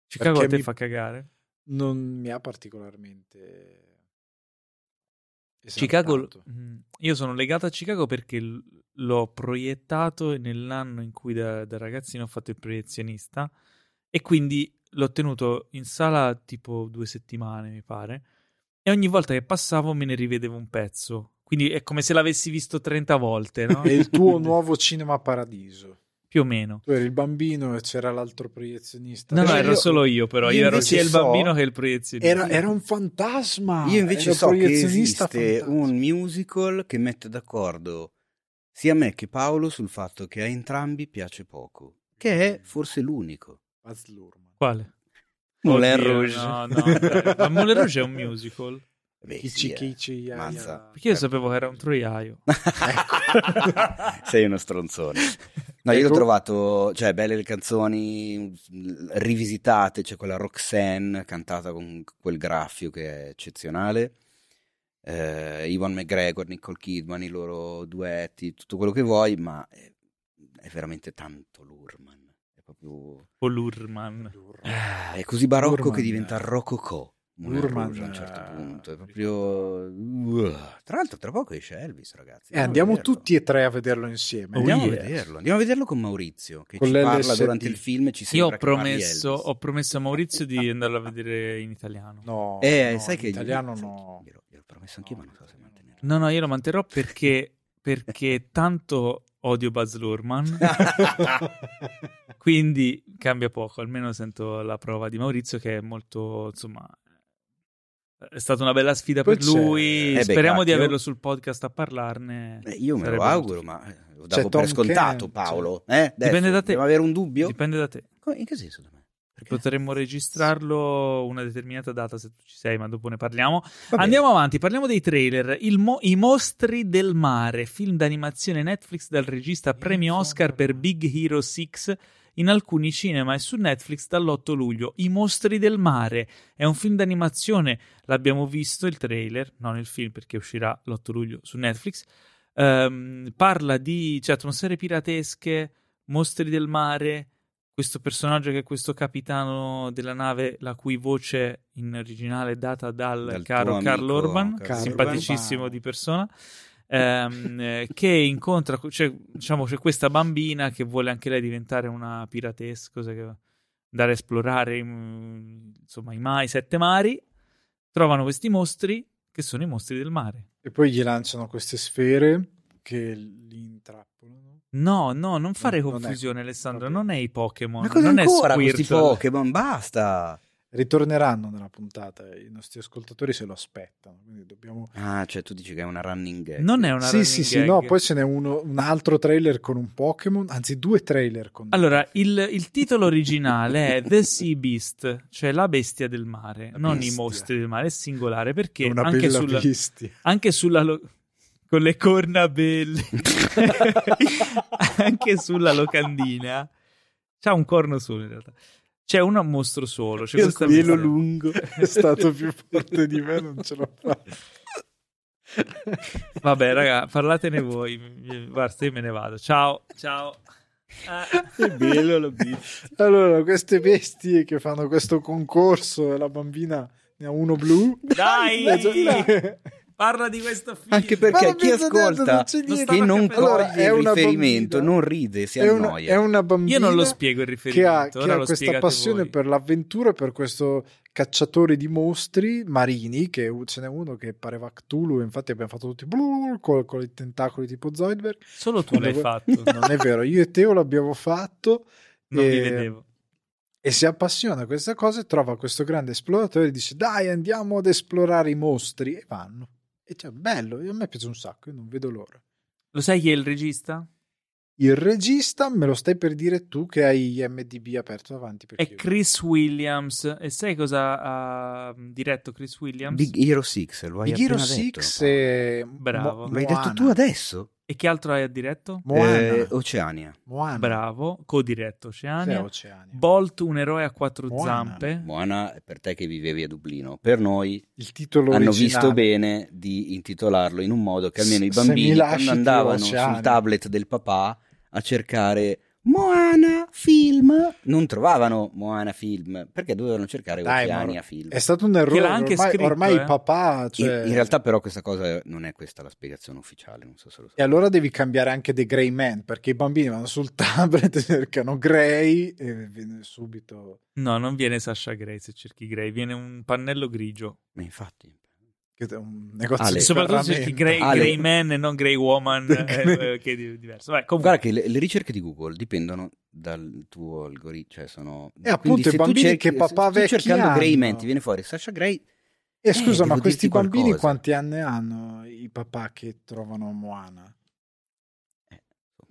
Chicago Perché a te mi... fa cagare? non mi ha particolarmente Chicago, io sono legato a Chicago perché l'ho proiettato nell'anno in cui da, da ragazzino ho fatto il proiezionista e quindi l'ho tenuto in sala tipo due settimane, mi pare, e ogni volta che passavo me ne rivedevo un pezzo. Quindi è come se l'avessi visto 30 volte, no? È il tuo nuovo cinema paradiso più o meno. Tu eri il bambino e c'era l'altro proiezionista. No, no, ero io, solo io, però. Io, io ero sia il bambino che il proiezionista. Era, era un fantasma. Io invece so che esiste fantasma. un musical che mette d'accordo sia me che Paolo sul fatto che a entrambi piace poco, che è forse l'unico. Quale? Moulin Rouge. No, no, ma Moulin Rouge è un musical. Beh, Kici, sì, kici, eh. Perché io sapevo che era un troiaio. Sei uno stronzone. No, io ecco. l'ho trovato, cioè, belle le canzoni rivisitate, c'è quella Roxanne cantata con quel graffio che è eccezionale. Eh, Ivan McGregor, Nicole Kidman, i loro duetti, tutto quello che vuoi, ma è, è veramente tanto Lurman. È proprio... O Lurman. Lurman. Ah, è così barocco Lurman. che diventa rococò. Moulin a un certo punto, è proprio... Uh. Tra l'altro tra poco esce Elvis, ragazzi. Eh, andiamo tutti e tre a vederlo insieme. Andiamo, yeah. a vederlo. andiamo a vederlo con Maurizio, che con ci parla durante il film e ci Io ho promesso, ho promesso, a Maurizio di andarlo a vedere in italiano. No, eh, no, sai che... In italiano no. Glielo, glielo ho promesso anch'io, no, ma non so se mantenerlo. No, no, io lo manterrò perché, perché tanto odio Buzz Lurman. Quindi cambia poco, almeno sento la prova di Maurizio che è molto, insomma, è stata una bella sfida Poi per c'è... lui. Eh Speriamo cacchio. di averlo sul podcast a parlarne. Eh, io me lo auguro, ma lo davo per scontato, Ken, Paolo. Eh? Dipende da te. Dobbiamo avere un dubbio? Dipende da te. In che senso da me? Perché? Potremmo registrarlo una determinata data se tu ci sei, ma dopo ne parliamo. Andiamo avanti, parliamo dei trailer. Mo- I mostri del mare, film d'animazione Netflix dal regista premio Oscar per Big Hero 6 in alcuni cinema e su Netflix dall'8 luglio. I mostri del mare è un film d'animazione, l'abbiamo visto il trailer, non il film perché uscirà l'8 luglio su Netflix. Um, parla di cioè, atmosfere piratesche, mostri del mare, questo personaggio che è questo capitano della nave la cui voce in originale è data dal, dal caro Carl Orban, Carl simpaticissimo Orban. di persona ehm, che incontra, cioè, diciamo, c'è questa bambina che vuole anche lei diventare una piratesca, che andare a esplorare insomma, i, mai, sette mari, trovano questi mostri che sono i mostri del mare. E poi gli lanciano queste sfere che li intrappolano. No, no, non fare non, confusione, non è... Alessandro. Non è i Pokémon. Ma cosa non ancora è questi Pokémon? Basta ritorneranno nella puntata i nostri ascoltatori se lo aspettano quindi dobbiamo ah cioè tu dici che è una running gag. Non è una sì running sì gag. sì no poi ce n'è uno, un altro trailer con un Pokémon anzi due trailer con allora il, il, titolo originale è The Sea Beast cioè la bestia del mare la non bestia. i mostri del mare è singolare perché è anche sulla, anche sulla lo- con le corna belle anche sulla locandina c'ha un corno solo in realtà c'è un mostro solo. C'è il pelo lungo è stato più forte di me, non ce l'ho fatta. Vabbè, raga, parlatene voi. Guarda, io me ne vado. Ciao, ciao. Ah. È bello, visto. Allora, queste bestie che fanno questo concorso la bambina ne ha uno blu. Dai! Parla di questo film. Anche perché chi ascolta che non coglie allora, il riferimento bambina, non ride, si annoia. È una, è una bambina Io non lo spiego il riferimento. Che ha, che ha questa passione voi. per l'avventura, per questo cacciatore di mostri marini, che ce n'è uno che pareva Cthulhu, infatti abbiamo fatto tutti blu, con, con i tentacoli tipo Zoidberg. Solo tu l'hai fatto. Non è vero, io e Teo l'abbiamo fatto. Non e... vi vedevo e si appassiona a questa cosa e trova questo grande esploratore e dice dai andiamo ad esplorare i mostri e vanno E cioè, bello, a me piace un sacco, io non vedo l'ora. Lo sai chi è il regista? Il regista me lo stai per dire tu che hai IMDB aperto davanti. È io- Chris Williams. E sai cosa ha diretto Chris Williams? Big Hero 6, lo hai Big Hero appena detto, 6 Paolo. e Bravo. L'hai detto tu adesso? E che altro hai diretto? Moana. Eh, Oceania. Moana. Bravo, co-diretto Oceania. Oceania? Bolt, un eroe a quattro Moana. zampe. Buona per te che vivevi a Dublino. Per noi Il titolo hanno originale. visto bene di intitolarlo in un modo che almeno i bambini quando andavano sul tablet del papà a cercare Moana film non trovavano Moana film perché dovevano cercare Dai, Oceania film. È stato un errore. Che l'ha anche ormai, scritto, ormai eh. il papà. Cioè... In, in realtà però questa cosa non è questa la spiegazione ufficiale, non so se lo so. E allora devi cambiare anche The Grey Man perché i bambini vanno sul tablet e cercano Grey e viene subito. No, non viene Sasha Grey se cerchi Grey, viene un pannello grigio. Ma infatti è un negozio Ale. di Soprattutto se. Grey. Grey Man e non Grey Woman, eh, che è di- diverso. Vai, comunque, Guarda che le, le ricerche di Google dipendono dal tuo algoritmo, cioè sono... E appunto i bambini cerchi- che papà se tu vecchi cercando Grey hanno. Man ti viene fuori Sasha Grey, E scusa, Eh, ma devo questi bambini qualcosa. quanti anni hanno i papà che trovano Moana?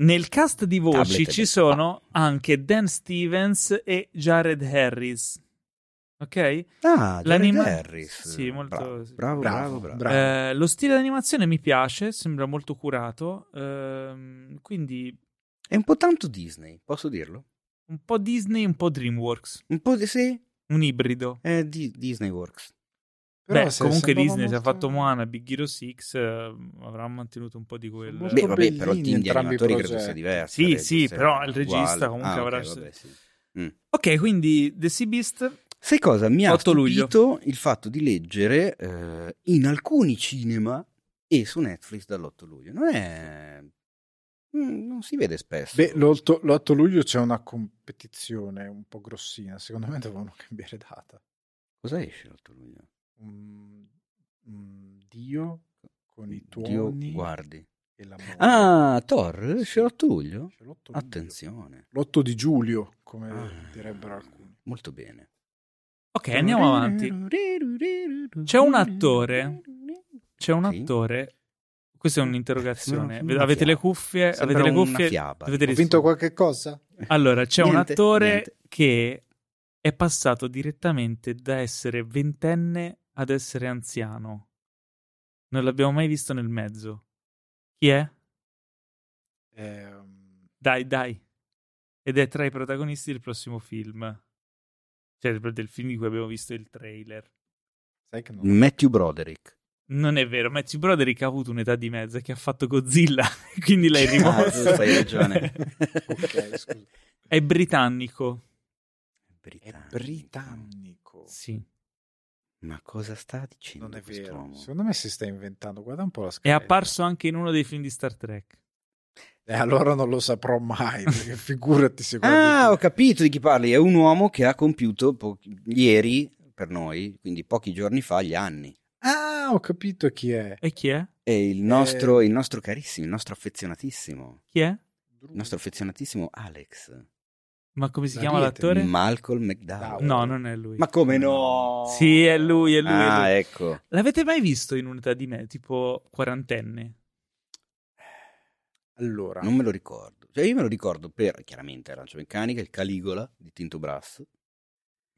nel cast di voci Tablet ci sono anche Dan Stevens e Jared Harris. Ok? Ah, Jared L'anima- Harris. Sì, molto- Bravo, sì. bravo, bravo. Bravo, bravo. Eh, lo stile d'animazione mi piace, sembra molto curato. ehm, quindi È un po' tanto Disney, posso dirlo? un po' Disney, un po' DreamWorks. Un po' di sì, Un ibrido. è di Disney Works. Però Beh, comunque Disney se ha molto- fatto Moana, Big Hero 6 eh, avrà mantenuto un po' di quel... Molto Beh, vabbè, però il bellini team di animatori credo sia diverso. Sì, credo sì, sia però il regista uguale. comunque Ah, ok, avrà- vabbè, sì. Mm. Ok, quindi The Sea Beast Sai cosa? Mi ha 8 luglio. stupito il fatto di leggere eh, in alcuni cinema e su Netflix dall'8 luglio. Non è... mm, Non si vede spesso. Beh, l'8, l'8 luglio c'è una competizione un po' grossina. Secondo me dovevano cambiare data. Cosa esce l'8 luglio? Un, un Dio con i Dio tuoni guardi. e l'amore. Ah, Thor esce l'8 luglio? C'è l'8 luglio. Attenzione. L'8 di giugno, come Ah. direbbero alcuni. Molto bene. Ok, andiamo avanti. C'è un attore. C'è un attore. Questa è un'interrogazione. Avete le cuffie? Sembra Avete le cuffie? fiaba. Ho vinto qualche cosa? Allora, c'è un Niente, attore niente. che è passato direttamente da essere ventenne ad essere anziano. Non l'abbiamo mai visto nel mezzo. Chi è? Ehm, Dai, dai. Ed è tra i protagonisti del prossimo film. Cioè, del del film di cui abbiamo visto il trailer. sai che non... Matthew Broderick. Non è vero, Matthew Broderick ha avuto un'età di mezzo e che ha fatto Godzilla, quindi l'hai Ah, rimosso. giusto, hai ragione. ok, scusa. è britannico. È britannico. Sì. Ma cosa sta dicendo Non è vero. Secondo me si sta inventando. Guarda un po' la È scaletta. apparso anche in uno dei film di Star Trek. E allora non lo saprò mai, perché figurati se guardi Ah, ho capito di chi parli. È un uomo che ha compiuto po- ieri, per noi, quindi pochi giorni fa, gli anni. Ah, ho capito chi è. E chi è? È il nostro, il nostro carissimo, il nostro affezionatissimo, Chi è? il nostro affezionatissimo Alex. Ma come si La chiama Riete. l'attore? Malcolm McDowell. No, non è lui. Ma come no? Sì, è lui, è lui. è Ah, lui. ecco. L'avete mai visto in un'età di me, tipo quarantenne? Allora, Non me lo ricordo. Cioè, io me lo ricordo per, chiaramente, Arancia Meccanica, il Caligola di Tinto Brass.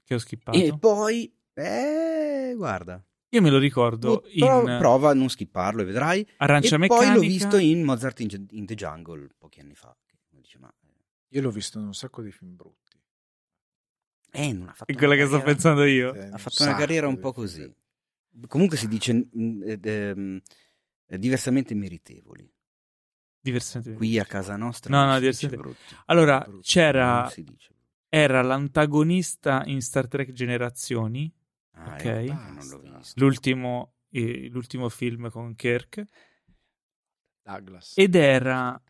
Che ho skippato. E poi, eh, guarda. Io me lo ricordo in Pro- Prova a non skipparlo e vedrai. Arancia e Meccanica. poi l'ho visto in Mozart in, in the Jungle pochi anni fa. Dice, ma io l'ho visto in un sacco di film brutti. eh, non ha fatto È quella che sto pensando io. Eh, Ha fatto un una carriera un po' così. Comunque si dice mm, ehm, eh, diversamente meritevoli. Diversamente. Qui a casa nostra No, no, diversamente- brutti. Allora, Brutti. C'era si dice brutti. era l'antagonista in Star Trek Generazioni, Ah, ok. ecco, non l'ho Basta. visto. l'ultimo, eh, l'ultimo film con Kirk, Douglas. ed era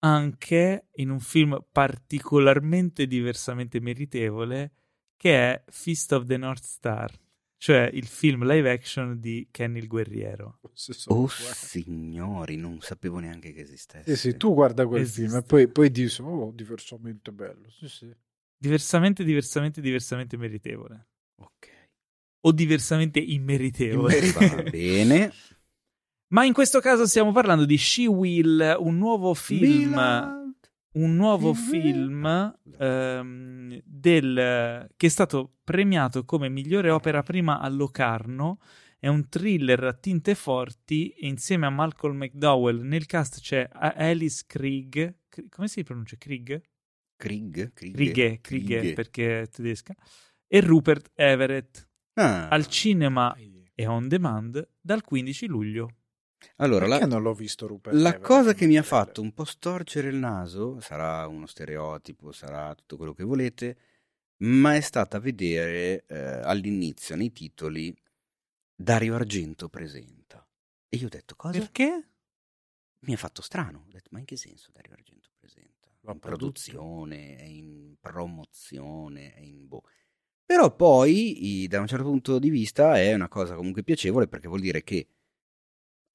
anche in un film particolarmente diversamente meritevole che è Fist of the North Star, cioè il film live action di Kenny il Guerriero. Oh signori, non sapevo neanche che esistesse. Sì, sì, tu guarda quel Esiste. film e poi, poi dici, oh, diversamente bello. Sì, sì. Diversamente, diversamente, diversamente meritevole. Ok. O diversamente immeritevole. Va bene. Ma in questo caso stiamo parlando di She Will, un nuovo film, Milan. Un nuovo Will. film ehm, del, che è stato premiato come migliore opera prima a Locarno. È un thriller a tinte forti e insieme a Malcolm McDowell nel cast c'è A- Alice Krieg. Kri- Come si pronuncia? Krieg? Krieg? Krieg? Krieg, Krieg perché è tedesca. E Rupert Everett Ah. al cinema e on demand dal 15 luglio. Allora, la, Perché non l'ho visto Rupert la Everett cosa che mi ha fatto un po' storcere il naso, sarà uno stereotipo, sarà tutto quello che volete, ma è stata vedere eh, all'inizio nei titoli Dario Argento presenta. E io ho detto cosa? Perché? Mi ha fatto strano. Ho detto, ma in che senso Dario Argento presenta? Lo ha in produzione, è in promozione, è in boh. Però poi, da un certo punto di vista, è una cosa comunque piacevole perché vuol dire che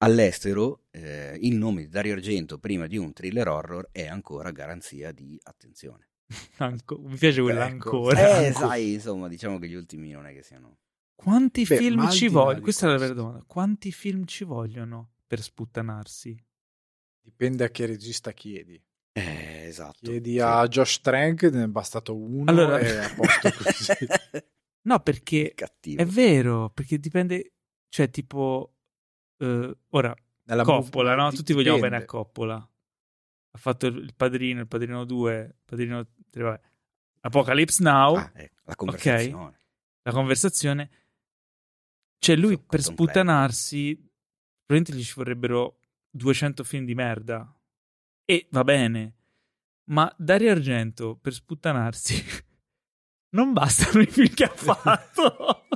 all'estero eh, il nome di Dario Argento prima di un thriller horror è ancora garanzia di attenzione. Anco- mi piace quella Ecco. ancora. Eh, sai, insomma, diciamo che gli ultimi non è che siano... Quanti Beh, film ci vogliono? Questa è la vera domanda. Quanti film ci vogliono per sputtanarsi? Dipende a che regista chiedi. Eh, esatto. Chiedi Sì. a Josh Trank, ne è bastato uno Allora- e a posto così. No, perché Cattivo. è vero, perché dipende, cioè tipo, eh, ora, Nella Coppola, no? Tutti vogliamo dipende. bene a Coppola. Ha fatto il Padrino, il Padrino 2, il Padrino 3, vabbè. Apocalypse Now, Ah, ecco, la conversazione. la conversazione. Cioè lui Su per sputtanarsi, probabilmente gli ci vorrebbero 200 film di merda. E va bene. Ma Dario Argento per sputtanarsi non bastano i film che ha fatto.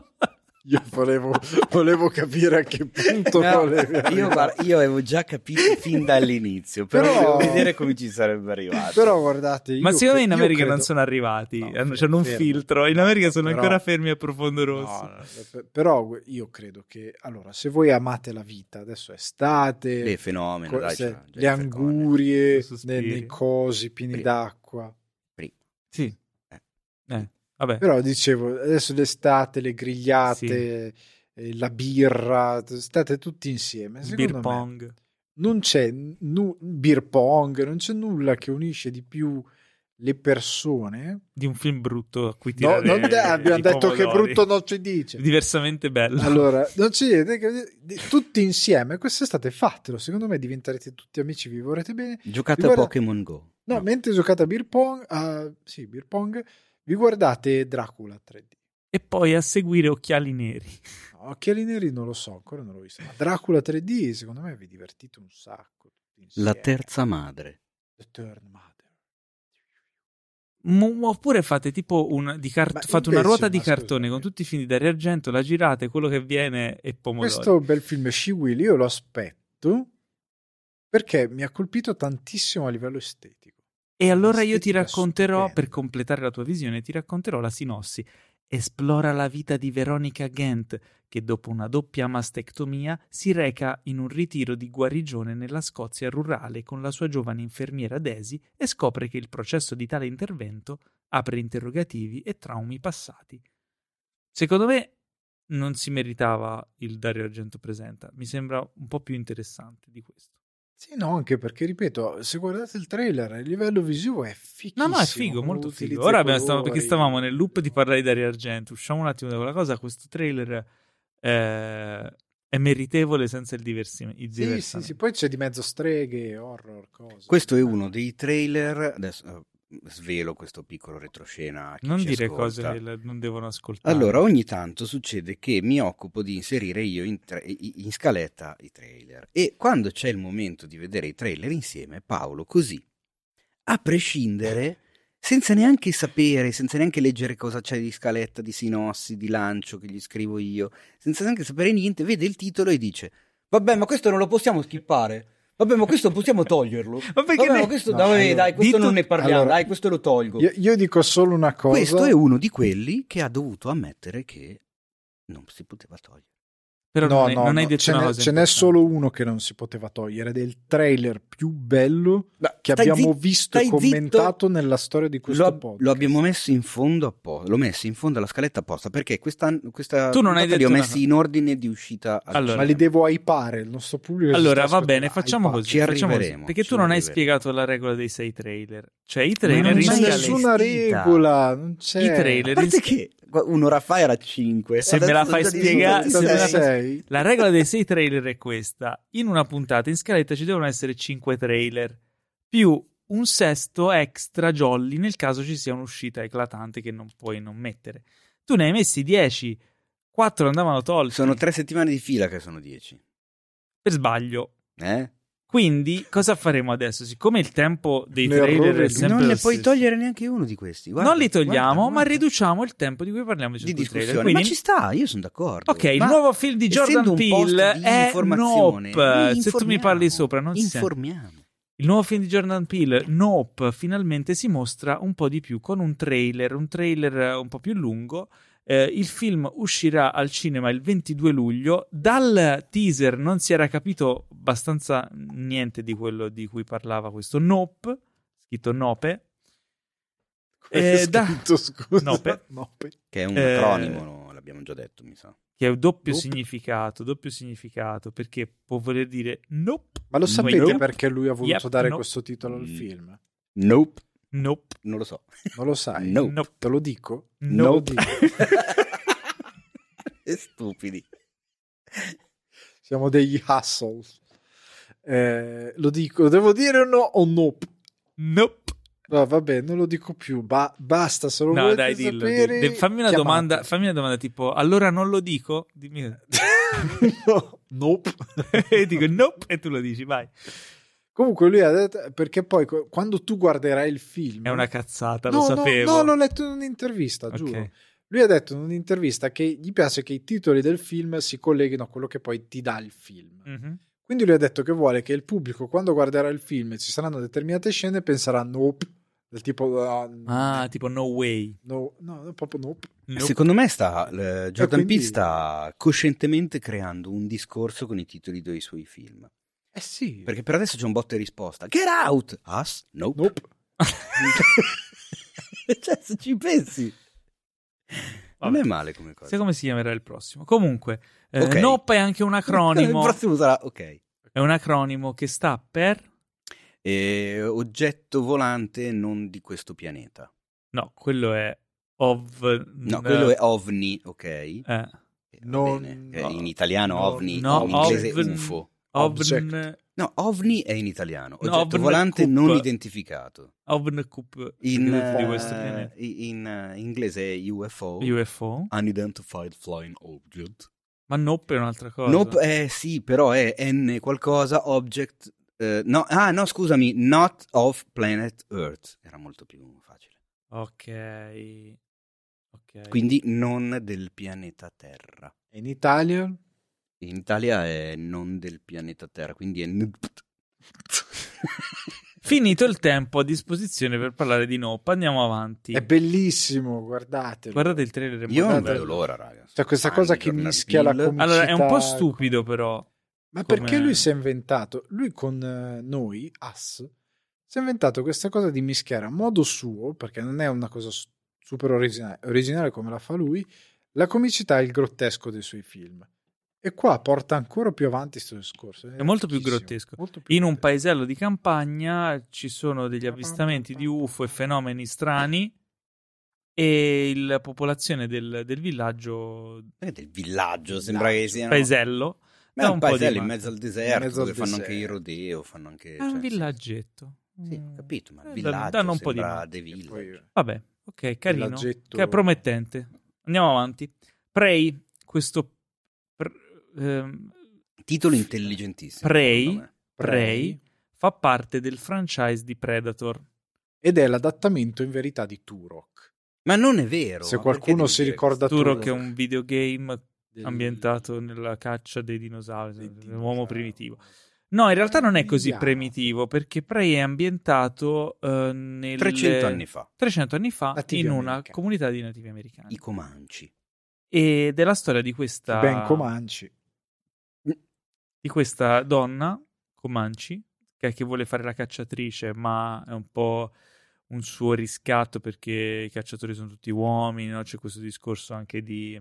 Io volevo, volevo capire a che punto No, io, guarda, io avevo già capito fin dall'inizio, però, Però- vedere come ci sarebbe arrivato. Però guardate, io Ma secondo me in America credo- non sono arrivati. No, Hanno, fer- c'hanno un filtro. In America sono Però- ancora fermi a profondo rosso. No, no, per- però io credo che allora se voi amate la vita adesso è estate Le fenomeno, co- dai, se- le angurie nei, nei cosi pieni Prima. d'acqua Sì. Eh. Vabbè. però dicevo adesso l'estate le grigliate eh, la birra state tutti insieme secondo beer me pong. non c'è nu- beer pong non c'è nulla che unisce di più le persone Di un film brutto a cui no, tirare non de- abbiamo detto che pomodori. brutto non ci dice Diversamente bello. Allora, non c'è niente, che- di- tutti insieme, quest'estate fatelo, secondo me diventerete tutti amici, vi vorrete bene. Giocate Guarda- a Pokémon Go. No, mentre giocate a beer pong, a- sì, beer pong, vi guardate Dracula 3D. E poi a seguire Occhiali Neri. No, Occhiali neri non lo so, ancora non l'ho visto, ma Dracula 3D secondo me vi divertite un sacco. La terza madre. The Third Mother. M- oppure fate tipo un, di cart- fate una ruota di cartone scusami. con tutti i film di Dario Argento, la girate, quello che viene e pomodori. Questo bel film She Will, io lo aspetto perché mi ha colpito tantissimo a livello estetico. E allora io ti racconterò, per completare la tua visione, ti racconterò la sinossi. Esplora la vita di Veronica Gent, che dopo una doppia mastectomia si reca in un ritiro di guarigione nella Scozia rurale con la sua giovane infermiera Daisy e scopre che il processo di tale intervento apre interrogativi e traumi passati. Secondo me non si meritava il Dario Argento presenta, mi sembra un po' più interessante di questo. Sì, no, anche perché, ripeto, se guardate il trailer, il livello visivo è fighissimo. No, no, è figo, molto figo. Ora abbiamo- stavamo- colori. perché stavamo nel loop di parlare di Dario Argento. Usciamo un attimo da quella cosa. Questo trailer eh, è meritevole senza il diversimento. Sì, sì, sì, poi c'è di mezzo streghe, horror, cose. Questo è uno dei trailer. Adesso eh, svelo questo piccolo retroscena. Non dire ascolta. cose che non devono ascoltare. Allora, ogni tanto succede che mi occupo di inserire io in, tra- in scaletta i trailer. E quando c'è il momento di vedere i trailer insieme, Paolo, così, a prescindere, senza neanche sapere, senza neanche leggere cosa c'è di scaletta, di sinossi, di lancio che gli scrivo io, senza neanche sapere niente, vede il titolo e dice: Vabbè, ma questo non lo possiamo skippare. Vabbè, ma questo possiamo toglierlo. Ma perché Vabbè, ne- questo, No, dai, allora, dai, questo dito- non ne parliamo, allora, dai, questo lo tolgo. Io, io dico solo una cosa. Questo è uno di quelli che ha dovuto ammettere che non si poteva togliere. Però no, non, hai, no, non hai no, detto ce una n'è, cosa ce n'è solo uno che non si poteva togliere ed è il trailer più bello Ma che abbiamo zitto, visto e commentato nella storia di zitto. questo Lo, podcast. lo abbiamo messo in fondo apposta. L'ho messo in fondo alla scaletta apposta perché questa, questa Tu non hai puntata li ho detto messi una- in ordine di uscita. al Allora. Ma li devo hypare, il nostro pubblico. Allora, va bene, facciamo così. Ci facciamo così, arriveremo, perché ci tu non hai spiegato la regola dei sei trailer. Cioè, i non trailer in Non c'è nessuna regola, non c'è. I A trailer parte in- che un'ora fa era 5. Se me la fai spiegare- se me la. La regola dei sei trailer è questa: in una puntata in scaletta ci devono essere cinque trailer più un sesto extra jolly nel caso ci sia un'uscita eclatante che non puoi non mettere. Tu ne hai messi 10, 4 andavano tolti Sono tre settimane di fila che sono 10. per sbaglio. Eh? Quindi, cosa faremo adesso? Siccome il tempo dei Un trailer è sempre non ne puoi stesso, togliere neanche uno di questi. Guarda, non li togliamo, guarda, ma guarda. riduciamo il tempo di cui parliamo di, discussione. trailer. Quindi, Ma ci sta, io sono d'accordo. ok, il Ma nuovo film di Jordan Peele è Nope. Se tu mi parli sopra, non si sente. informiamo. Il nuovo film di Jordan Peele, Nope, finalmente si mostra un po' di più con un trailer, un trailer un po' più lungo. Eh, il film uscirà al cinema il 22 luglio. Dal teaser non si era capito abbastanza niente di quello di cui parlava questo Nope, scritto Nope. Eh, da- scritto, scusa? Nope. Nope. Che è un Eh, acronimo, no? l'abbiamo già detto, mi sa. che è un doppio Nope. significato, doppio significato, perché può voler dire Nope, Ma lo sapete nope. perché lui ha voluto Yep, dare nope. questo titolo al Mm. film? Nope, Nope, non lo so. Non lo sai? Nope. Nope, Te lo dico? Nope. Te lo dico. e stupidi. Siamo degli hustles. Eh, lo dico, devo dire o no o nope? Nope. No, vabbè, non lo dico più. Ba- basta, se lo No, volete dai, dillo. sapere, dillo. Fammi, una domanda, fammi una domanda tipo, allora non lo dico? Dimmi. no, nope. e dico nope e tu lo dici, vai. Comunque lui ha detto perché poi quando tu guarderai il film È una cazzata, no, lo no, sapevo. No, l'ho letto in un'intervista, Ok. giuro. Lui ha detto in un'intervista che gli piace che i titoli del film si colleghino a quello che poi ti dà il film. Mhm. Quindi lui ha detto che vuole che il pubblico, quando guarderà il film e ci saranno determinate scene, penserà nope. Del tipo, ah, Ah, tipo no way. no, no, proprio nope. Nope. Secondo me sta, eh, Jordan quindi- Peele sta coscientemente creando un discorso con i titoli dei suoi film. Eh sì, Perché per adesso c'è un botta e risposta. Get out! Us? Nope. nope. cioè, se ci pensi. Non Vabbè. è male come cosa. Sai come si chiamerà il prossimo? Comunque, eh, Ok. Nope è anche un Il acronimo. prossimo sarà, ok. È un acronimo che sta per... Eh, oggetto volante non di questo pianeta. No, quello è ov... No, quello è OVNI, ok? Eh, Eh, Non- bene. Eh, no. in italiano No, OVNI, no, in inglese ovn- UFO. Object. ovn... No, OVNI è in italiano, No, oggetto ovn volante non identificato. ovncup In, di questo eh, in eh, inglese è UFO, UFO. Unidentified Flying Object. Ma Nope è un'altra cosa. Nope, eh sì, però è N qualcosa, object... eh, no, ah, no, scusami, not of planet Earth. Era molto più facile. Ok. Ok. Quindi non del pianeta Terra. In Italia? In Italia è non del pianeta Terra, quindi è... Finito il tempo a disposizione per parlare di Nope, andiamo avanti. È bellissimo, guardatelo. Guardate il trailer. Io non vedo l'ora, raga. C'è questa Fan cosa che Jordan mischia la comicità. Allora, è un po' stupido però. Ma come- perché lui si è inventato? Lui con eh, noi, Us, si è inventato questa cosa di mischiare a modo suo, perché non è una cosa super originale, originale come la fa lui, la comicità e il grottesco dei suoi film. E qua porta ancora più avanti questo discorso. È molto più grottesco. molto più In un paesello di campagna ci sono degli avvistamenti di UFO e fenomeni strani e la popolazione del, del villaggio Perché del villaggio, sembra che siano... paesello Ma è un di paesello in mezzo al deserto, mezzo al dove fanno anche i rodeo, fanno anche... è un cioè, villaggetto. Sì, Mm. ho capito, ma il Eh, villaggio danno un po' di. The Village. poi- Vabbè, ok, carino. Che è promettente. Andiamo avanti. Prey, questo ehm, Titolo intelligentissimo. Prey? Prey fa parte del franchise di Predator. Ed è l'adattamento in verità di Turok. Ma non è vero. Se qualcuno si ricorda Turok Turok. è un videogame Del- ambientato nella caccia dei dinosauri, dei dinosauri. primitivo. No, in realtà non è così Vediamo. primitivo perché Prey è ambientato eh, nel 300 anni fa. 300 anni fa Nativi in una americani. comunità di nativi americani. I Comanci. Ed è la storia di questa Ben Comanci. Di questa donna, Comanci, che, che vuole fare la cacciatrice, ma è un po' un suo riscatto perché i cacciatori sono tutti uomini, no? c'è questo discorso anche di,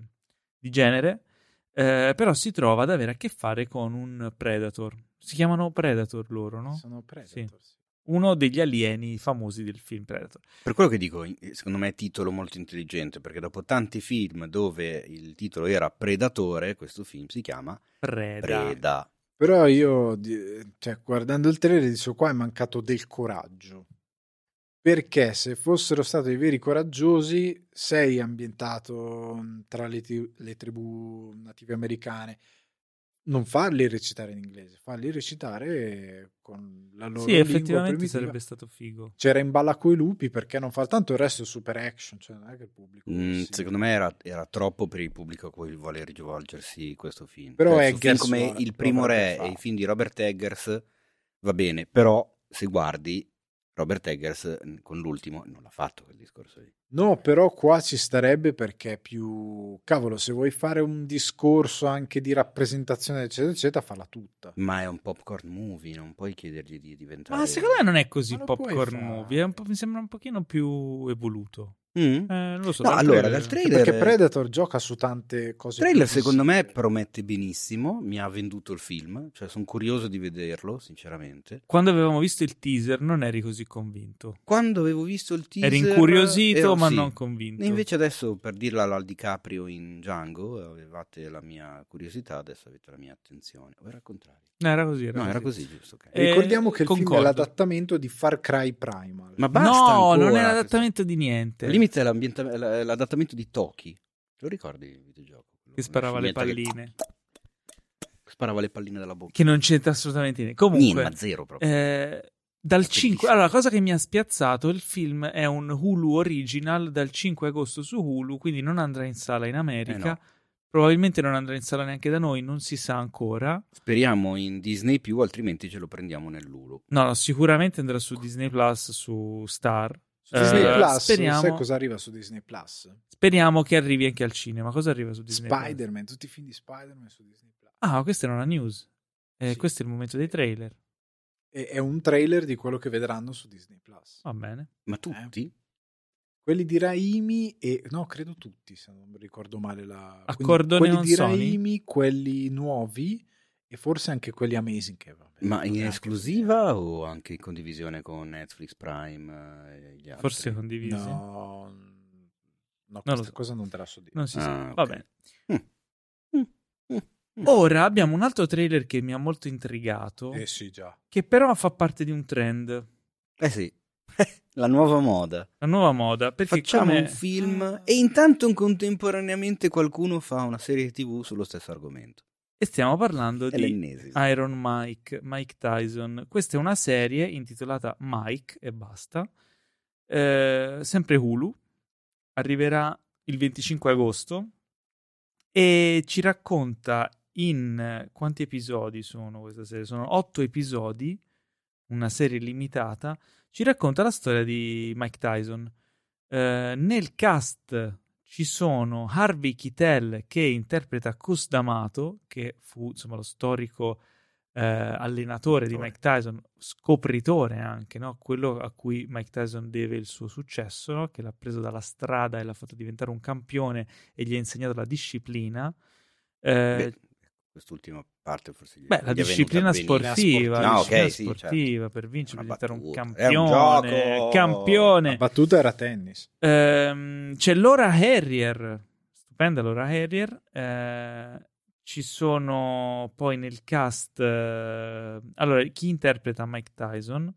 di genere. Eh, però si trova ad avere a che fare con un Predator. Si chiamano Predator loro, no? Sono Predator. Sì. Uno degli alieni famosi del film Predator. Per quello che dico, secondo me è titolo molto intelligente, perché dopo tanti film dove il titolo era Predatore, questo film si chiama Preda. Preda. Però io, cioè, guardando il trailer, dico qua è mancato del coraggio perché se fossero stati veri coraggiosi, sei ambientato tra le, t- le tribù native americane. Non farli recitare in inglese, farli recitare con la loro Sì, effettivamente sarebbe stato figo. C'era in balla coi lupi perché non fa tanto il resto è super action, cioè non è che il pubblico. Mm, secondo me era, era, troppo per il pubblico a cui vuole rivolgersi questo film. Però cioè, Eggers come Il primo re e i film di Robert Eggers va bene, però se guardi Robert Eggers con l'ultimo non l'ha fatto quel discorso lì. No, però qua ci starebbe perché è più... Cavolo, se vuoi fare un discorso anche di rappresentazione, eccetera, eccetera, falla tutta. Ma è un popcorn movie, non puoi chiedergli di diventare... Ma secondo me non è così popcorn movie, mi sembra un pochino più evoluto. Mm. Eh, lo so, no, allora, dal trailer... Perché Predator gioca su tante cose. Il trailer secondo me promette benissimo, mi ha venduto il film, cioè sono curioso di vederlo, sinceramente. Quando avevamo visto il teaser non eri così convinto. Quando avevo visto il teaser... Eri incuriosito ero, ma sì. non convinto. E invece adesso, per dirla al DiCaprio in Django, avevate la mia curiosità, adesso avete la mia attenzione. O era il contrario? No, era così. Era no, così. era così, giusto. Okay. E Ricordiamo che il concordo. film è l'adattamento di Far Cry Primal. Ma basta No, ancora, non è l'adattamento di niente. Al limite è l'adattamento di Toki. Lo ricordi il videogioco? Che sparava le palline. Che... Sparava le palline dalla bocca. Che non c'entra assolutamente niente. Comunque, niente, zero proprio. Eh, dal 5 allora la cosa che mi ha spiazzato il film è un Hulu original dal 5 agosto su Hulu quindi non andrà in sala in America Eh no. probabilmente non andrà in sala neanche da noi non si sa ancora Speriamo in Disney più, altrimenti ce lo prendiamo nell'Hulu. no, no, sicuramente andrà su Disney Plus su Star Su Disney Eh, Plus, speriamo- sai cosa arriva su Disney Plus? speriamo che arrivi anche al cinema cosa arriva su Disney Plus? Spider-Man, tutti i film di Spider-Man su Disney Plus. ah questa era una news Eh, Sì. questo è il momento dei trailer E- È un trailer di quello che vedranno su Disney Plus. va bene Ma tutti? Quelli di Raimi e no, credo tutti, se non ricordo male la quindi Accordo quelli di Sony? Raimi, quelli nuovi e forse anche quelli Amazing che vabbè, Ma in esclusiva o anche in condivisione con Netflix Prime eh, e gli altri? forse condivisi No, no lo questa so. cosa non te la so dire. non si sa Ah, ok. va bene Mm. Mm. Mm. ora abbiamo un altro trailer che mi ha molto intrigato Eh sì, già. che però fa parte di un trend, Eh sì, la nuova moda. la nuova moda. Perché Facciamo come- un film e intanto contemporaneamente qualcuno fa una serie tv sullo stesso argomento. E stiamo parlando È di. Iron Mike, Mike Tyson. Questa è una serie intitolata Mike e basta. Eh, sempre Hulu. Arriverà il 25 agosto e ci racconta in quanti episodi sono questa serie? Sono otto episodi, una serie limitata. Ci racconta la storia di Mike Tyson. Eh, nel cast ci sono Harvey Keitel che interpreta Cus D'Amato, che fu insomma lo storico eh, allenatore di Mike Tyson, scopritore anche, no? quello a cui Mike Tyson deve il suo successo, no? che l'ha preso dalla strada e l'ha fatto diventare un campione e gli ha insegnato la disciplina. Eh, Beh, quest'ultima parte forse Beh, la disciplina sportiva, la Ah, disciplina ok, sì, certo. sportiva per vincere, Una per diventare un battuta. Un campione, gioco. campione. La battuta era tennis. Ehm, c'è Laura Harrier, stupenda Laura Harrier. eh, ci sono poi nel cast. eh, allora, chi interpreta Mike Tyson?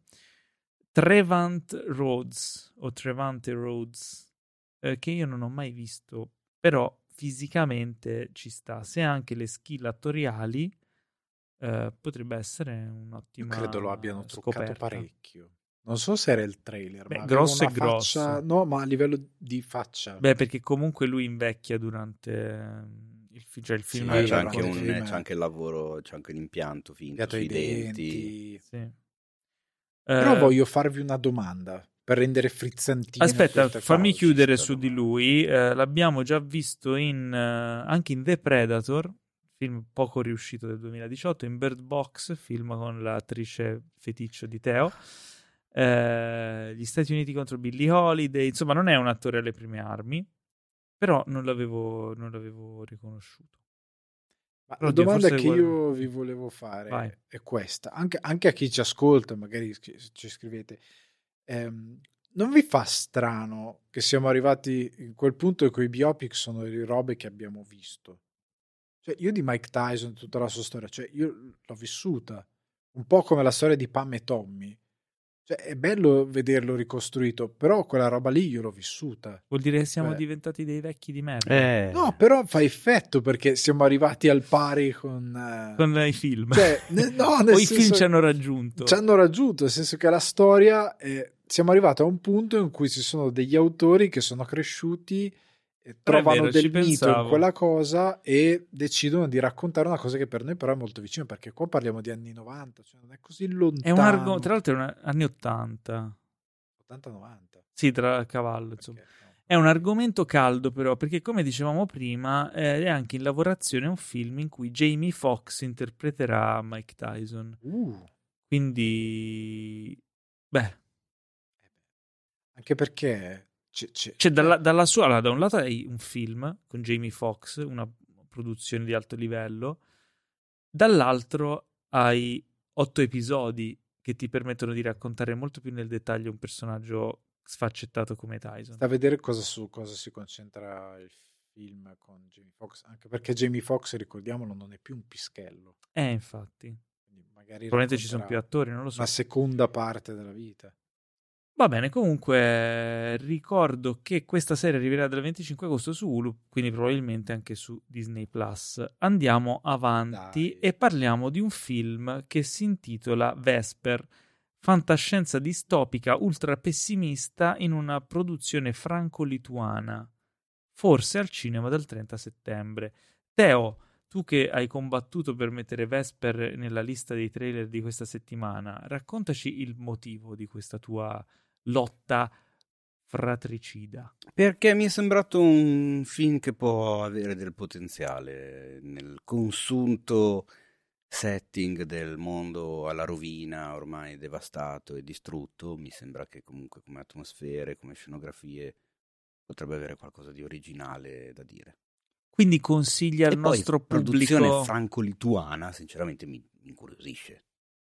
Trevant Rhodes o Trevante Rhodes, eh, che io non ho mai visto, però fisicamente ci sta. Se ha anche le skill attoriali, eh, potrebbe essere Io un'ottima credo lo abbiano truccato scoperta. parecchio. Non so se era il trailer, Beh, ma grosso è grosso. faccia- No, ma a livello di faccia. Beh, perché comunque lui invecchia durante ehm, il, fi- cioè il Sì, film. ma Eh, c'è, anche il un, film- c'è anche il lavoro, c'è anche l'impianto finto Piatto sui denti. denti. Sì. Però Eh, voglio farvi una domanda per rendere frizzantino. Aspetta, fammi cose. chiudere su di lui. Eh, l'abbiamo già visto in, eh, anche in The Predator, film poco riuscito del 2018, in Bird Box, film con l'attrice feticcio di Teo. Eh, gli Stati Uniti contro Billie Holiday, insomma, non è un attore alle prime armi, però non l'avevo, non l'avevo riconosciuto. Ma la oddio, domanda che guarda- io vi volevo fare Vai. è questa, anche, anche a chi ci ascolta, magari ci scrivete, ehm, non vi fa strano che siamo arrivati in quel punto in cui i biopic sono le robe che abbiamo visto? Cioè, io di Mike Tyson, tutta la sua storia, cioè, io l'ho vissuta, un po' come la storia di Pam e Tommy. Cioè, è bello vederlo ricostruito, però quella roba lì io l'ho vissuta. Vuol dire che siamo Beh. diventati dei vecchi di merda. Eh, No, però fa effetto perché siamo arrivati al pari con... eh, Con i film. Cioè, ne- no, nel o i film ci hanno raggiunto. ci hanno raggiunto, nel senso che la storia, eh, siamo arrivati a un punto in cui ci sono degli autori che sono cresciuti, è trovano vero, del mito pensavo. in quella cosa e decidono di raccontare una cosa che per noi però è molto vicina, perché qua parliamo di anni 90, cioè non è così È lontano. un argomento, tra l'altro, è un- anni 80. 80-90. Sì, tra cavallo, insomma. no. È un argomento caldo, però, perché come dicevamo prima, eh, è anche in lavorazione un film in cui Jamie Foxx interpreterà Mike Tyson. Uh, Quindi, beh, anche perché c'è, c'è- cioè, dalla, dalla sua, allora, da un lato hai un film con Jamie Foxx, una produzione di alto livello, dall'altro hai otto episodi che ti permettono di raccontare molto più nel dettaglio un personaggio sfaccettato come Tyson. sta a vedere cosa, su cosa si concentra il film con Jamie Foxx, anche perché Jamie Foxx, ricordiamolo, non è più un pischello. Eh, infatti. Probabilmente ci sono più attori, non lo so. una seconda parte della vita. Va bene, comunque ricordo che questa serie arriverà dal 25 agosto su Hulu, quindi probabilmente anche su Disney Plus. Andiamo avanti Dai. e parliamo di un film che si intitola Vesper, fantascienza distopica ultra pessimista in una produzione franco-lituana, forse al cinema dal 30 settembre. Teo, tu che hai combattuto per mettere Vesper nella lista dei trailer di questa settimana, raccontaci il motivo di questa tua lotta fratricida. Perché mi è sembrato un film che può avere del potenziale nel consunto setting del mondo alla rovina, ormai devastato e distrutto. Mi sembra che comunque come atmosfere, come scenografie, potrebbe avere qualcosa di originale da dire. Quindi consiglia al e poi, nostro produzione pubblico franco-lituana, sinceramente mi incuriosisce.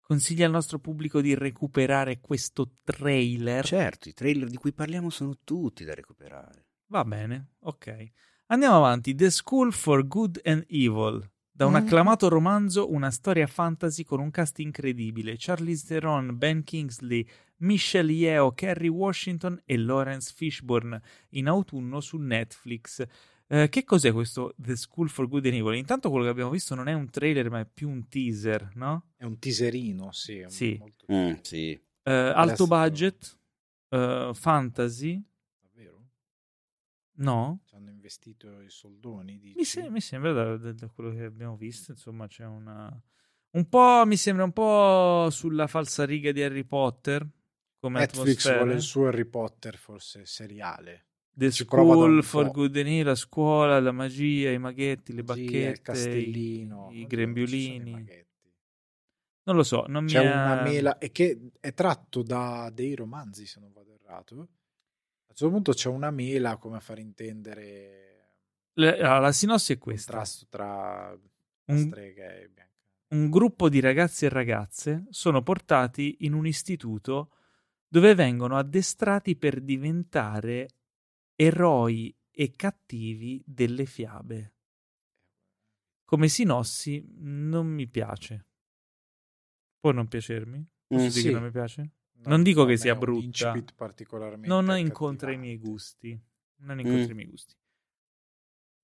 Consiglia al nostro pubblico di recuperare questo trailer. Certo, i trailer di cui parliamo sono tutti da recuperare. Va bene, ok. Andiamo avanti. The School for Good and Evil. Da un Mm. acclamato romanzo, una storia fantasy con un cast incredibile. Charlize Theron, Ben Kingsley, Michelle Yeoh, Kerry Washington e Lawrence Fishburne in autunno su Netflix. Eh, che cos'è questo The School for Good and Evil? Intanto quello che abbiamo visto non è un trailer, ma è più un teaser, no? È un teaserino, sì. Sì. molto- Mm, sì. Eh, alto Adesso- budget, eh, fantasy, Davvero? no? Ci hanno investito i soldoni, dici? Mi, se- mi sembra da, da- da quello che abbiamo visto, insomma, c'è una. Un po', mi sembra un po' sulla falsariga di Harry Potter. Come Netflix atmosfera. vuole il suo Harry Potter forse seriale. The ci School for. Good and Evil, la scuola, la magia, i maghetti, le Magia, bacchette, il castellino, i, i oddio, ci sono i grembiolini. maghetti. Non lo so, non mi C'è ha- una mela e che è tratto da dei romanzi, se non vado errato. A un certo punto c'è una mela come a far intendere Le- allora, la sinossi è questa. contrasto tra Un- strega e Bianca. un gruppo di ragazzi e ragazze sono portati in un istituto dove vengono addestrati per diventare eroi e cattivi delle fiabe. Come sinossi non mi piace. Può non piacermi? Mm, sì. che non mi piace? No, Non dico che sia brutta. Non incontra i miei gusti. Non incontra Mm. i miei gusti.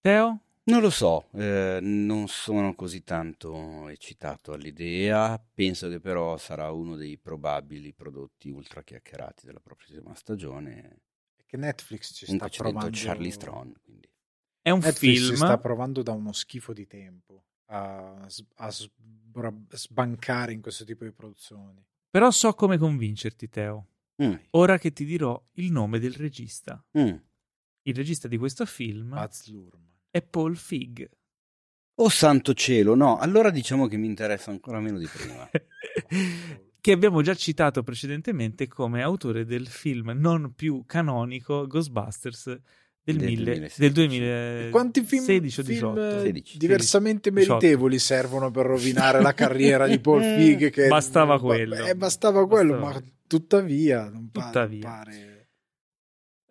Teo? Non lo so, eh, non sono così tanto eccitato all'idea, penso che però sarà uno dei probabili prodotti ultra chiacchierati della prossima stagione. Che Netflix ci sta dentro provando Charlie Theron, quindi. È un Netflix film. si sta provando da uno schifo di tempo a, a sbra- sbancare in questo tipo di produzioni. Però so come convincerti, Teo. Mm, Ora che ti dirò il nome del regista. mm. Il regista di questo film è Paul Fig. Oh santo cielo, no, allora diciamo che mi interessa ancora meno di prima. che abbiamo già citato precedentemente come autore del film non più canonico Ghostbusters del, Del mille- 2016. del 2016 Quanti film, o film, 18. eh, 16. diversamente 18. meritevoli servono per rovinare la carriera di Paul Feig? Che Bastava ba- quello. eh, bastava quello, Bastava. ma tuttavia non pa- Tuttavia. pare...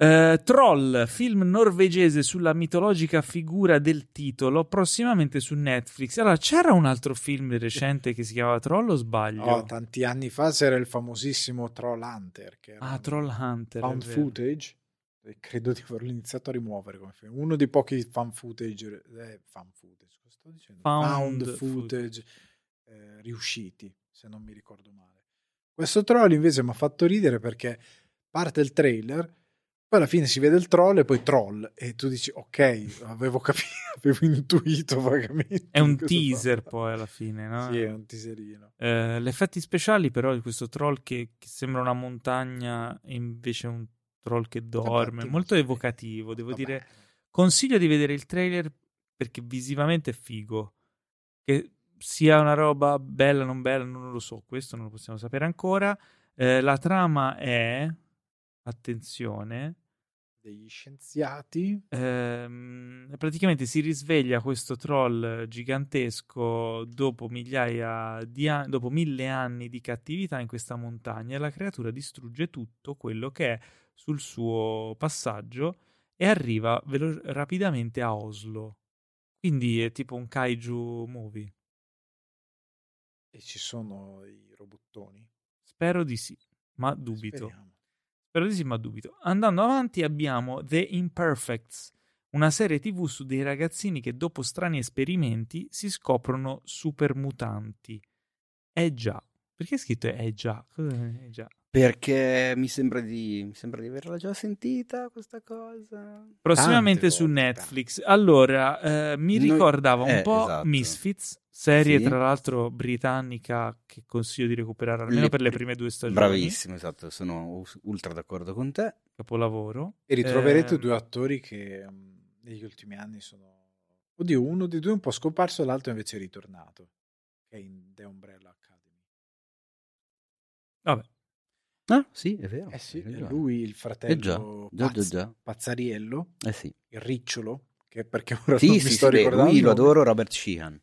Eh, Troll, film norvegese sulla mitologica figura del titolo, prossimamente su Netflix. Allora, c'era un altro film recente che si chiamava Troll o sbaglio? Oh, tanti anni fa c'era il famosissimo Troll Hunter, che era ah, Troll Hunter. found footage. E credo di averlo iniziato a rimuovere come film. Uno dei pochi fan footage, eh, fan footage, cosa sto dicendo? Found Found, footage eh, riusciti, se non mi ricordo male. Questo troll invece mi ha fatto ridere perché parte il trailer, poi alla fine si vede il troll e poi troll e tu dici ok, avevo capito, avevo intuito vagamente. È un teaser fa. poi alla fine, no? Sì, è un teaserino. Eh, gli effetti speciali però di questo troll che, che sembra una montagna e invece è un troll che dorme, molto evocativo, devo Vabbè. dire. Consiglio di vedere il trailer perché visivamente è figo. Che sia una roba bella o non bella, non lo so, questo non lo possiamo sapere ancora. Eh, la trama è, attenzione, Degli scienziati Ehm, praticamente si risveglia questo troll gigantesco dopo migliaia di anni, dopo mille anni di cattività in questa montagna e la creatura distrugge tutto quello che è sul suo passaggio e arriva velo- rapidamente a Oslo. Quindi è tipo un kaiju movie. e ci sono i robottoni. Spero di sì, ma dubito. Speriamo. Di sì, ma dubito. Andando avanti abbiamo The Imperfects, una serie tv su dei ragazzini che dopo strani esperimenti si scoprono super mutanti. Eh già. Perché è scritto eh già? Eh già. Perché mi sembra di, mi sembra di averla già sentita questa cosa. Prossimamente Tante su volte, Netflix. Allora, eh, mi Noi- ricordava un eh, po' esatto. Misfits, serie Sì. tra l'altro britannica che consiglio di recuperare almeno Le- per le prime due stagioni. Bravissimo, esatto, sono ultra d'accordo con te. Capolavoro. E ritroverete Ehm, due attori che mm, negli ultimi anni sono... Oddio, uno dei due è un po' scomparso, l'altro invece è ritornato. Che è in The Umbrella Academy. Vabbè. Ah, sì, è vero. Eh sì, è lui il Eh fratello già, già, già, pazz- già. Pazzariello, Eh sì. il ricciolo, che perché ora non Sì, mi sì, sto sì, beh, ricordando. lui il lo adoro, Robert Sheehan.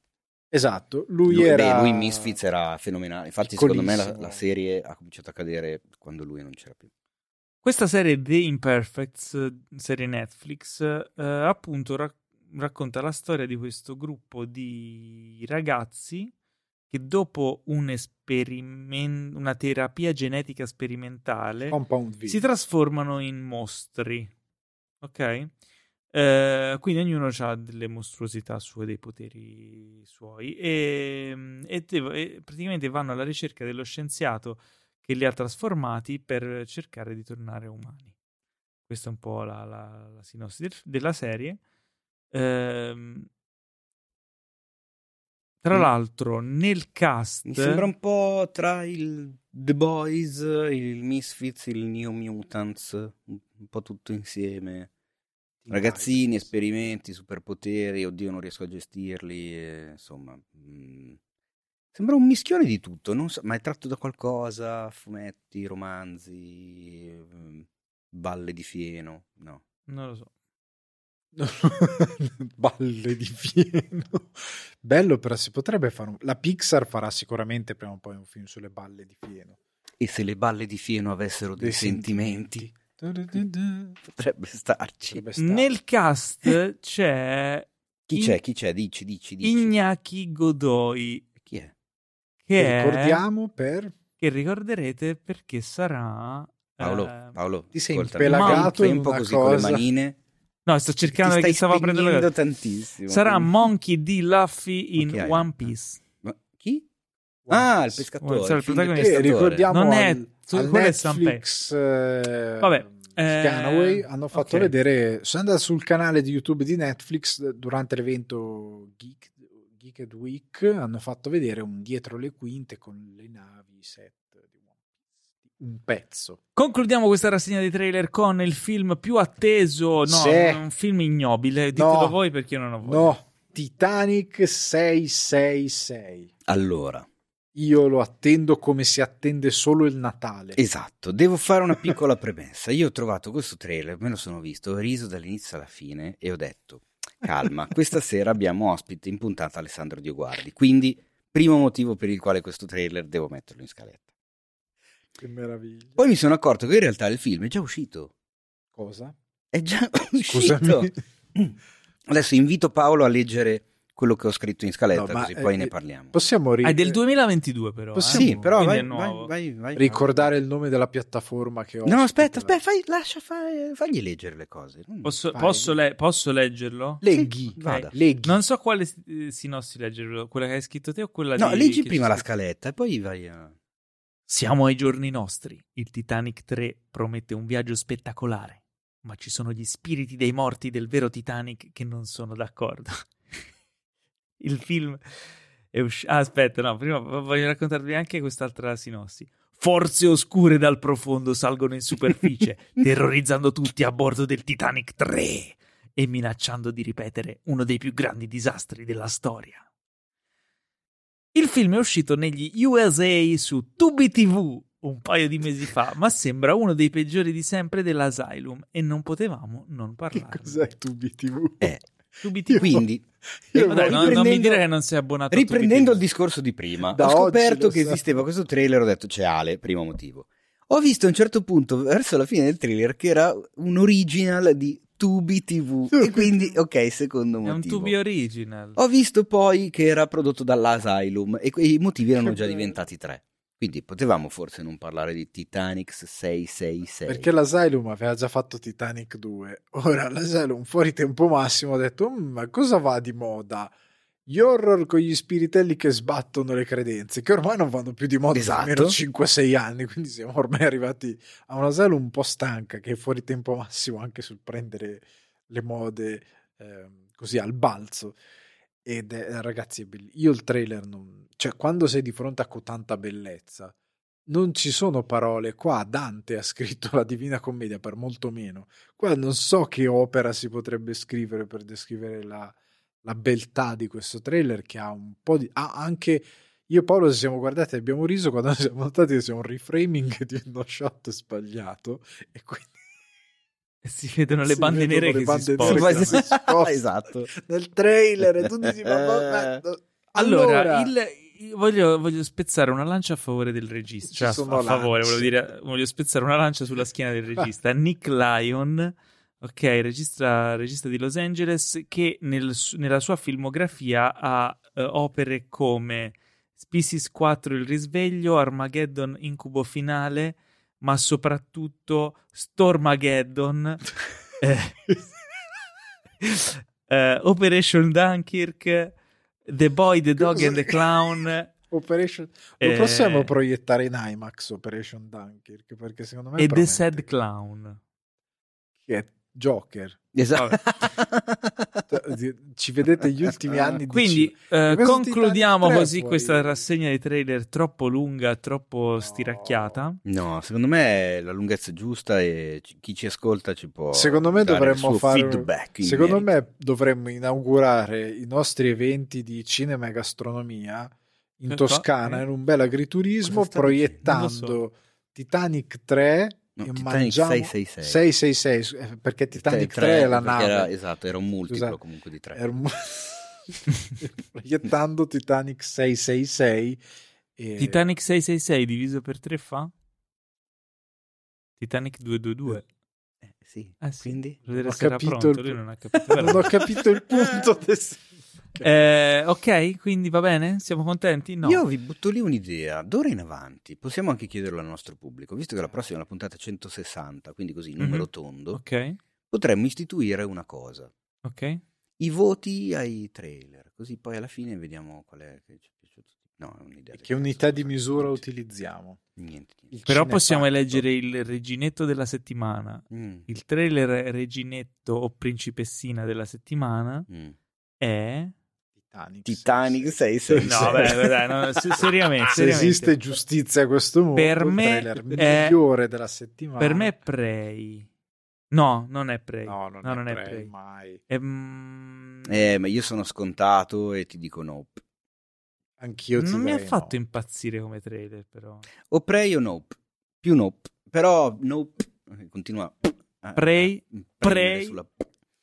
Esatto, lui, Lui, era... beh, lui in Misfits era fenomenale. Infatti, secondo me la, la serie ha cominciato a cadere quando lui non c'era più. Questa serie The Imperfects, eh, serie Netflix, eh, appunto ra- racconta la storia di questo gruppo di ragazzi che dopo un esperimen- una terapia genetica sperimentale si trasformano in mostri. Ok? Eh, quindi ognuno ha delle mostruosità sue, dei poteri suoi e, e devo- e praticamente vanno alla ricerca dello scienziato che li ha trasformati per cercare di tornare umani. Questa è un po' la, la- la sinossi del- della serie. Ehm, tra Mm. l'altro, nel cast Mi sembra un po' tra il The Boys, il Misfits, il New Mutants, un po' tutto insieme. Ragazzini, esperimenti, superpoteri, oddio non riesco a gestirli, e, insomma... mm, sembra un mischione di tutto, non so- ma è tratto da qualcosa, fumetti, romanzi, mm, balle di fieno, no. non lo so. Balle di fieno. Bello, però si potrebbe fare un... La Pixar farà sicuramente prima o poi un film sulle balle di fieno. E se le balle di fieno avessero dei, sentimenti, potrebbe starci. Potrebbe stare. Nel cast c'è Chi In- c'è? Chi c'è? Dici, dici, dici. Iñaki Godoy, Chi è? che, Che è- ricordiamo per... che ricorderete perché sarà... Paolo, eh, Paolo, ti sei impelagato un po' una così con le cosa. manine. No, sto cercando che stavo spegnendo cose. tantissimo. Sarà Quindi- Monkey D. Luffy in Ok. One Piece. Ma chi? One Ah, il pescatore. Sarà il protagonista. Pescatore. ricordiamo Non è- al, quello è. Netflix eh, Vabbè, eh, Scanaway hanno fatto ok. vedere sono andato sul canale di YouTube di Netflix eh, durante l'evento Geek, Geeked Week hanno fatto vedere un dietro le quinte con le navi set un pezzo Concludiamo questa rassegna di trailer con il film più atteso. No, Sì. un film ignobile. Ditelo No. voi perché io non ho voglia. no Titanic 666. Allora, Io lo attendo come si attende solo il Natale. esatto, devo fare una piccola premessa. Io ho trovato questo trailer, me lo sono visto, ho riso dall'inizio alla fine e ho detto, calma, questa sera abbiamo ospite in puntata Alessandro Dioguardi, quindi primo motivo per il quale questo trailer devo metterlo in scaletta. Che meraviglia. Poi mi sono accorto che in realtà il film è già uscito. Cosa? È già uscito. Adesso invito Paolo a leggere quello che ho scritto in scaletta, No, ma, così poi eh, ne parliamo. Possiamo ri- è del 2022 però. Possiamo- eh? sì, però vai, vai, vai, vai. ricordare il nome della piattaforma che ho. No, aspetta, aspetta, fai, lascia, fai, fagli leggere le cose. Non- Posso, posso le- posso leggerlo? Leghi. Sì, vada. Leghi. Non so quale eh, sinossi leggerlo, quella che hai scritto te o quella No, di... leggi che prima la scaletta e poi vai a... Siamo ai giorni nostri. Il Titanic 3 promette un viaggio spettacolare, ma ci sono gli spiriti dei morti del vero Titanic che non sono d'accordo. Il film è uscito. Ah, aspetta, no, prima voglio raccontarvi anche quest'altra sinossi. Forze oscure dal profondo salgono in superficie, terrorizzando tutti a bordo del Titanic 3 e minacciando di ripetere uno dei più grandi disastri della storia. Il film è uscito negli USA su Tubi TV un paio di mesi fa, ma sembra uno dei peggiori di sempre dell'Asylum e non potevamo non Che parlarne. cos'è tu BTV? Eh, Tubi TV. quindi, Io Ma dai, non, non mi dire che non sei abbonato a Tubi riprendendo TV. il discorso di prima, Da ho scoperto che sa. esisteva questo trailer, ho detto c'è Ale, primo motivo. Ho visto a un certo punto, verso la fine del trailer, che era un original di Tubi TV. e quindi, ok, secondo È un. Tubi original. Ho visto poi che era prodotto dall'Asylum e que- i motivi erano già diventati tre. Quindi potevamo forse non parlare di Titanic 666. Perché l'Asylum aveva già fatto Titanic 2. Ora l'Asylum fuori tempo massimo ha detto: "Mm, Ma cosa va di moda? Gli horror con gli spiritelli che sbattono le credenze, che ormai non vanno più di moda Esatto. da almeno 5-6 anni. Quindi siamo ormai arrivati a un Asylum un po' stanca, che è fuori tempo massimo anche sul prendere le mode ehm, così al balzo. Ed è, ragazzi. Io il trailer non. cioè, quando sei di fronte a cotanta bellezza, non ci sono parole. Qua Dante ha scritto la Divina Commedia per molto meno. Qua non so che opera si potrebbe scrivere per descrivere la, la beltà di questo trailer che ha un po' di... ha anche... Io e Paolo ci siamo guardati e abbiamo riso quando ci siamo notati che sia un reframing di uno shot sbagliato e quindi Si vedono le si bande vedono nere le che bande si nere spostano. che si spostano. esatto. nel trailer e tutti si ma- ma- ma- Allora, il- io voglio, voglio spezzare una lancia a favore del regista. Ci Cioè, a- sono a favore, volevo dire, voglio spezzare una lancia sulla schiena del regista. Nick Lyon, ok, regista, regista di Los Angeles, che nel nella sua filmografia ha eh, opere come Species 4 Il risveglio, Armageddon Incubo finale, ma soprattutto Stormageddon. eh, eh, Operation Dunkirk, The Boy, The Dog and the Clown Operation... Lo Eh, possiamo proiettare in IMAX Operation Dunkirk perché secondo me e The. Sad Clown. che è Joker Esatto. ci vedete gli ultimi anni di Quindi ci- eh, concludiamo Titanic 3 così poi- questa rassegna di trailer troppo lunga, troppo No. stiracchiata. No, secondo me è la lunghezza è giusta e chi ci ascolta ci può secondo me dare il dovremmo suo fare feedback secondo merito. me dovremmo inaugurare i nostri eventi di cinema e gastronomia in Eh, Toscana eh. in un bel agriturismo proiettando dicendo? Titanic 3 No, e Titanic mangiamo 666. 666 eh, perché Titanic Tre- 3 è la nave era- esatto, era un multiplo Scusa, comunque di tre. Era un- proiettando Titanic 666 e... Titanic 666 diviso per 3 fa? Titanic 222. Eh, sì, Eh sì. quindi... Ho capito pronto, il- lui non ha capito. non ho capito il punto del- Eh, ok, quindi va bene? Siamo contenti? No. Io vi butto lì un'idea. D'ora in avanti possiamo anche chiederlo al nostro pubblico, visto che la prossima è la puntata 160, quindi così numero Mhm. tondo, Ok, potremmo istituire una cosa. ok. I voti ai trailer, così poi alla fine vediamo qual è che ci è piaciuto. No, è un'idea. che unità di misura niente, utilizziamo Niente, niente. Però possiamo eleggere il reginetto della settimana. Mm, Il trailer reginetto o principessina della settimana mm. è... Titanic, Titanic sì, sì. 666. No, beh, dai, no, se- seriamente, se esiste giustizia a questo mondo Per il me è- migliore della settimana Per me è Prey. No, non è Prey. No, non, No, è, non è Prey, Prey. mai. È, mm, Eh, ma io sono scontato e ti dico nope. Anch'io ti non mi ha fatto no. impazzire come trailer, però. O Prey o nope. Più nope. Però nope eh, continua a- Prey, prendere Prey. sulla-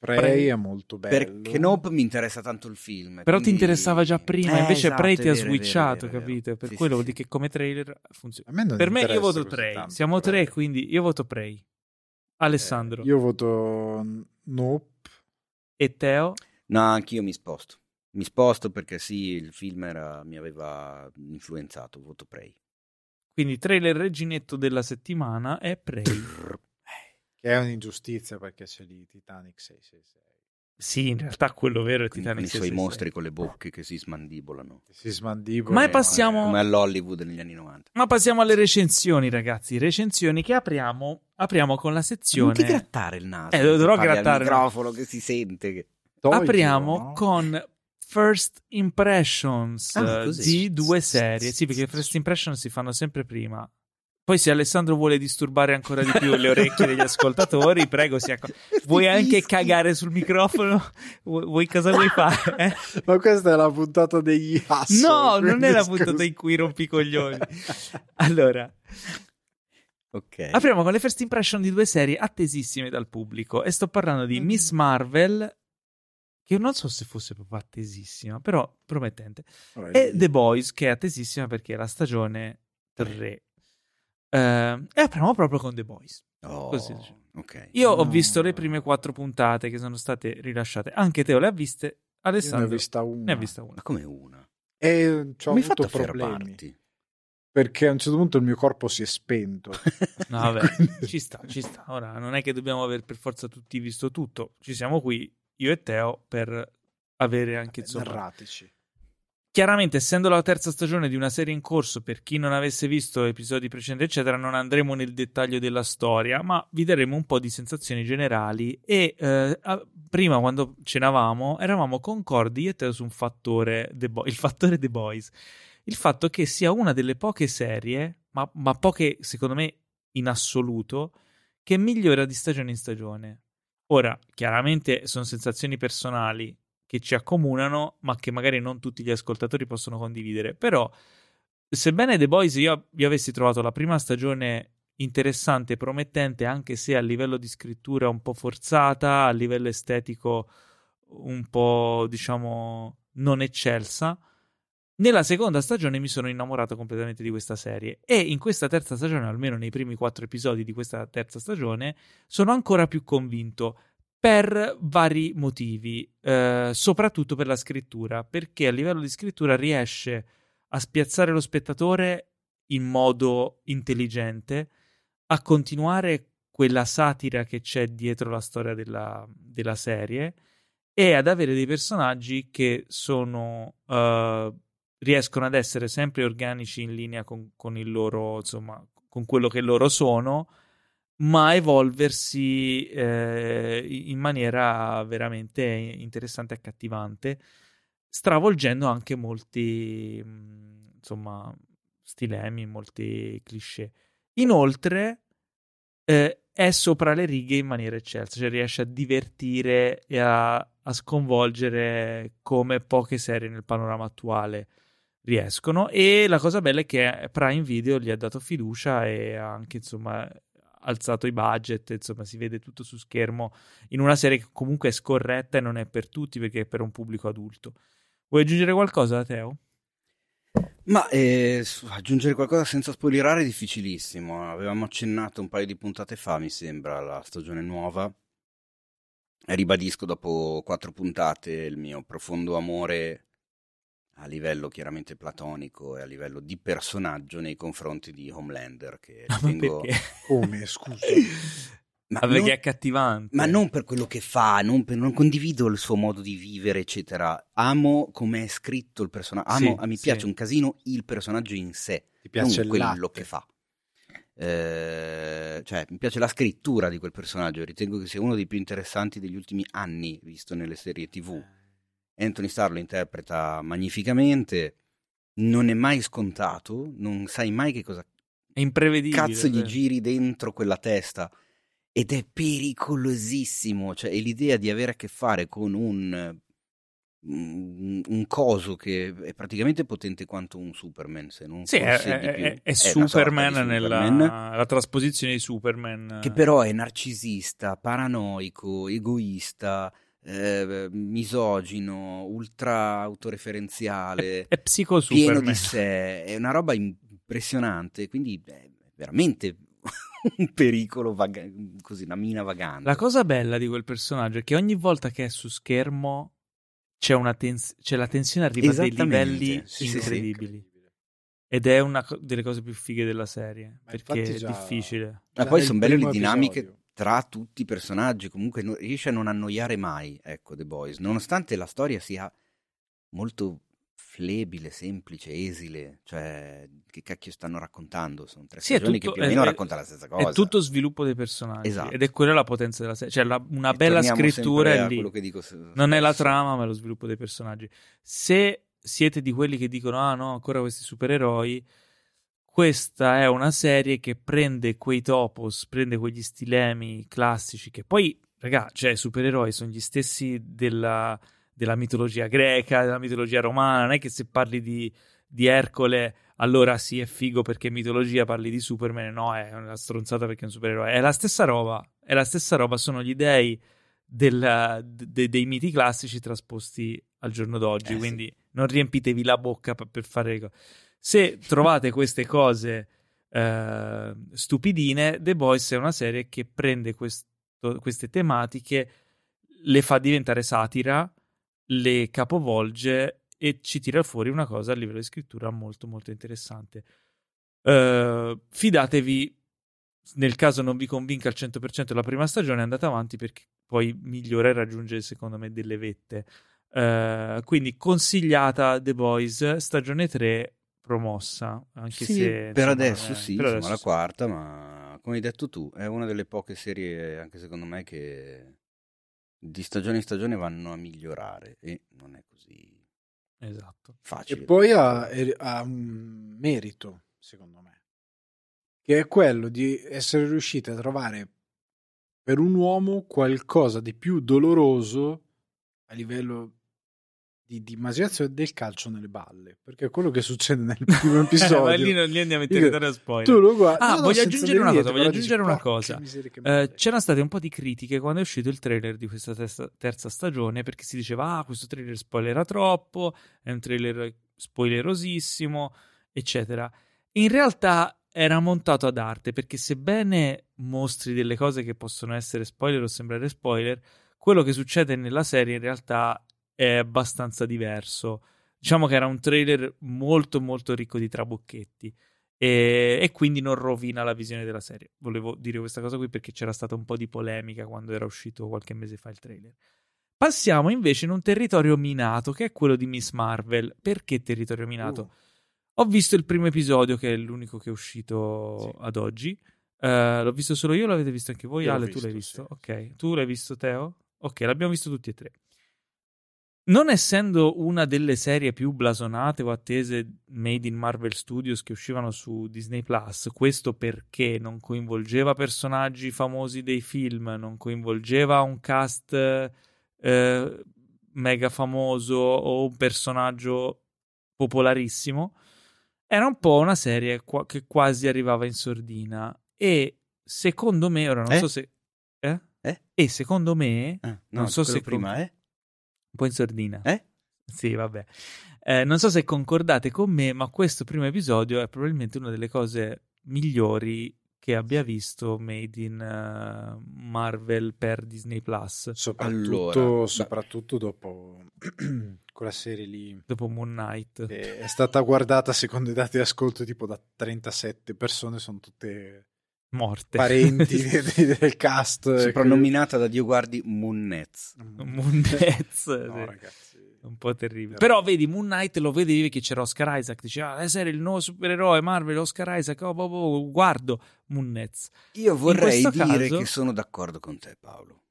Prey Prey. è molto bello. Perché nope mi interessa tanto il film. Però ti quindi- interessava già prima, Eh, invece esatto, Prey ti ha switchato, vero, capito? Per Sì, quello sì, vuol sì. dire che come trailer funziona. Per me io voto Prey. tanto Siamo tre, Prey. quindi io voto Prey. Alessandro Eh, io voto Nope. e Teo. No, anch'io mi sposto. Mi sposto perché sì, il film era- mi aveva influenzato. Voto Prey. Quindi trailer reginetto della settimana è Prey. Che è un'ingiustizia perché c'è lì Titanic 666. Sì, in realtà quello vero è Quindi con Titanic i suoi 666. mostri con le bocche che si smandibolano. Si smandibola. Ma passiamo- Come all'Hollywood negli anni 90. Ma passiamo alle recensioni, ragazzi. Recensioni che apriamo, apriamo con la sezione. Non ti grattare il naso. Eh, dovrò grattare. microfono che si sente. Che... Toglilo, Apriamo no? con First Impressions Ah, di due serie. Sì, perché First Impressions si fanno sempre prima. Poi se Alessandro vuole disturbare ancora di più le orecchie degli ascoltatori, prego, sia co- vuoi anche cagare sul microfono? Vuoi, vuoi- cosa vuoi fare? eh? Ma questa è la puntata degli assi. No, non è la puntata in cui rompi i coglioni. Allora, Ok. apriamo con le first impression di due serie attesissime dal pubblico. E sto parlando di Miss Marvel, che non so se fosse proprio attesissima, però promettente. E The Boys, che è attesissima perché è la stagione 3. Eh, e apriamo proprio con The Boys. Oh, Così. ok. Io ho No. visto le prime quattro puntate che sono state rilasciate. Anche Teo le ha viste. Io ne Alessandro ho vista una. ne ha vista una. Ma come una? E ci ho hai avuto problemi. fermarti? Perché a un certo punto il mio corpo si è spento. No, vabbè, Quindi- ci sta, ci sta. Ora non è che dobbiamo aver per forza tutti visto tutto. Ci siamo qui, io e Teo, per avere anche insomma. Narratici. Chiaramente, essendo la terza stagione di una serie in corso, per chi non avesse visto episodi precedenti, eccetera, non andremo nel dettaglio della storia, ma vi daremo un po' di sensazioni generali. E eh, prima, quando cenavamo, eravamo concordi io e Teo su un fattore, Bo- il fattore The Boys. Il fatto che sia una delle poche serie, ma, ma poche secondo me in assoluto, che migliora di stagione in stagione. Ora, chiaramente sono sensazioni personali che ci accomunano, ma che magari non tutti gli ascoltatori possono condividere. Però, sebbene The Boys io, io avessi trovato la prima stagione interessante promettente, anche se a livello di scrittura un po' forzata, a livello estetico un po', diciamo, non eccelsa. Nella seconda stagione mi sono innamorato completamente di questa serie e in questa terza stagione, almeno nei primi quattro episodi di questa terza stagione, sono ancora più convinto per vari motivi, eh, soprattutto per la scrittura, perché a livello di scrittura riesce a spiazzare lo spettatore in modo intelligente, a continuare quella satira che c'è dietro la storia della, della serie e ad avere dei personaggi che sono eh, riescono ad essere sempre organici in linea con, con il loro insomma con quello che loro sono ma evolversi eh, in maniera veramente interessante e accattivante stravolgendo anche molti mh, insomma stilemi molti cliché inoltre eh, è sopra le righe in maniera eccelsa, cioè riesce a divertire e a, a sconvolgere come poche serie nel panorama attuale riescono. E la cosa bella è che Prime Video gli ha dato fiducia e ha anche insomma alzato i budget, insomma si vede tutto su schermo in una serie che comunque è scorretta e non è per tutti perché è per un pubblico adulto. Vuoi aggiungere qualcosa, Teo? Ma eh, aggiungere qualcosa senza spoilerare è difficilissimo. Avevamo accennato un paio di puntate fa, mi sembra, alla stagione nuova. Ribadisco dopo quattro puntate il mio profondo amore a livello chiaramente platonico e a livello di personaggio nei confronti di Homelander, che Ma ritengo... perché? Come, scusa? Ma Ma perché non- è accattivante. Ma non per quello che fa, non, per- non condivido il suo modo di vivere, eccetera. Amo come è scritto il personaggio. Amo, Sì, mi sì. piace un casino il personaggio in sé, Ti piace non quello latte? che fa. Eh, cioè, mi piace la scrittura di quel personaggio. Ritengo che sia uno dei più interessanti degli ultimi anni, visto nelle serie TV. Anthony Starr lo interpreta magnificamente. Non è mai scontato, non sai mai che cosa È imprevedibile. cazzo gli giri dentro quella testa ed è pericolosissimo, cioè è l'idea di avere a che fare con un, un, un coso che è praticamente potente quanto un Superman, se non Sì, è, è- più. è- Superman, nella Superman, la trasposizione di Superman. che però è narcisista, paranoico, egoista, eh, misogino, ultra autoreferenziale, è, è psico pieno Superman. di sé, è una roba impressionante, quindi è veramente un pericolo, vaga- così, una mina vagante. La cosa bella di quel personaggio è che ogni volta che è su schermo c'è, una tens- c'è la tensione arriva a dei livelli sì, sì, sì. incredibili. Ed è una co- delle cose più fighe della serie. Ma perché è difficile. Ma poi sono belle le dinamiche episodio. Tra tutti i personaggi, comunque non- riesce a non annoiare mai, ecco, The Boys, nonostante la storia sia molto flebile, semplice, esile, cioè che cacchio stanno raccontando? Sono tre Sì, tutto- che più o meno è- raccontano la stessa cosa. È tutto sviluppo dei personaggi. Esatto. Ed è quella la potenza della serie. Cioè, la- una E bella scrittura è lì. dico s- Non è la trama, ma è lo sviluppo dei personaggi. Se siete di quelli che dicono: Ah, no, ancora questi supereroi. Questa è una serie che prende quei topos, prende quegli stilemi classici. Che poi, raga, cioè, i supereroi sono gli stessi della, della mitologia greca, della mitologia romana. Non è che se parli di, di Ercole, allora sì, è figo perché è mitologia, parli di Superman. No, è una stronzata perché è un supereroe. È la stessa roba. È la stessa roba. Sono gli dei del- de- dei miti classici trasposti al giorno d'oggi. Eh, sì. quindi non riempitevi la bocca per, per fare le cose. Se trovate queste cose eh, stupidine, The Boys è una serie che prende questo- queste tematiche, le fa diventare satira, le capovolge e ci tira fuori una cosa a livello di scrittura molto molto interessante. Eh, fidatevi nel caso non vi convinca al 100% la prima stagione, andate avanti perché poi migliora e raggiunge secondo me delle vette. Eh, quindi consigliata The Boys, stagione 3 promossa, anche Sì, se per insomma, adesso eh, sì, per siamo adesso alla sì. quarta, ma come hai detto tu, è una delle poche serie, anche secondo me, che di stagione in stagione vanno a migliorare e non è così Esatto. E facile. poi ha, ha un merito, secondo me, che è quello di essere riusciti a trovare per un uomo qualcosa di più doloroso a livello di, di immaginazione del calcio nelle balle, perché è quello che succede nel primo episodio. Ma lì, non- lì andiamo Io- territorio spoiler. tu lo guardi, Ah, no, voglio aggiungere una cosa, voglio aggiungere una "Porca cosa". Eh, c'erano state un po' di critiche quando è uscito il trailer di questa terza, terza stagione perché si diceva ah questo trailer spoilera troppo, è un trailer spoilerosissimo, eccetera. In realtà era montato ad arte perché sebbene mostri delle cose che possono essere spoiler o sembrare spoiler, quello che succede nella serie in realtà è abbastanza diverso. Diciamo che era un trailer molto molto ricco di trabocchetti e, e quindi non rovina la visione della serie. Volevo dire questa cosa qui perché c'era stata un po' di polemica quando era uscito qualche mese fa il trailer. Passiamo invece in un territorio minato che è quello di Miss Marvel. Perché territorio minato? Uh, Ho visto il primo episodio, che è l'unico che è uscito Sì. ad oggi. Eh, l'ho visto solo io, l'avete visto anche voi? Io Ale, tu l'hai visto, visto? sì. Ok, tu l'hai visto, Teo? Ok, l'abbiamo visto tutti e tre. Non essendo una delle serie più blasonate o attese made in Marvel Studios che uscivano su Disney Plus, questo perché non coinvolgeva personaggi famosi dei film, non coinvolgeva un cast eh, mega famoso o un personaggio popolarissimo, era un po' una serie qua- che quasi arrivava in sordina. E secondo me, ora non Eh? so se. Eh? Eh? E secondo me, Ah, no, non so se prima, con- eh? Un po' in sordina. Eh? Sì, vabbè. Eh, non so se concordate con me, ma questo primo episodio è probabilmente una delle cose migliori che abbia visto made in eh, Marvel per Disney Plus soprattutto, Allora, soprattutto dopo quella serie lì dopo Moon Knight. che è stata guardata secondo i dati di ascolto tipo da 37 persone, sono tutte Morte. parenti de- del cast. Soprannominata da Dio guardi Munnez. Moon Knight, sì. No, ragazzi. un po' terribile. Però- Però vedi, Moon Knight lo vedevi che c'era Oscar Isaac, diceva, ah, serie il nuovo supereroe Marvel, Oscar Isaac, oh, boh, boh, guardo Moon Knight. Io vorrei dire caso- che sono d'accordo con te, Paolo.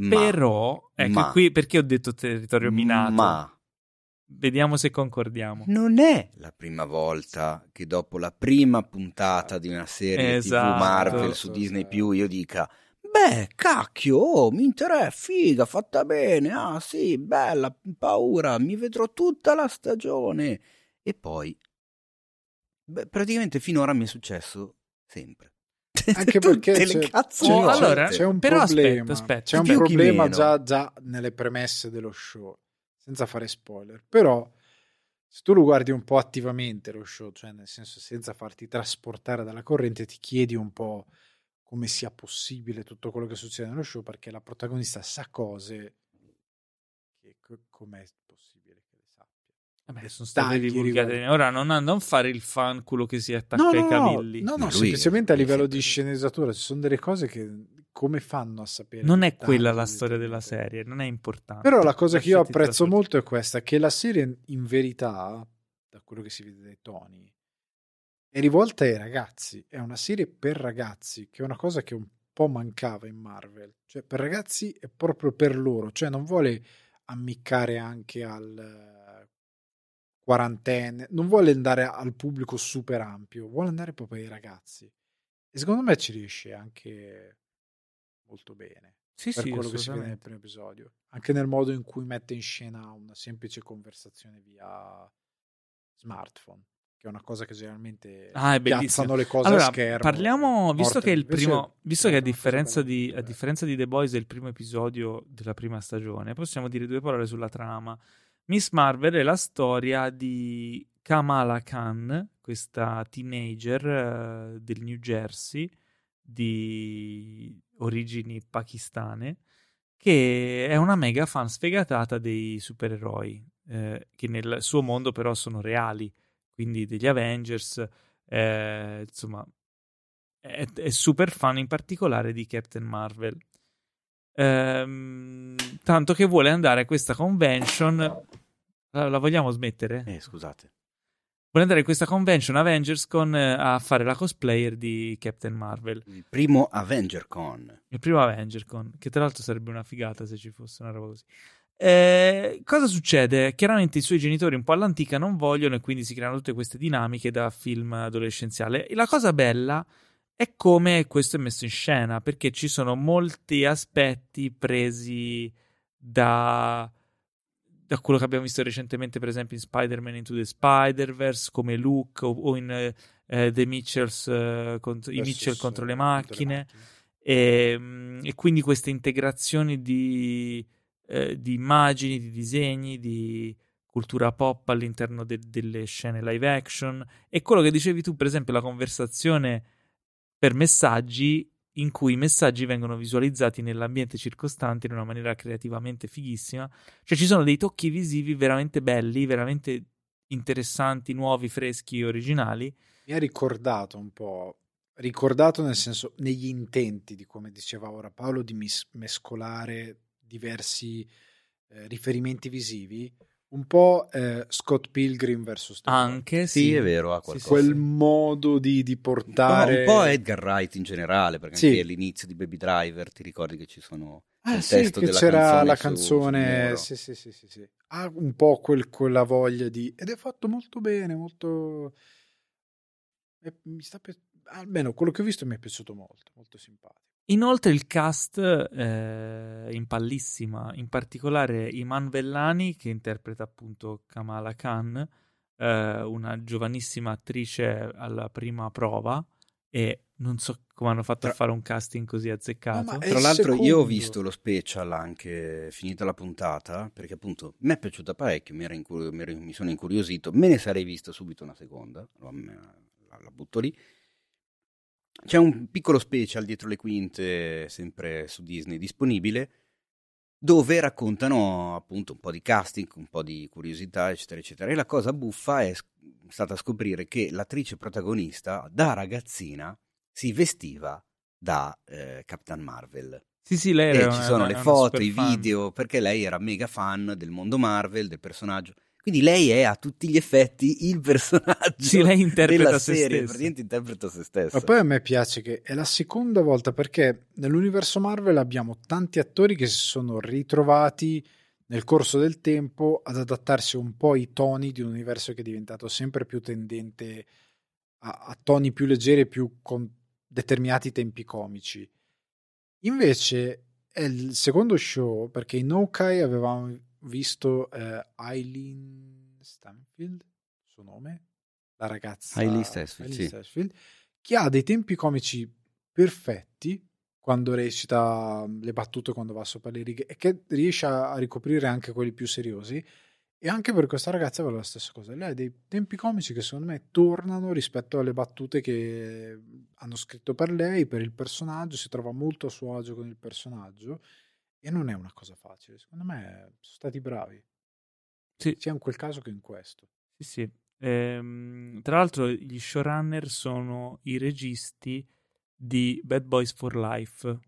Ma, Però, ecco ma- qui perché ho detto territorio minato. ma Vediamo se concordiamo. Non è la prima volta che dopo la prima puntata di una serie Esatto. TV Marvel su Disney Più io dica Beh, cacchio, oh, mi interessa, figa, fatta bene, ah sì, bella, paura, mi vedrò tutta la stagione. E poi, beh, praticamente finora mi è successo sempre. Anche perché c'è, cazzo c'è- volte. allora, c'è un però aspetta, problema, aspetta. c'è un problema già, già nelle premesse dello show, senza fare spoiler. Però, se tu lo guardi un po' attivamente lo show, cioè nel senso senza farti trasportare dalla corrente, ti chiedi un po' come sia possibile tutto quello che succede nello show, perché la protagonista sa cose che co- com'è possibile che le sappia. Vabbè, sono state divulgate. Ora non, non fare il fanculo che si attacca No, ai no, no, cavilli. no, no, lui semplicemente a livello di sceneggiatura ci sono delle cose che come fanno a sapere? Non è quella la storia della serie, non è importante. Però la cosa che io apprezzo molto è questa, che la serie in verità, da quello che si vede dai toni, è rivolta ai ragazzi, è una serie per ragazzi, che è una cosa che un po' mancava in Marvel, cioè per ragazzi è proprio per loro, cioè non vuole ammiccare anche al eh, quarantenne, non vuole andare al pubblico super ampio, vuole andare proprio ai ragazzi. E secondo me ci riesce anche molto bene Sì, per sì, quello che si vede nel primo episodio, anche nel modo in cui mette in scena una semplice conversazione via smartphone, che è una cosa che generalmente Ah, piazzano le cose Allora, a schermo. parliamo, visto morte. che il primo, visto che a differenza, di, a differenza di The Boys è il primo episodio della prima stagione, possiamo dire due parole sulla trama. Miss Marvel è la storia di Kamala Khan, questa teenager eh, del New Jersey di origini pakistane, che è una mega fan sfegatata dei supereroi, eh, che nel suo mondo però sono reali, quindi degli Avengers, eh, insomma, è, è super fan in particolare di Captain Marvel. Ehm, tanto che vuole andare a questa convention. La, la vogliamo smettere? Eh, scusate. Vuole andare a questa convention Avengers con eh, a fare la cosplayer di Captain Marvel. Il primo Avenger Con. Il primo Avenger con, che tra l'altro sarebbe una figata se ci fosse una roba così. Eh, cosa succede? Chiaramente i suoi genitori un po' all'antica non vogliono e quindi si creano tutte queste dinamiche da film adolescenziale. E la cosa bella è come questo è messo in scena, perché ci sono molti aspetti presi da, da quello che abbiamo visto recentemente, per esempio in Spider-Man Into the Spider-Verse, come Luke o, o in eh, eh, The Mitchells, eh, contro- i Mitchell contro le eh, macchine. E, mm, e quindi queste integrazioni di, eh, di immagini, di disegni, di cultura pop all'interno de- delle scene live action e quello che dicevi tu, per esempio, la conversazione per messaggi in cui i messaggi vengono visualizzati nell'ambiente circostante in una maniera creativamente fighissima. Cioè ci sono dei tocchi visivi veramente belli, veramente interessanti, nuovi, freschi, originali. Mi ha ricordato un po', ricordato nel senso, negli intenti di come diceva ora Paolo, di mis- mescolare diversi eh, riferimenti visivi, un po' eh, Scott Pilgrim versus Boys. Anche Sì, sì, è vero, ha Sì, qualcosa. quel modo di, di portare un po' Edgar Wright in generale, perché Sì. anche all'inizio di Baby Driver ti ricordi che ci sono Ah, il sì, testo che della c'era canzone la su- canzone, sul muro. sì, sì, sì, sì, sì. Ha un po' quel- quella voglia di... ed è fatto molto bene, molto... e mi sta pi- almeno quello che ho visto mi è piaciuto molto, molto simpatico. Inoltre il cast eh, in pallissima, in particolare Iman Vellani che interpreta appunto Kamala Khan, eh, una giovanissima attrice alla prima prova e non so come hanno fatto a Tra- fare un casting così azzeccato. No, Tra l'altro io ho secondo. visto lo special anche finita la puntata, perché appunto mi è piaciuta parecchio, mi, era incur- mi ero- mi sono incuriosito, me ne sarei visto subito una seconda, la butto lì. C'è un piccolo special dietro le quinte, sempre su Disney, disponibile, dove raccontano appunto un po' di casting, un po' di curiosità, eccetera, eccetera. E la cosa buffa è stata scoprire che l'attrice protagonista, da ragazzina, si vestiva da eh, Captain Marvel. Sì, sì, lei E era ci una- sono una- le foto, i fan. video, perché lei era mega fan del mondo Marvel, del personaggio. Quindi lei è a tutti gli effetti il personaggio Sì, lei interpreta della se serie, praticamente interpreta se stessa. Ma poi a me piace che è la seconda volta perché nell'universo Marvel abbiamo tanti attori che si sono ritrovati nel corso del tempo ad adattarsi un po' ai toni di un universo che è diventato sempre più tendente a, a toni più leggeri e più con determinati tempi comici. Invece è il secondo show perché in Okai avevamo visto eh, Eileen Stanfield, suo nome, la ragazza Stashfield, Hailey sì. Stashfield, che ha dei tempi comici perfetti quando recita le battute, quando va sopra le righe e che riesce a, ricoprire anche quelli più seriosi. E anche per questa ragazza vale la stessa cosa. Lei ha dei tempi comici che secondo me tornano rispetto alle battute che hanno scritto per lei, per il personaggio, si trova molto a suo agio con il personaggio e non è una cosa facile. Secondo me sono stati bravi, Sì, sia in quel caso che in questo. sì, sì. Ehm, tra l'altro gli showrunner sono i registi di Bad Boys for Life,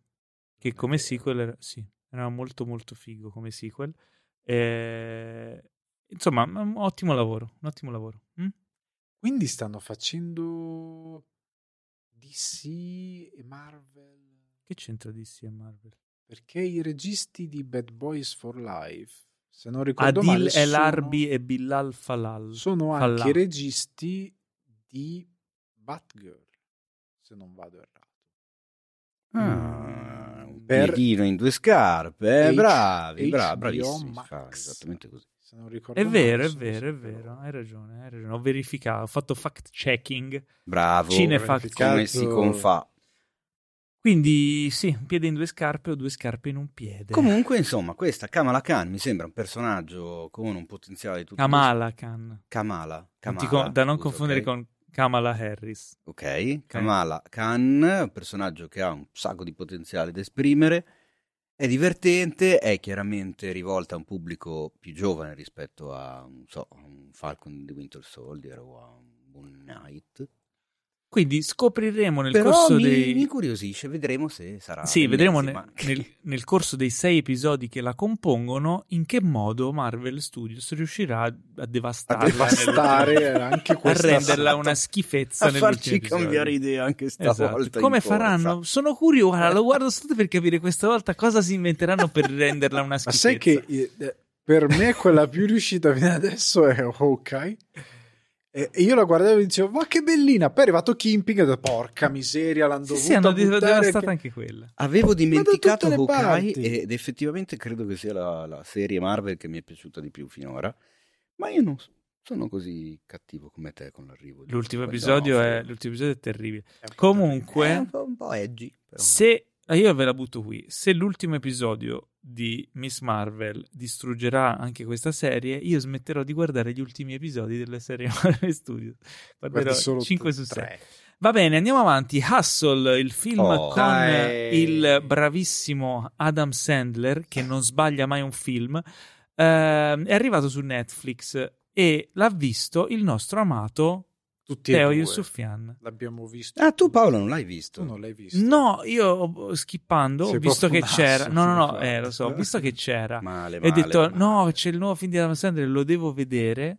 che come sequel era, sì, era molto molto figo come sequel. Eh, insomma, un ottimo lavoro, un ottimo lavoro. Mm? Quindi stanno facendo DC e Marvel Che c'entra DC e Marvel? Perché i registi di Bad Boys for Life, se non ricordo Adil male, El sono- Arbi e Bilal Falal. sono anche i registi di Batgirl, se non vado errato. Ah, un Per- piedino in due scarpe, eh, H- bravi, bravi, bravissimi. Esattamente così. Se non ricordo È vero, male, è vero, è vero, hai ragione, hai ragione. Ho verificato, ho fatto fact checking. Bravo, Cinefact. come si confà. Quindi sì, un piede in due scarpe o due scarpe in un piede. Comunque, insomma, questa Kamala Khan mi sembra un personaggio con un potenziale di tutto Kamala Khan. Kamala, Kamala con- da non scusa, confondere ok? con Kamala Harris. Ok, Kamala Khan, un personaggio che ha un sacco di potenziale da esprimere, è divertente, è chiaramente rivolta a un pubblico più giovane rispetto a, non so, a un Falcon di Winter Soldier o a un Moon Knight. Quindi scopriremo nel Però corso mi, dei... mi incuriosisce, vedremo se sarà... Sì, vedremo ne- ma- nel, nel corso dei sei episodi che la compongono in che modo Marvel Studios riuscirà a devastarla, A devastare anche a questa renderla santa- una schifezza a farci cambiare idea anche Esatto. stavolta. Come in corsa. faranno? Sono curioso, guarda, lo guardo solo per capire questa volta cosa si inventeranno per renderla una Ma schifezza. sai che eh, per me quella più riuscita fino adesso è Hawkeye. E io la guardavo e dicevo, ma che bellina! Poi è arrivato Kimping e ho detto, porca miseria, l'hanno Sì, dovuta sì, hanno buttare devastata che- anche quella. Avevo dimenticato Hawkeye parti. ed effettivamente credo che sia la, la serie Marvel che mi è piaciuta di più finora, ma io non sono così cattivo come te con l'arrivo. di L'ultimo episodio, è, l'ultimo episodio è terribile. È un po' È Comunque, un po', un po' edgy, però. se ah, io ve la butto qui, se l'ultimo episodio di Miss Marvel distruggerà anche questa serie, io smetterò di guardare gli ultimi episodi delle serie Marvel Studios. Guarderò Guardi solo 5 tu- su 6. tre. Va bene, andiamo avanti. Hustle, il film Oh. con Dai. il bravissimo Adam Sandler, che non sbaglia mai un film, ehm, è arrivato su Netflix e l'ha visto il nostro amato Tutti e Teo. Yusufian. L'abbiamo visto. Ah, tu Paolo non l'hai visto? Tu non l'hai visto? No, io ho- skippando ho Sei visto che c'era. No, no, no, eh, lo so, ho visto che c'era. Male, E ho male, detto, male. no, c'è il nuovo film di Adam Sandler, lo devo vedere.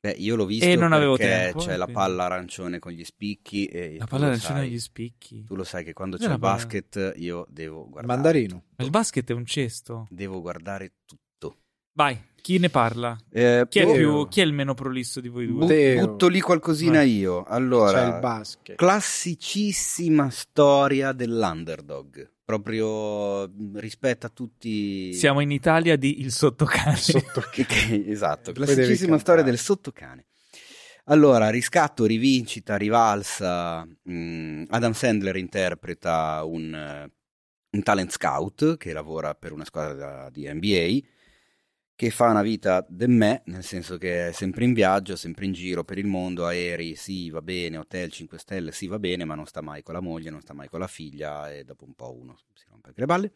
Beh, io l'ho visto E non avevo perché tempo, c'è la quindi- palla arancione con gli spicchi e La palla arancione sai- agli spicchi. Tu lo sai che quando c'è la il palla- basket io devo guardare. Mandarino. Ma Il basket è un cesto. Devo guardare tutto. Vai, chi ne parla? Eh, Chi è, Teo. più, chi è il meno prolisso di voi due? bu- Teo. butto lì qualcosina Vai. io. Allora, C'è il basket. classicissima storia dell'underdog. Proprio mh, rispetto a tutti. Siamo in Italia di Il Sottocane. Sotto Che- che- esatto, classicissima storia del sottocane. Allora, riscatto, rivincita, rivalsa. mh, Adam Sandler interpreta un, eh, un talent scout che lavora per una squadra di NBA che fa una vita de me, nel senso che è sempre in viaggio, sempre in giro per il mondo, aerei, sì, va bene, hotel 5 stelle, sì, va bene, ma non sta mai con la moglie, non sta mai con la figlia e dopo un po' uno si rompe anche le balle,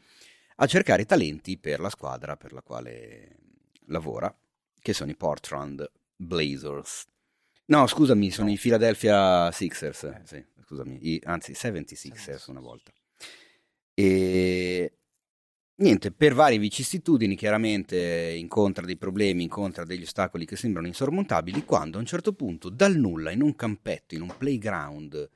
a cercare talenti per la squadra per la quale lavora, che sono i Portland Blazers. No, scusami, sono i Philadelphia Sixers, Eh. sì, scusami, i- anzi 76ers una volta. E niente, per varie vicissitudini chiaramente incontra dei problemi, incontra degli ostacoli che sembrano insormontabili, quando a un certo punto dal nulla, in un campetto, in un playground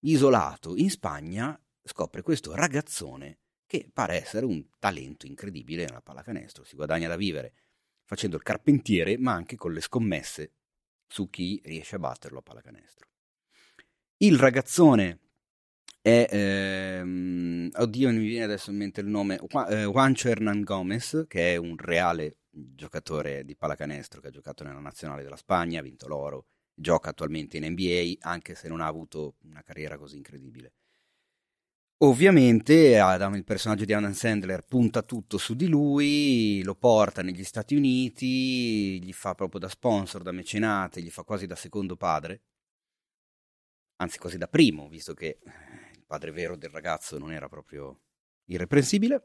isolato in Spagna, scopre questo ragazzone che pare essere un talento incredibile nella pallacanestro. Si guadagna da vivere facendo il carpentiere, ma anche con le scommesse su chi riesce a batterlo a pallacanestro. Il ragazzone è, ehm, oddio, mi viene adesso in mente il nome, eh, Juancho Hernan Gomez, che è un reale giocatore di pallacanestro che ha giocato nella nazionale della Spagna, ha vinto l'oro, gioca attualmente in NBA, anche se non ha avuto una carriera così incredibile. Ovviamente Adam, il personaggio di Adam Sandler punta tutto su di lui, lo porta negli Stati Uniti, gli fa proprio da sponsor, da mecenate, gli fa quasi da secondo padre, anzi quasi da primo, visto che il padre vero del ragazzo non era proprio irreprensibile,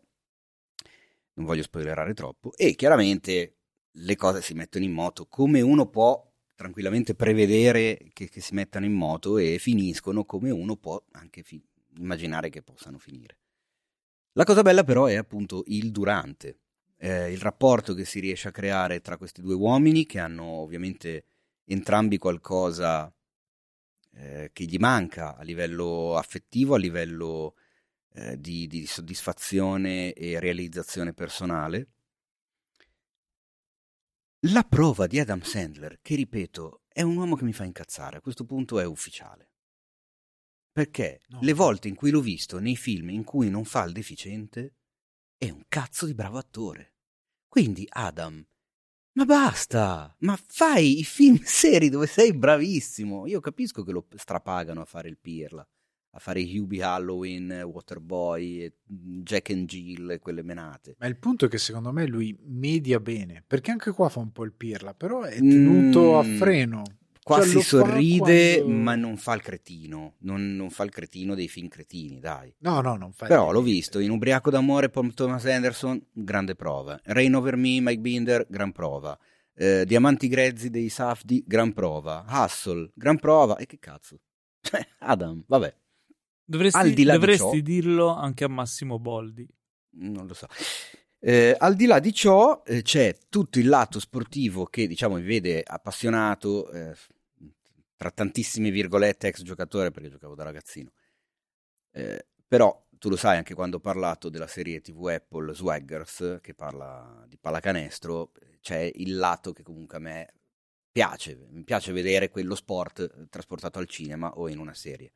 non voglio spoilerare troppo, e chiaramente le cose si mettono in moto come uno può tranquillamente prevedere che, che si mettano in moto e finiscono come uno può anche finire immaginare che possano finire. La cosa bella però è appunto il durante, eh, il rapporto che si riesce a creare tra questi due uomini che hanno ovviamente entrambi qualcosa eh, che gli manca a livello affettivo, a livello eh, di, di soddisfazione e realizzazione personale. La prova di Adam Sandler, che ripeto, è un uomo che mi fa incazzare, a questo punto è ufficiale. Perché no. le volte in cui l'ho visto nei film in cui non fa il deficiente, è un cazzo di bravo attore. Quindi, Adam, ma basta! Ma fai i film seri dove sei bravissimo. Io capisco che lo strapagano a fare il Pirla, a fare Hubie Halloween, Waterboy, mm, Jack and Jill e quelle menate. Ma il punto è che secondo me lui media bene, perché anche qua fa un po' il Pirla, però è tenuto mm. a freno. Qua cioè, si sorride, quando... ma non fa il cretino. Non, non, fa il cretino dei film cretini, dai. No, no, non fa. Però l'ho visto in Ubriaco d'amore, Paul Thomas Anderson, grande prova. Rain Over Me, Mike Binder, gran prova. Eh, Diamanti grezzi dei Safdi, gran prova. Hustle, gran prova. E che cazzo? Cioè, Adam, vabbè. Dovresti, dovresti di ciò, dirlo anche a Massimo Boldi. Non lo so. Eh, al di là di ciò eh, c'è tutto il lato sportivo che diciamo mi vede appassionato, eh, tra tantissime virgolette ex giocatore perché giocavo da ragazzino. Eh, però tu lo sai anche quando ho parlato della serie TV Apple Swaggers che parla di pallacanestro, c'è il lato che comunque a me piace, mi piace vedere quello sport trasportato al cinema o in una serie.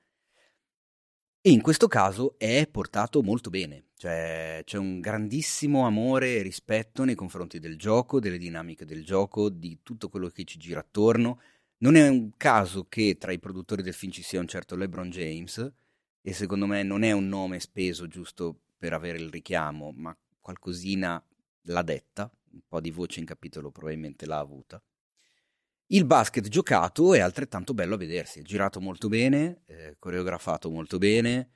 E in questo caso è portato molto bene, cioè c'è un grandissimo amore e rispetto nei confronti del gioco, delle dinamiche del gioco, di tutto quello che ci gira attorno. Non è un caso che tra i produttori del film ci sia un certo LeBron James, e secondo me non è un nome speso giusto per avere il richiamo, ma qualcosina l'ha detta, un po' di voce in capitolo probabilmente l'ha avuta. Il basket giocato è altrettanto bello a vedersi, è girato molto bene, eh, coreografato molto bene,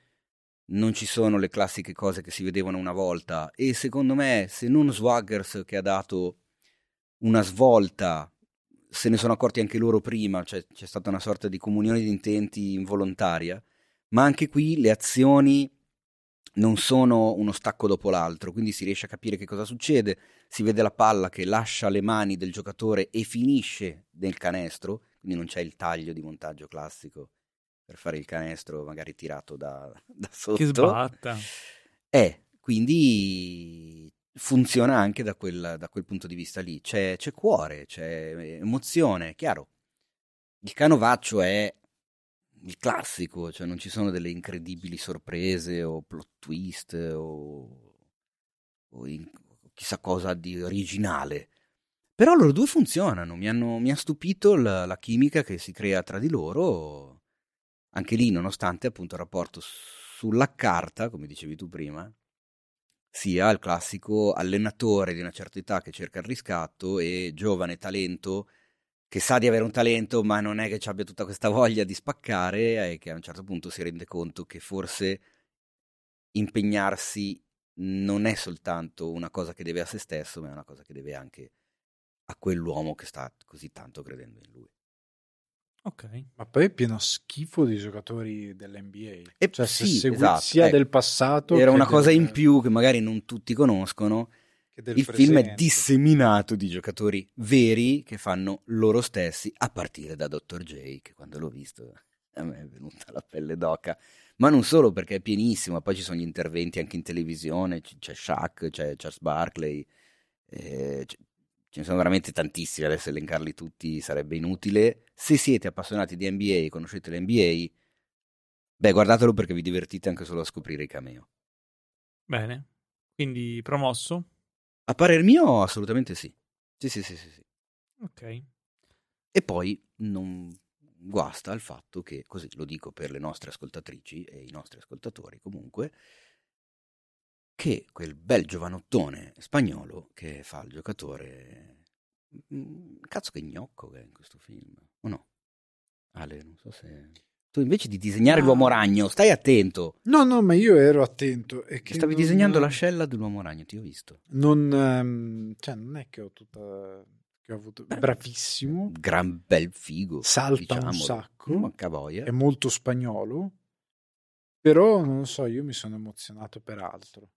non ci sono le classiche cose che si vedevano una volta e secondo me se non Swaggers che ha dato una svolta, se ne sono accorti anche loro prima, cioè c'è stata una sorta di comunione di intenti involontaria, ma anche qui le azioni non sono uno stacco dopo l'altro, quindi si riesce a capire che cosa succede, si vede la palla che lascia le mani del giocatore e finisce nel canestro, quindi non c'è il taglio di montaggio classico per fare il canestro magari tirato da, da sotto. Che sbatta. Eh, quindi funziona anche da quel, da quel punto di vista lì, c'è, c'è cuore, c'è emozione, chiaro. Il canovaccio è il classico, cioè non ci sono delle incredibili sorprese o plot twist o, o in, chissà cosa di originale. Però loro due funzionano, mi, hanno, mi ha stupito la, la, chimica che si crea tra di loro, anche lì nonostante appunto il rapporto sulla carta, come dicevi tu prima, sia il classico allenatore di una certa età che cerca il riscatto e giovane talento che sa di avere un talento, ma non è che abbia tutta questa voglia di spaccare e che a un certo punto si rende conto che forse impegnarsi non è soltanto una cosa che deve a se stesso, ma è una cosa che deve anche a quell'uomo che sta così tanto credendo in lui. Ok. Ma poi è pieno schifo di giocatori dell'NBA. E cioè, sì, segui, esatto. sia ecco, del passato. Era una cosa del... in più che magari non tutti conoscono il presente. film è disseminato di giocatori veri che fanno loro stessi, a partire da Dr. J, che quando l'ho visto a me è venuta la pelle d'oca. Ma non solo perché è pienissimo, poi ci sono gli interventi anche in televisione, c- c'è Shaq, c'è Charles Barkley, eh, c- ce ne sono veramente tantissimi, adesso elencarli tutti sarebbe inutile. Se siete appassionati di NBA e conoscete l'NBA, beh guardatelo perché vi divertite anche solo a scoprire i cameo. Bene. Quindi promosso? A parer mio assolutamente sì. Sì, sì, sì, sì. sì. Ok. E poi non guasta il fatto che, così lo dico per le nostre ascoltatrici e i nostri ascoltatori comunque, che quel bel giovanottone spagnolo che fa il giocatore, mm, cazzo che gnocco che è in questo film, o no? Ale, non so se... Tu invece di disegnare Ah. l'uomo ragno, stai attento. No, no, ma io ero attento. E che Stavi non- disegnando l'ascella dell'uomo ragno, ti ho visto. Non, ehm, cioè, non è che ho tutta. Che ho avuto. Beh, Bravissimo. Gran bel figo. Salta un diciamolo. sacco. Manca boia. È molto spagnolo. Però non so, io mi sono emozionato per altro.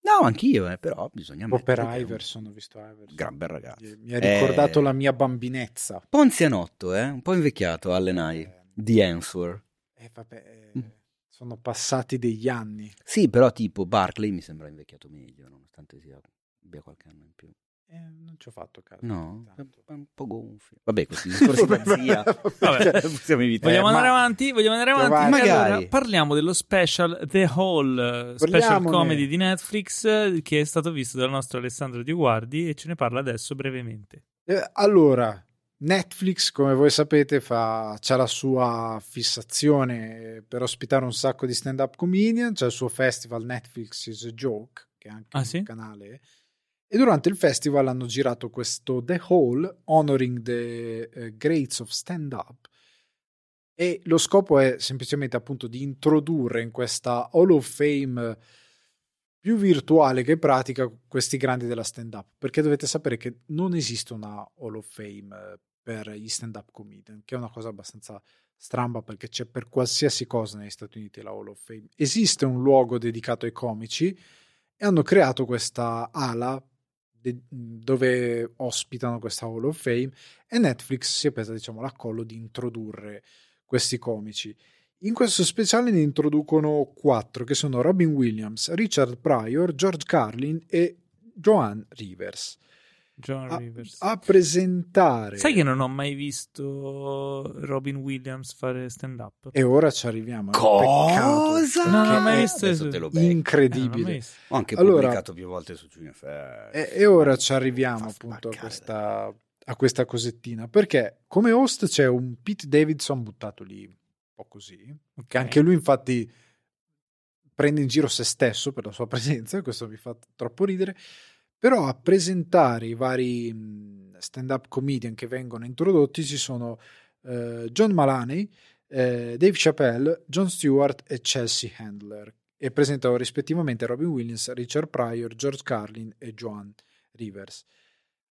No, anch'io, eh, però bisogna Un per un Iverson, ho visto Iverson. Gran bel ragazzo. Mi- ha ricordato Eh. la mia bambinezza. Un po' anzianotto, eh? Un po' invecchiato, Allen Eye. Eh, The Answer. eh, vabbè, Mm. eh, sono passati degli anni. Sì, però tipo Barkley mi sembra invecchiato meglio, nonostante sia, abbia qualche anno in più. Eh, non ci ho fatto caso. No, è un po' gonfio. Vabbè, questi discorsi di zia possiamo evitare. Vogliamo ma- andare avanti? Vogliamo andare avanti? Magari. Allora, parliamo dello special The Hall, eh, special comedy di Netflix eh, che è stato visto dal nostro Alessandro Di Guardi e ce ne parla adesso brevemente. Eh, allora, Netflix, come voi sapete, fa, c'ha la sua fissazione per ospitare un sacco di stand-up comedian, c'è il suo festival Netflix is a Joke, che è anche Ah, un sì? canale, e durante il festival hanno girato questo The Hall, Honoring the eh, Greats of Stand-Up, e lo scopo è semplicemente appunto di introdurre in questa Hall of Fame più virtuale che pratica questi grandi della stand-up, perché dovete sapere che non esiste una Hall of Fame eh, per gli stand-up comedian, che è una cosa abbastanza stramba perché c'è per qualsiasi cosa negli Stati Uniti la Hall of Fame. Esiste un luogo dedicato ai comici e hanno creato questa ala de- dove ospitano questa Hall of Fame e Netflix si è presa diciamo l'accollo di introdurre questi comici. In questo speciale ne introducono quattro che sono Robin Williams, Richard Pryor, George Carlin e Joan Rivers. John A, Rivers. a presentare Sai che non ho mai visto Robin Williams fare stand up? e ora ci arriviamo. Cosa? No, non ho mai è visto Adesso eso. te lo becco. incredibile. Ho anche Allora- pubblicato più volte su Cinefair. E, e ora ci arriviamo appunto a questa, a questa cosettina perché come host c'è un Pete Davidson buttato lì un po' così, che anche lui infatti prende in giro se stesso per la sua presenza, e questo mi fa troppo ridere, però a presentare i vari mh, stand-up comedian che vengono introdotti ci sono eh, John Malaney, eh, Dave Chappelle, John Stewart e Chelsea Handler e presentano rispettivamente Robin Williams, Richard Pryor, George Carlin e Joan Rivers.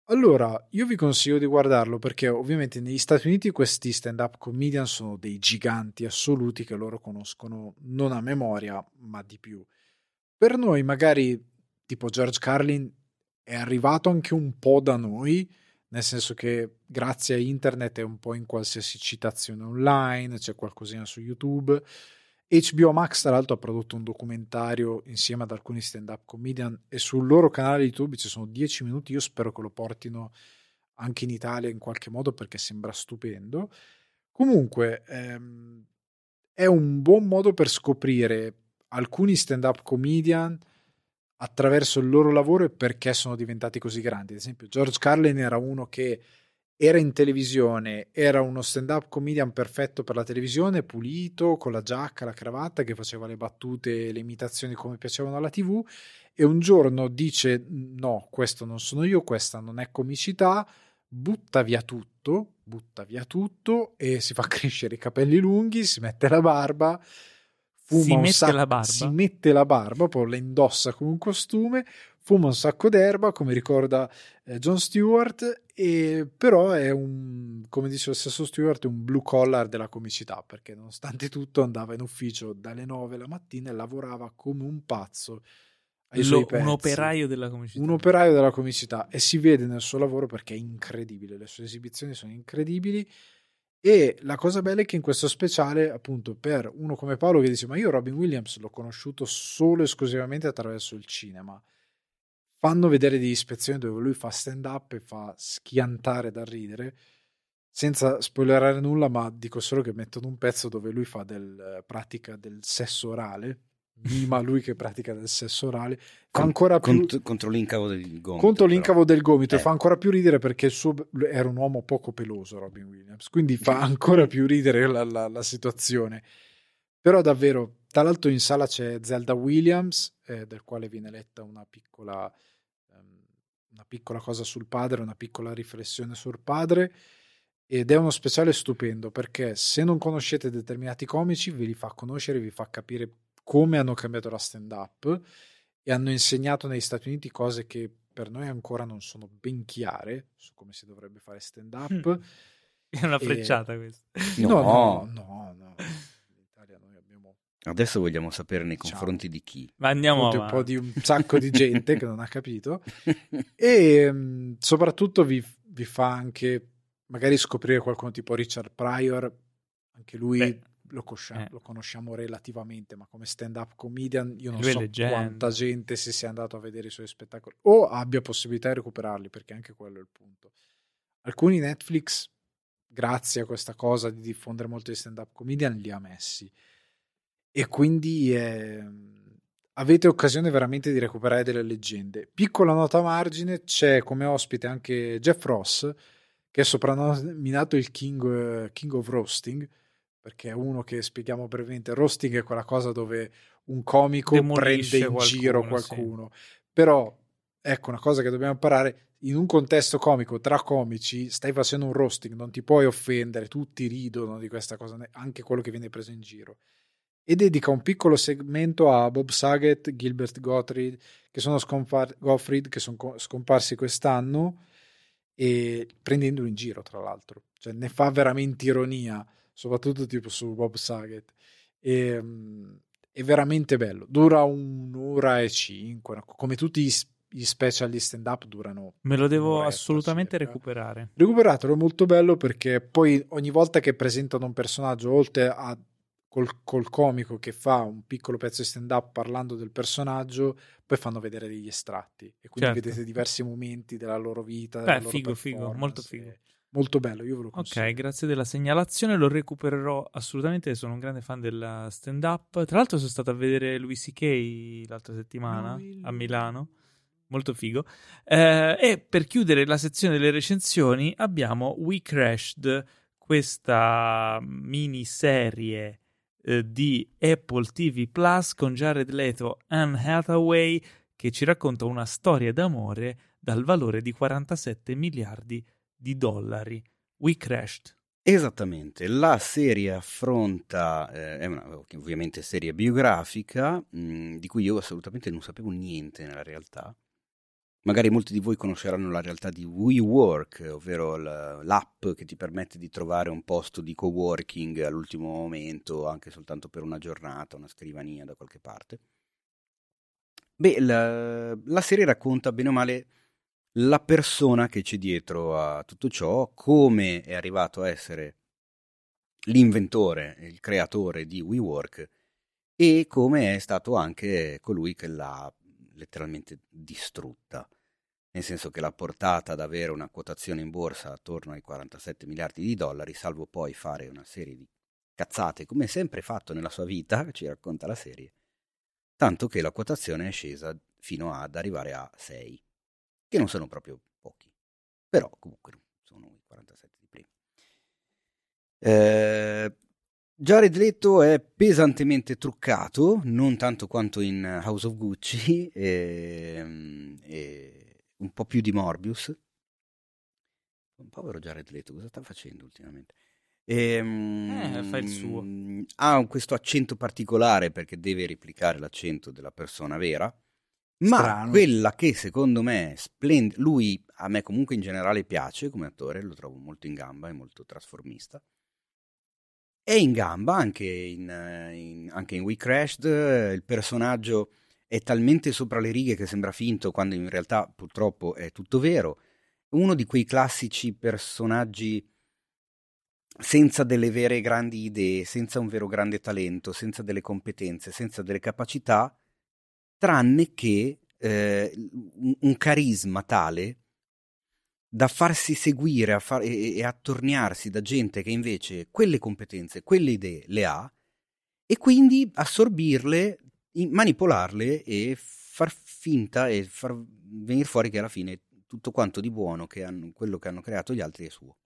Allora, io vi consiglio di guardarlo perché ovviamente negli Stati Uniti questi stand-up comedian sono dei giganti assoluti che loro conoscono non a memoria, ma di più. Per noi magari tipo George Carlin è arrivato anche un po' da noi, nel senso che grazie a internet è un po' in qualsiasi citazione online, c'è qualcosina su YouTube. HBO Max, tra l'altro, ha prodotto un documentario insieme ad alcuni stand-up comedian e sul loro canale YouTube ci sono 10 minuti. Io spero che lo portino anche in Italia in qualche modo perché sembra stupendo. Comunque, ehm, è un buon modo per scoprire alcuni stand-up comedian attraverso il loro lavoro e perché sono diventati così grandi. Ad esempio, George Carlin era uno che era in televisione, era uno stand-up comedian perfetto per la televisione, pulito, con la giacca, la cravatta, che faceva le battute, le imitazioni come piacevano alla TV, e un giorno dice no, questo non sono io, questa non è comicità, butta via tutto, butta via tutto e si fa crescere i capelli lunghi, si mette la barba, fuma Si un mette sacco- la barba? si mette la barba, poi la indossa come un costume, fuma un sacco d'erba, come ricorda eh, John Stewart, e però è un, come dice lo stesso Stewart, è un blue collar della comicità, perché nonostante tutto andava in ufficio dalle 9 la mattina e lavorava come un pazzo Lo- un operaio della comicità. Un operaio della comicità e si vede nel suo lavoro perché è incredibile, le sue esibizioni sono incredibili E la cosa bella è che in questo speciale, appunto, per uno come Paolo che dice: Ma io Robin Williams l'ho conosciuto solo e esclusivamente attraverso il cinema. Fanno vedere degli ispezioni dove lui fa stand up e fa schiantare da ridere. Senza spoilerare nulla, ma dico solo che mettono un pezzo dove lui fa del pratica del sesso orale mima lui che pratica del sesso orale Con- ancora più cont- contro l'incavo del gomito. contro però. l'incavo del gomito e Eh. fa ancora più ridere perché suo era un uomo poco peloso Robin Williams quindi fa ancora più ridere la, la- la situazione però davvero tra l'altro in sala c'è Zelda Williams eh, del quale viene letta una piccola ehm, una piccola cosa sul padre una piccola riflessione sul padre ed è uno speciale stupendo perché se non conoscete determinati comici ve li fa conoscere vi fa capire come hanno cambiato la stand up e hanno insegnato negli Stati Uniti cose che per noi ancora non sono ben chiare su come si dovrebbe fare stand up. È una E- frecciata questa. No, no, no, no. In Italia noi abbiamo Adesso vogliamo sapere nei Ciao. confronti di chi. Ma andiamo un po' di un sacco di gente che non ha capito e mh, soprattutto vi, vi fa anche magari scoprire qualcuno tipo Richard Pryor, anche lui Beh, lo, coscia- eh. lo conosciamo relativamente, ma come stand-up comedian io non Lui so leggenda. quanta gente si sia andato a vedere i suoi spettacoli o abbia possibilità di recuperarli, perché anche quello è il punto. Alcuni Netflix, grazie a questa cosa di diffondere molto di stand-up comedian, li ha messi. E quindi ehm, avete occasione veramente di recuperare delle leggende. Piccola nota a margine, c'è come ospite anche Jeff Ross, che è soprannominato il King, eh, King of Roasting, perché è uno che spieghiamo brevemente. Roasting è quella cosa dove un comico Demolisce prende in qualcuno, giro sì. qualcuno. Però, ecco, una cosa che dobbiamo imparare, in un contesto comico, tra comici, stai facendo un roasting, non ti puoi offendere, tutti ridono di questa cosa, anche quello che viene preso in giro. E dedica un piccolo segmento a Bob Saget, Gilbert Gottfried, che sono, scompar- Gottfried, che sono co- scomparsi quest'anno, e prendendolo in giro, tra l'altro. Cioè, ne fa veramente ironia, soprattutto tipo su Bob Saget. E, mm, è veramente bello. Dura un'ora e cinque, come tutti gli, gli special di stand up durano. Me lo devo assolutamente circa. recuperare. Recuperatelo, è molto bello perché poi ogni volta che presentano un personaggio, oltre a col, col comico che fa un piccolo pezzo di stand up parlando del personaggio, poi fanno vedere degli estratti e quindi Certo. vedete diversi momenti della loro vita. Beh, della figo, figo, molto figo. Molto bello, io ve lo consiglio. Ok, grazie della segnalazione, lo recupererò assolutamente, sono un grande fan del stand up. Tra l'altro sono stato a vedere Louis C.K. l'altra settimana Lui- a Milano, molto figo. Eh, e per chiudere la sezione delle recensioni abbiamo We Crashed, questa miniserie eh, di Apple TV Plus con Jared Leto e Anne Hathaway che ci racconta una storia d'amore dal valore di 47 miliardi di dollari. We Crashed. Esattamente, la serie affronta, eh, è una ovviamente serie biografica, mh, di cui io assolutamente non sapevo niente nella realtà. Magari molti di voi conosceranno la realtà di WeWork, ovvero l'app che ti permette di trovare un posto di coworking all'ultimo momento, anche soltanto per una giornata, una scrivania da qualche parte. Beh, la, la serie racconta bene o male la persona che c'è dietro a tutto ciò, come è arrivato a essere l'inventore, il creatore di WeWork e come è stato anche colui che l'ha letteralmente distrutta, nel senso che l'ha portata ad avere una quotazione in borsa attorno ai 47 miliardi di dollari, salvo poi fare una serie di cazzate, come sempre fatto nella sua vita, ci racconta la serie, tanto che la quotazione è scesa fino ad arrivare a 6 che non sono proprio pochi, però comunque sono i 47 di prima. Eh, Jared Leto è pesantemente truccato, non tanto quanto in House of Gucci, e, e un po' più di Morbius. Un povero Jared Leto, cosa sta facendo ultimamente? Ehm, Eh, fa il suo. Ha questo accento particolare perché deve replicare l'accento della persona vera. Ma Strano. quella che secondo me è splendida, lui a me comunque in generale piace come attore, lo trovo molto in gamba e molto trasformista. È in gamba anche in, in- anche in We Crashed, il personaggio è talmente sopra le righe che sembra finto quando in realtà purtroppo è tutto vero. Uno di quei classici personaggi senza delle vere grandi idee, senza un vero grande talento, senza delle competenze, senza delle capacità, tranne che eh, un, carisma tale da farsi seguire far, e, e attorniarsi da gente che invece quelle competenze, quelle idee le ha e quindi assorbirle, manipolarle e far finta e far venire fuori che alla fine tutto quanto di buono che hanno, quello che hanno creato gli altri è suo.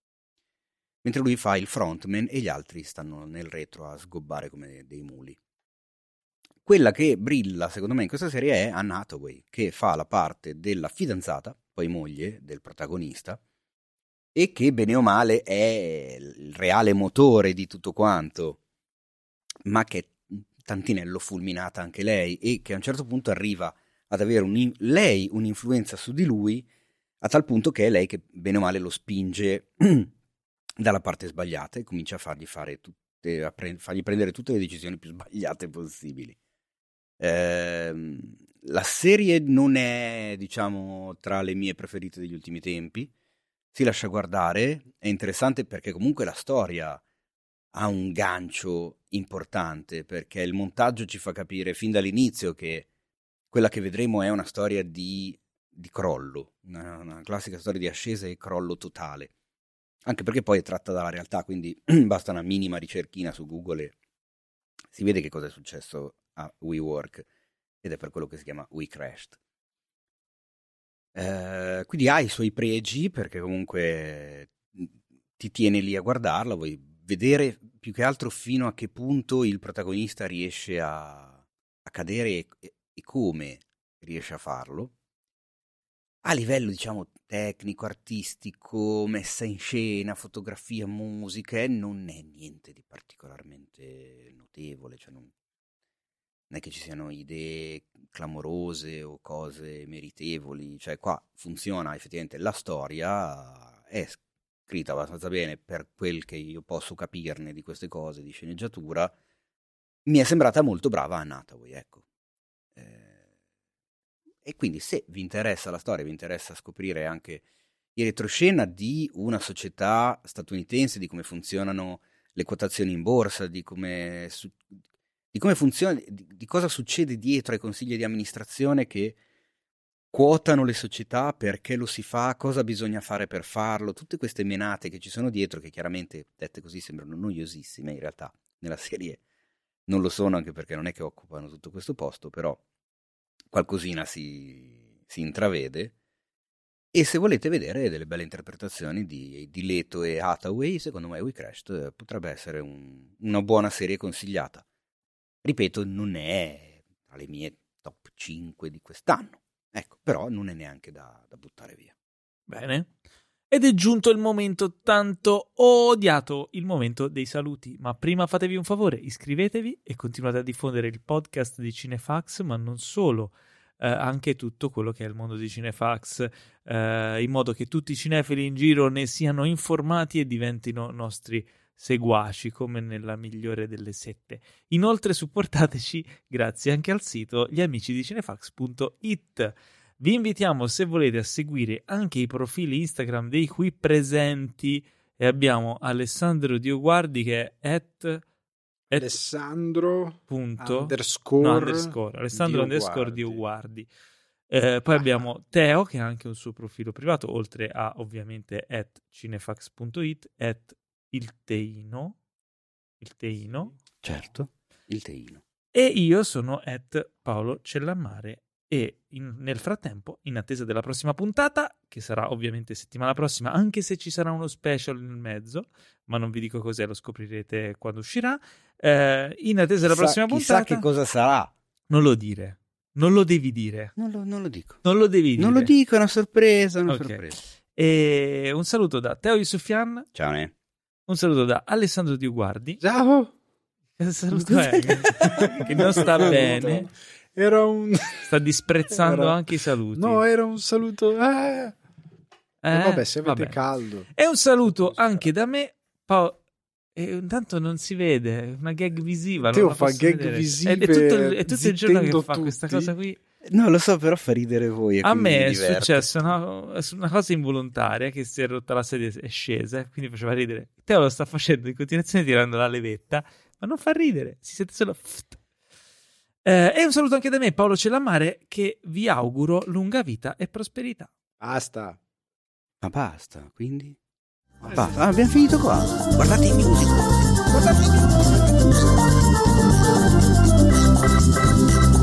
Mentre lui fa il frontman e gli altri stanno nel retro a sgobbare come dei muli. Quella che brilla, secondo me, in questa serie è Anne Hathaway, che fa la parte della fidanzata, poi moglie del protagonista, e che bene o male è il reale motore di tutto quanto, ma che è tantinello fulminata anche lei e che a un certo punto arriva ad avere un, lei un'influenza su di lui a tal punto che è lei che bene o male lo spinge dalla parte sbagliata e comincia a fargli, fare tutte, a pre- fargli prendere tutte le decisioni più sbagliate possibili. Eh, la serie non è, diciamo, tra le mie preferite degli ultimi tempi. Si lascia guardare, è interessante perché comunque la storia ha un gancio importante, perché il montaggio ci fa capire fin dall'inizio che quella che vedremo è una storia di, di crollo, una, una classica storia di ascesa e crollo totale. Anche perché poi è tratta dalla realtà, quindi basta una minima ricerchina su Google e si vede che cosa è successo a WeWork ed è per quello che si chiama WeCrashed. Eh, quindi ha i suoi pregi perché comunque ti tiene lì a guardarla, vuoi vedere più che altro fino a che punto il protagonista riesce a, a cadere e, e come riesce a farlo. A livello, diciamo, tecnico, artistico, messa in scena, fotografia, musica, non è niente di particolarmente notevole, cioè non, non è che ci siano idee clamorose o cose meritevoli, cioè qua funziona effettivamente la storia, è scritta abbastanza bene per quel che io posso capirne di queste cose di sceneggiatura, mi è sembrata molto brava Anne Hathaway, ecco. Eh, e quindi se vi interessa la storia, vi interessa scoprire anche il retroscena di una società statunitense, di come funzionano le quotazioni in borsa, di come, di come funziona, di, di cosa succede dietro ai consigli di amministrazione che quotano le società, perché lo si fa, cosa bisogna fare per farlo, tutte queste menate che ci sono dietro, che chiaramente dette così sembrano noiosissime, in realtà nella serie non lo sono, anche perché non è che occupano tutto questo posto, però qualcosina si, si intravede. E se volete vedere delle belle interpretazioni di, di Leto e Hathaway, secondo me We Crashed potrebbe essere un, una buona serie consigliata ripeto, non è tra le mie top 5 di quest'anno. Ecco, però non è neanche da, da buttare via. Bene. Ed è giunto il momento tanto odiato, il momento dei saluti. Ma prima fatevi un favore, iscrivetevi e continuate a diffondere il podcast di Cinefax, ma non solo, eh, anche tutto quello che è il mondo di Cinefax, eh, in modo che tutti i cinefili in giro ne siano informati e diventino nostri seguaci come nella migliore delle sette. Inoltre supportateci grazie anche al sito gli amici di cinefax.it. Vi invitiamo se volete a seguire anche i profili Instagram dei qui presenti e abbiamo Alessandro Dioguardi che è at, Alessandro punto, underscore, no, underscore Alessandro Dioguardi. underscore Dioguardi. Eh, poi abbiamo Teo che ha anche un suo profilo privato, oltre a ovviamente at cinefax.it, at il Teino. Il Teino. Certo, il Teino. E io sono at Paolo Cellammare e in, nel frattempo, in attesa della prossima puntata, che sarà ovviamente settimana prossima, anche se ci sarà uno special nel mezzo, ma non vi dico cos'è, lo scoprirete quando uscirà. Eh, in attesa della chissà, prossima puntata... Chissà che cosa sarà. Non lo dire. Non lo devi dire. Non lo, non lo dico. Non lo devi dire. Non lo dico, è una sorpresa, una Ok. sorpresa. E un saluto da Teo Yusufian, Ciao, ne. Un saluto da Alessandro Dioguardi. Ciao. Che saluto è? che non sta bene. Era un Sta disprezzando Era- anche i saluti. No, era un saluto. Eh. Eh, vabbè, se avete vabbè. caldo. E un saluto anche da me. Pa- e intanto non si vede, una gag visiva. Teo fa gag vedere. visive È, è tutto, il- è tutto il giorno che fa questa tutti. cosa qui. No, lo so, però fa ridere voi. A me è successo una, una, cosa involontaria che si è rotta la sedia e scesa, quindi faceva ridere. Teo lo sta facendo in continuazione tirando la levetta, ma non fa ridere, si sente solo... Eh, e un saluto anche da me, Paolo Cellamare, che vi auguro lunga vita e prosperità. Basta. Ma basta, quindi? Ma basta. Ah, abbiamo finito qua. Guardate i musical. Guardate i